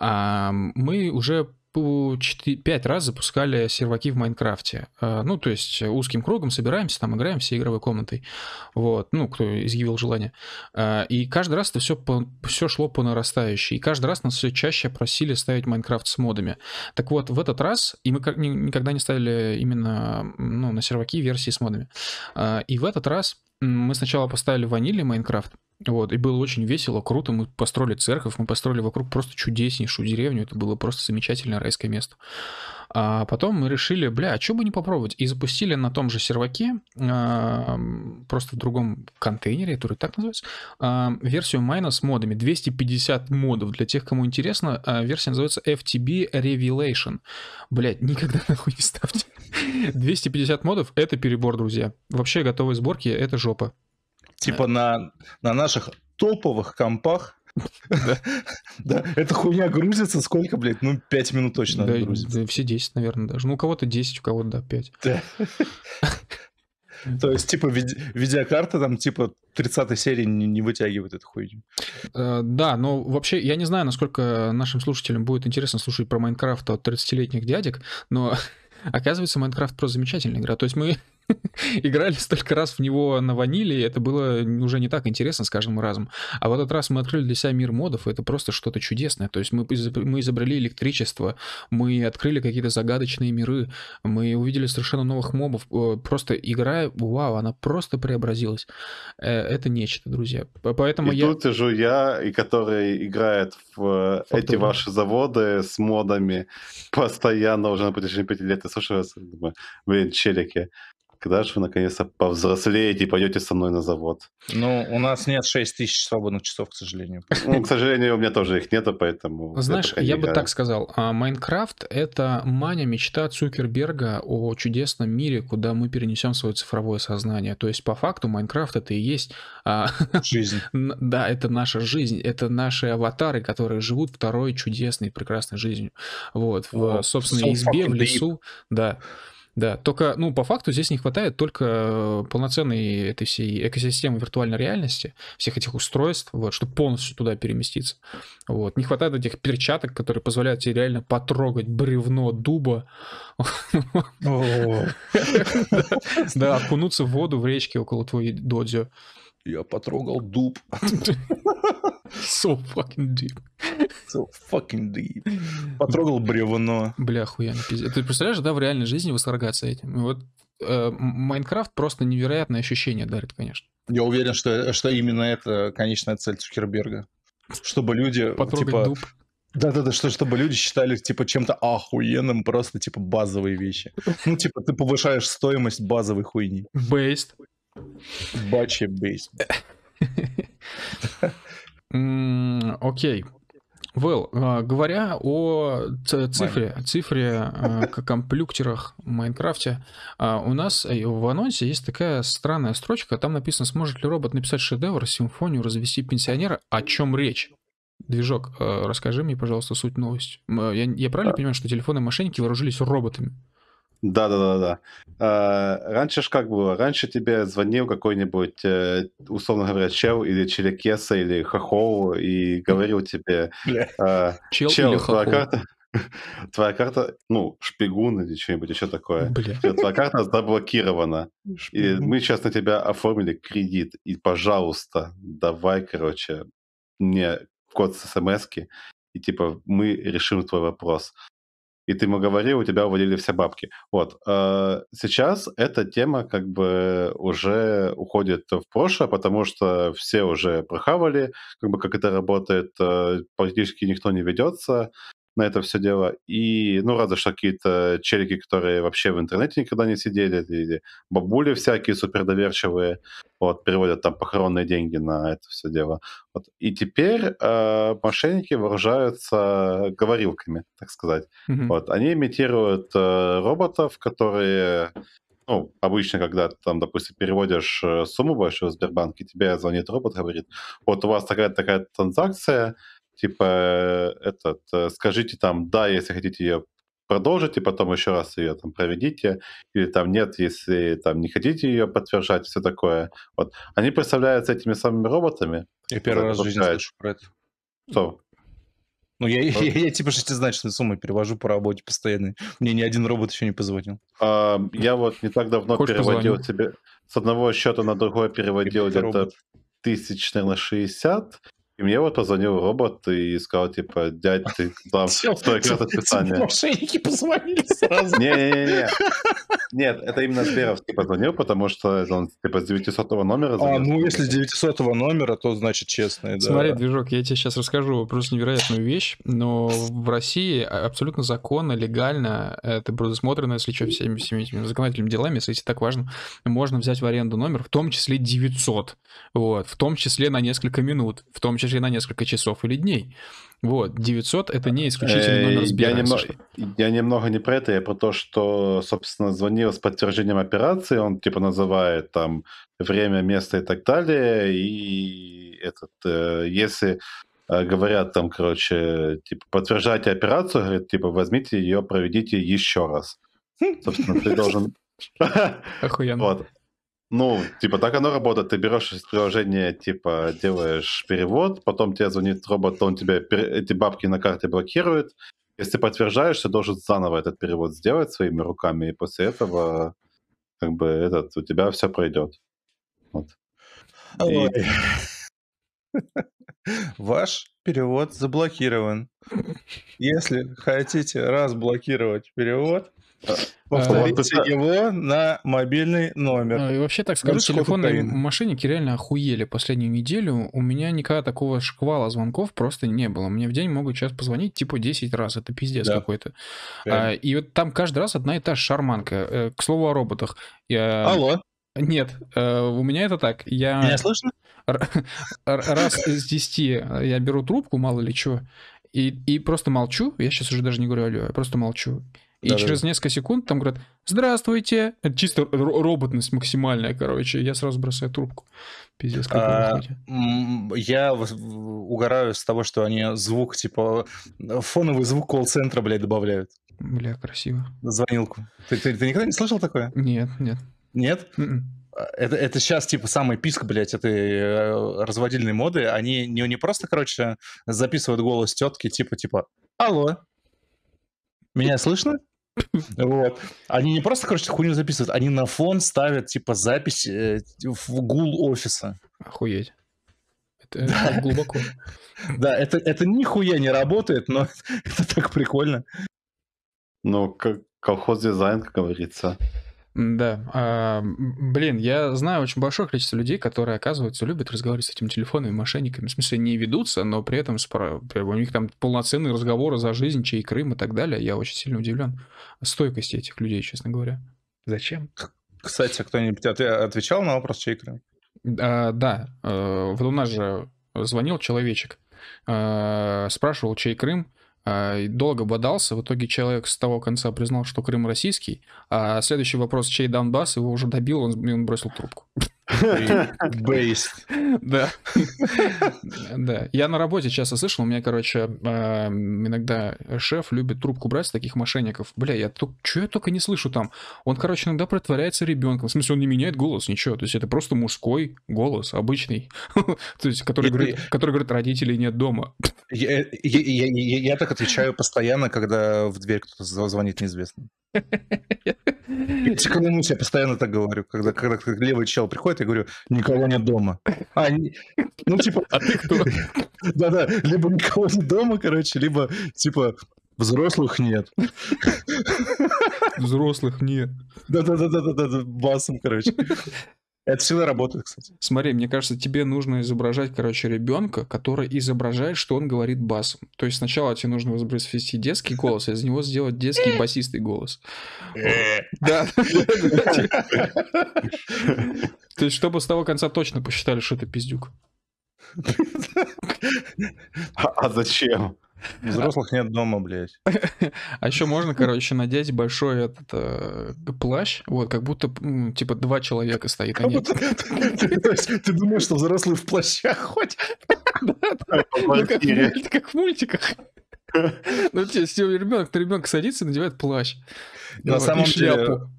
мы уже пять раз запускали серваки в Майнкрафте. А, ну, то есть узким кругом собираемся, там играем все игровой комнатой. Вот, ну, кто изъявил желание. А, и каждый раз это все, по, все шло по нарастающей. И каждый раз нас все чаще просили ставить Майнкрафт с модами. Так вот, в этот раз, и мы никогда не ставили именно ну, на серваки версии с модами. А, и в этот раз мы сначала поставили ванильный Майнкрафт, вот, и было очень весело, круто. Мы построили церковь, мы построили вокруг просто чудеснейшую деревню. Это было просто замечательное райское место. А потом мы решили, бля, а что бы не попробовать? И запустили на том же серваке, просто в другом контейнере, который так называется, версию майна с модами. 250 модов. Для тех, кому интересно, а, версия называется FTB Revelation. Блять, никогда нахуй не ставьте. 250 модов — это перебор, друзья. Вообще готовые сборки — это жопа. Типа на, на наших топовых компах да, эта хуйня грузится сколько, блядь? Ну, 5 минут точно да, грузится. Да, все 10, наверное, даже. Ну, у кого-то 10, у кого-то, да, 5. То есть, типа, видеокарта там, типа, 30 серии не, вытягивает эту хуйню. Э, да, но вообще, я не знаю, насколько нашим слушателям будет интересно слушать про Майнкрафт от 30-летних дядек, но оказывается, Майнкрафт просто замечательная игра. То есть мы играли столько раз в него на ваниле, и это было уже не так интересно с каждым разом. А в этот раз мы открыли для себя мир модов, и это просто что-то чудесное. То есть мы, мы изобрели электричество, мы открыли какие-то загадочные миры, мы увидели совершенно новых мобов. Просто игра, вау, она просто преобразилась. Э, это нечто, друзья. Поэтому и я... тут сижу я, и который играет в Фактура. эти ваши заводы с модами постоянно уже на протяжении пяти лет. И слушаю вас, думаю, блин, челики, когда же вы наконец-то повзрослеете и пойдете со мной на завод? Ну, у нас нет 6 тысяч свободных часов, к сожалению. Ну, к сожалению, у меня тоже их нету, поэтому... Знаешь, я бы так сказал. А, Майнкрафт — это маня, мечта Цукерберга о чудесном мире, куда мы перенесем свое цифровое сознание. То есть, по факту, Майнкрафт — это и есть... А, жизнь. Да, это наша жизнь. Это наши аватары, которые живут второй чудесной, прекрасной жизнью. Вот, в собственной избе, в лесу. Да. Да, только, ну, по факту здесь не хватает только э, полноценной этой всей экосистемы виртуальной реальности, всех этих устройств, вот, чтобы полностью туда переместиться. Вот. Не хватает этих перчаток, которые позволяют тебе реально потрогать бревно дуба. Да, окунуться в воду в речке около твоей додзё. Я потрогал дуб. So fucking deep. So fucking deep. Потрогал бревно. Бля, охуенно, пиздец. Ты представляешь, да, в реальной жизни восторгаться этим? Вот э, Майнкрафт просто невероятное ощущение дарит, конечно. Я уверен, что, что именно это конечная цель Цукерберга. Чтобы люди, Потрогать типа... Дуб. Да-да-да, что, чтобы люди считали, типа, чем-то охуенным просто, типа, базовые вещи. Ну, типа, ты повышаешь стоимость базовой хуйни. Based. Бачи based. Окей. Вэл, а, говоря о цифре, цифре а, комплюктерах в Майнкрафте, а, у нас в анонсе есть такая странная строчка, там написано, сможет ли робот написать шедевр, симфонию, развести пенсионера, о чем речь? Движок, расскажи мне, пожалуйста, суть новости. Я, я правильно понимаю, что телефоны мошенники вооружились роботами? Да, да, да, да. А, раньше ж как было? Раньше тебе звонил какой-нибудь, э, условно говоря, чел или челекеса или хохол и говорил тебе, а, чел, чел или твоя карта, твоя карта, ну, шпигун или что-нибудь еще такое. Бля. Твоя карта заблокирована. И мы сейчас на тебя оформили кредит. И, пожалуйста, давай, короче, мне код с смс и типа мы решим твой вопрос и ты ему говорил, у тебя уводили все бабки. Вот. Э, сейчас эта тема как бы уже уходит в прошлое, потому что все уже прохавали, как бы как это работает, э, практически никто не ведется на это все дело. И, ну, разве что какие-то челики, которые вообще в интернете никогда не сидели, или бабули всякие супердоверчивые, вот, переводят там похоронные деньги на это все дело. Вот. И теперь э, мошенники вооружаются говорилками, так сказать. Mm-hmm. Вот. Они имитируют э, роботов, которые ну, обычно, когда ты там, допустим, переводишь э, сумму большую в Сбербанке, тебе звонит робот, говорит, вот у вас такая-такая транзакция, типа, этот, э, скажите там да, если хотите ее продолжить, и потом еще раз ее там проведите, или там нет, если там не хотите ее подтверждать, все такое. Вот. Они представляются этими самыми роботами. Я первый раз в жизни слышу про это. Что? Ну, я, я, я, я типа шестизначные суммы перевожу по работе постоянно. Мне ни один робот еще не позвонил. А, я вот не так давно Хочешь, переводил позвоню? тебе с одного счета на другой переводил где-то тысяч, наверное, 60. И мне вот позвонил робот и сказал, типа, дядь, ты там стой тебе списания. Мошенники позвонили сразу. Не-не-не. Нет, это именно Сберовский позвонил, потому что это он типа с 900 номера А, ну если с 900 номера, то значит честный, да. Смотри, движок, я тебе сейчас расскажу просто невероятную вещь, но в России а- абсолютно законно, легально, это предусмотрено, если что, всеми, всеми этими законодательными делами, если это так важно, можно взять в аренду номер, в том числе 900, вот, в том числе на несколько минут, в том числе на несколько часов или дней. Вот, 900 это не исключительный Э, номер я, Сбера. если немного, я немного не про это, я про то, что, собственно, звонил с подтверждением операции, он типа называет там время, место и так далее, и этот, э, если э, говорят там, короче, типа, подтверждайте операцию, говорит, типа, возьмите ее, проведите еще раз. Собственно, ты должен... Охуенно. Вот. Ну, типа, так оно работает. Ты берешь из приложения, типа, делаешь перевод, потом тебе звонит робот, он тебе эти бабки на карте блокирует. Если ты подтверждаешь, ты должен заново этот перевод сделать своими руками, и после этого, как бы, этот, у тебя все пройдет. Вот. И-. Ваш перевод заблокирован. Если хотите разблокировать перевод, повторите это- его на мобильный номер. А, И вообще так скажу, телефонные мошенники реально охуели последнюю неделю. У меня никогда такого шквала звонков просто не было. Мне в день могут сейчас позвонить типа 10 раз. Это пиздец Да. какой-то. А, и вот там каждый раз одна и та же шарманка. Э, К слову о роботах. Я... Алло, Нет, э, у меня это так. Я меня слышно? раз из 10 я беру трубку, мало ли что, и, и просто молчу. Я сейчас уже даже не говорю алло, я просто молчу. И Да-да-да. через несколько секунд там говорят «Здравствуйте!» Это чисто ро- роботность максимальная, короче. Я сразу бросаю трубку. Пиздец, как А, Я угораю с того, что они звук, типа, фоновый звук колл-центра, блядь, добавляют. Бля, красиво. Звонилку. Ты, ты- ты никогда не слышал такое? Нет, нет. Нет? М-м. Это, это сейчас, типа, самый писк, блядь, этой э, разводильной моды. Они не, не просто, короче, записывают голос тетки, типа, типа, алло, меня слышно? Вот. Они не просто, короче, хуйню записывают, они на фон ставят, типа, запись э, в гул офиса. Охуеть. Это, это глубоко. Да, это, это нихуя не работает, но это так прикольно. Ну, как колхоз дизайн, как говорится. Да. а, блин, я знаю очень большое количество людей, которые, оказывается, любят разговаривать с этими телефонными мошенниками. В смысле, не ведутся, но при этом спро- у них там полноценные разговоры за жизнь, чей Крым и так далее. Я очень сильно удивлен стойкости этих людей, честно говоря. Зачем? Кстати, кто-нибудь от- отвечал на вопрос, чей Крым? А, да, э, вот у нас же звонил человечек, э, спрашивал, чей Крым, а, долго бодался, в итоге человек с того конца признал, что Крым российский, а следующий вопрос, чей Донбасс, его уже добил, он, он бросил трубку. Бейст. Да. Да. Я на работе часто слышал, у меня, короче, э, иногда шеф любит трубку брать с таких мошенников. Бля, я что я только не слышу там. Он, короче, иногда притворяется ребенком. В смысле, он не меняет голос, ничего. То есть это просто мужской голос, обычный. То есть, который говорит, который говорит, родителей нет дома. Я, я- я- я- так отвечаю постоянно, когда в дверь кто-то зв- звонит неизвестный. Я постоянно так говорю. Когда, когда левый чел приходит, я говорю, никого нет дома. А, не- ну, типа, А ты кто? да-да, либо никого нет дома, короче, либо, типа, взрослых нет. Взрослых нет. Да-да-да-да-да, басом, короче. Это всегда работает, кстати. Смотри, мне кажется, тебе нужно изображать, короче, ребенка, который изображает, что он говорит басом. То есть сначала тебе нужно воспроизвести детский голос, а из него сделать детский басистый голос. Да. То есть, чтобы с того конца точно посчитали, что это пиздюк. А, а зачем? Взрослых нет дома, блядь. А еще можно, короче, надеть большой этот э, плащ, вот, как будто, типа, два человека стоит, а нет. То есть Ты думаешь, что взрослые в плащах ходят? Ну, как, в мультиках. Ну, те- если ребенок на ребенка садится и надевает плащ. На самом деле, шляпу.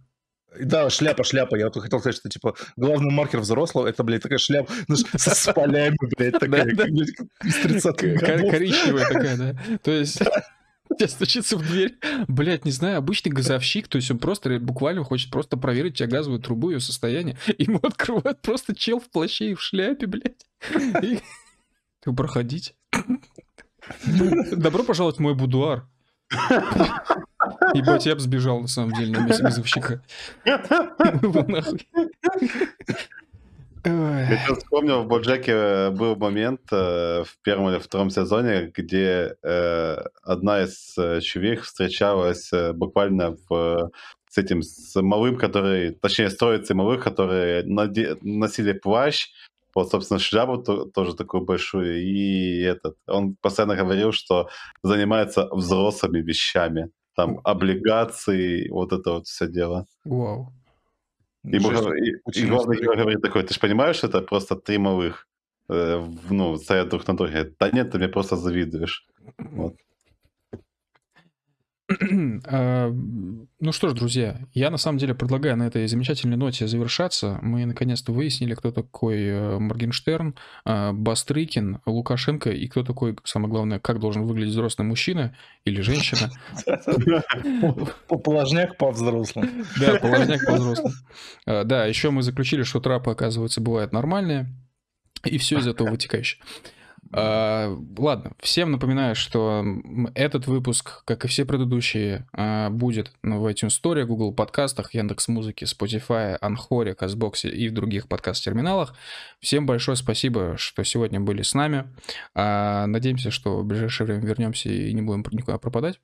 Да, шляпа, шляпа. Я вот хотел сказать, что, типа, главный маркер взрослого, это, блядь, такая шляпа ну, с полями, блядь, такая, из 30-х Кор- годов. Коричневая такая, да. То есть тебе стучится в дверь, блядь, не знаю, обычный газовщик, то есть он просто буквально хочет просто проверить тебе газовую трубу, ее состояние. Ему открывают просто чел в плаще и в шляпе, блядь. И- Ты проходить. Добро пожаловать в мой будуар. Ебать, я бы сбежал, на самом деле, на месте. Ой. Я сейчас вспомнил, в Боджеке э, был момент э, в первом или втором сезоне, где э, одна из э, чувих встречалась э, буквально в, с этим, с малым, который, точнее, с троицей малых, которые наде- носили плащ, вот, собственно, шляпу то- тоже такую большую, и этот, он постоянно говорил, что занимается взрослыми вещами, там, облигации, вот это вот все дело. Вау. И, себе. и- и главный говорит такой, ты же понимаешь, что это просто три малых, э, в- ну, стоят друг на друге. Да нет, ты мне просто завидуешь. Вот. А, Ну что ж, друзья, я на самом деле предлагаю на этой замечательной ноте завершаться. Мы наконец-то выяснили, кто такой э, Моргенштерн, э, Бастрыкин, Лукашенко и кто такой, самое главное, как должен выглядеть взрослый мужчина или женщина. По положняк по взрослым. Да, положняк по-взрослому. А, Да, еще мы заключили, что трапы, оказывается, бывают нормальные. И все из этого вытекающее. А, Ладно, всем напоминаю, что этот выпуск, как и все предыдущие, а, будет ну, в iTunes Store, Google подкастах, Яндекс Музыке, Spotify, Анхоре, Казбоксе и в других подкаст-терминалах. Всем большое спасибо, что сегодня были с нами. А, Надеемся, что в ближайшее время вернемся и не будем никуда пропадать.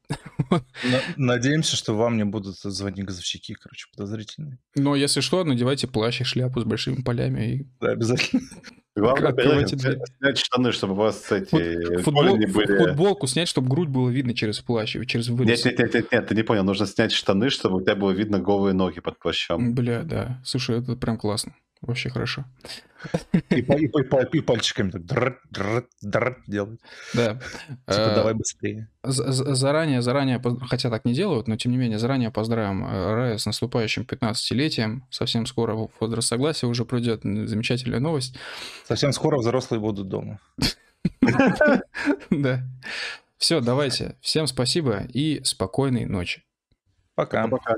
На- Надеемся, что вам не будут звонить газовщики, короче, подозрительные. Но если что, надевайте плащ и шляпу с большими полями и Да, обязательно. Главное, Открывайте дверь. снять штаны, чтобы у вас эти Фут- футбол- голени были... футболку снять, чтобы грудь было видно через плащ, через вырез. Нет, нет, нет, нет, нет, ты не понял, нужно снять штаны, чтобы у тебя было видно голые ноги под плащом. Бля, да. Слушай, это прям классно. Вообще хорошо. И, и и и пальчиками так дрррр, дрррр, дрррр делать. Да. Типа, Э, давай быстрее. Заранее, заранее, хотя так не делают, но тем не менее, заранее поздравим э, Рая с наступающим 15-летием. Совсем скоро возраст согласия уже придет. Замечательная новость. Совсем скоро взрослые будут дома. Да. Все, давайте. Всем спасибо и спокойной ночи. Пока. Пока.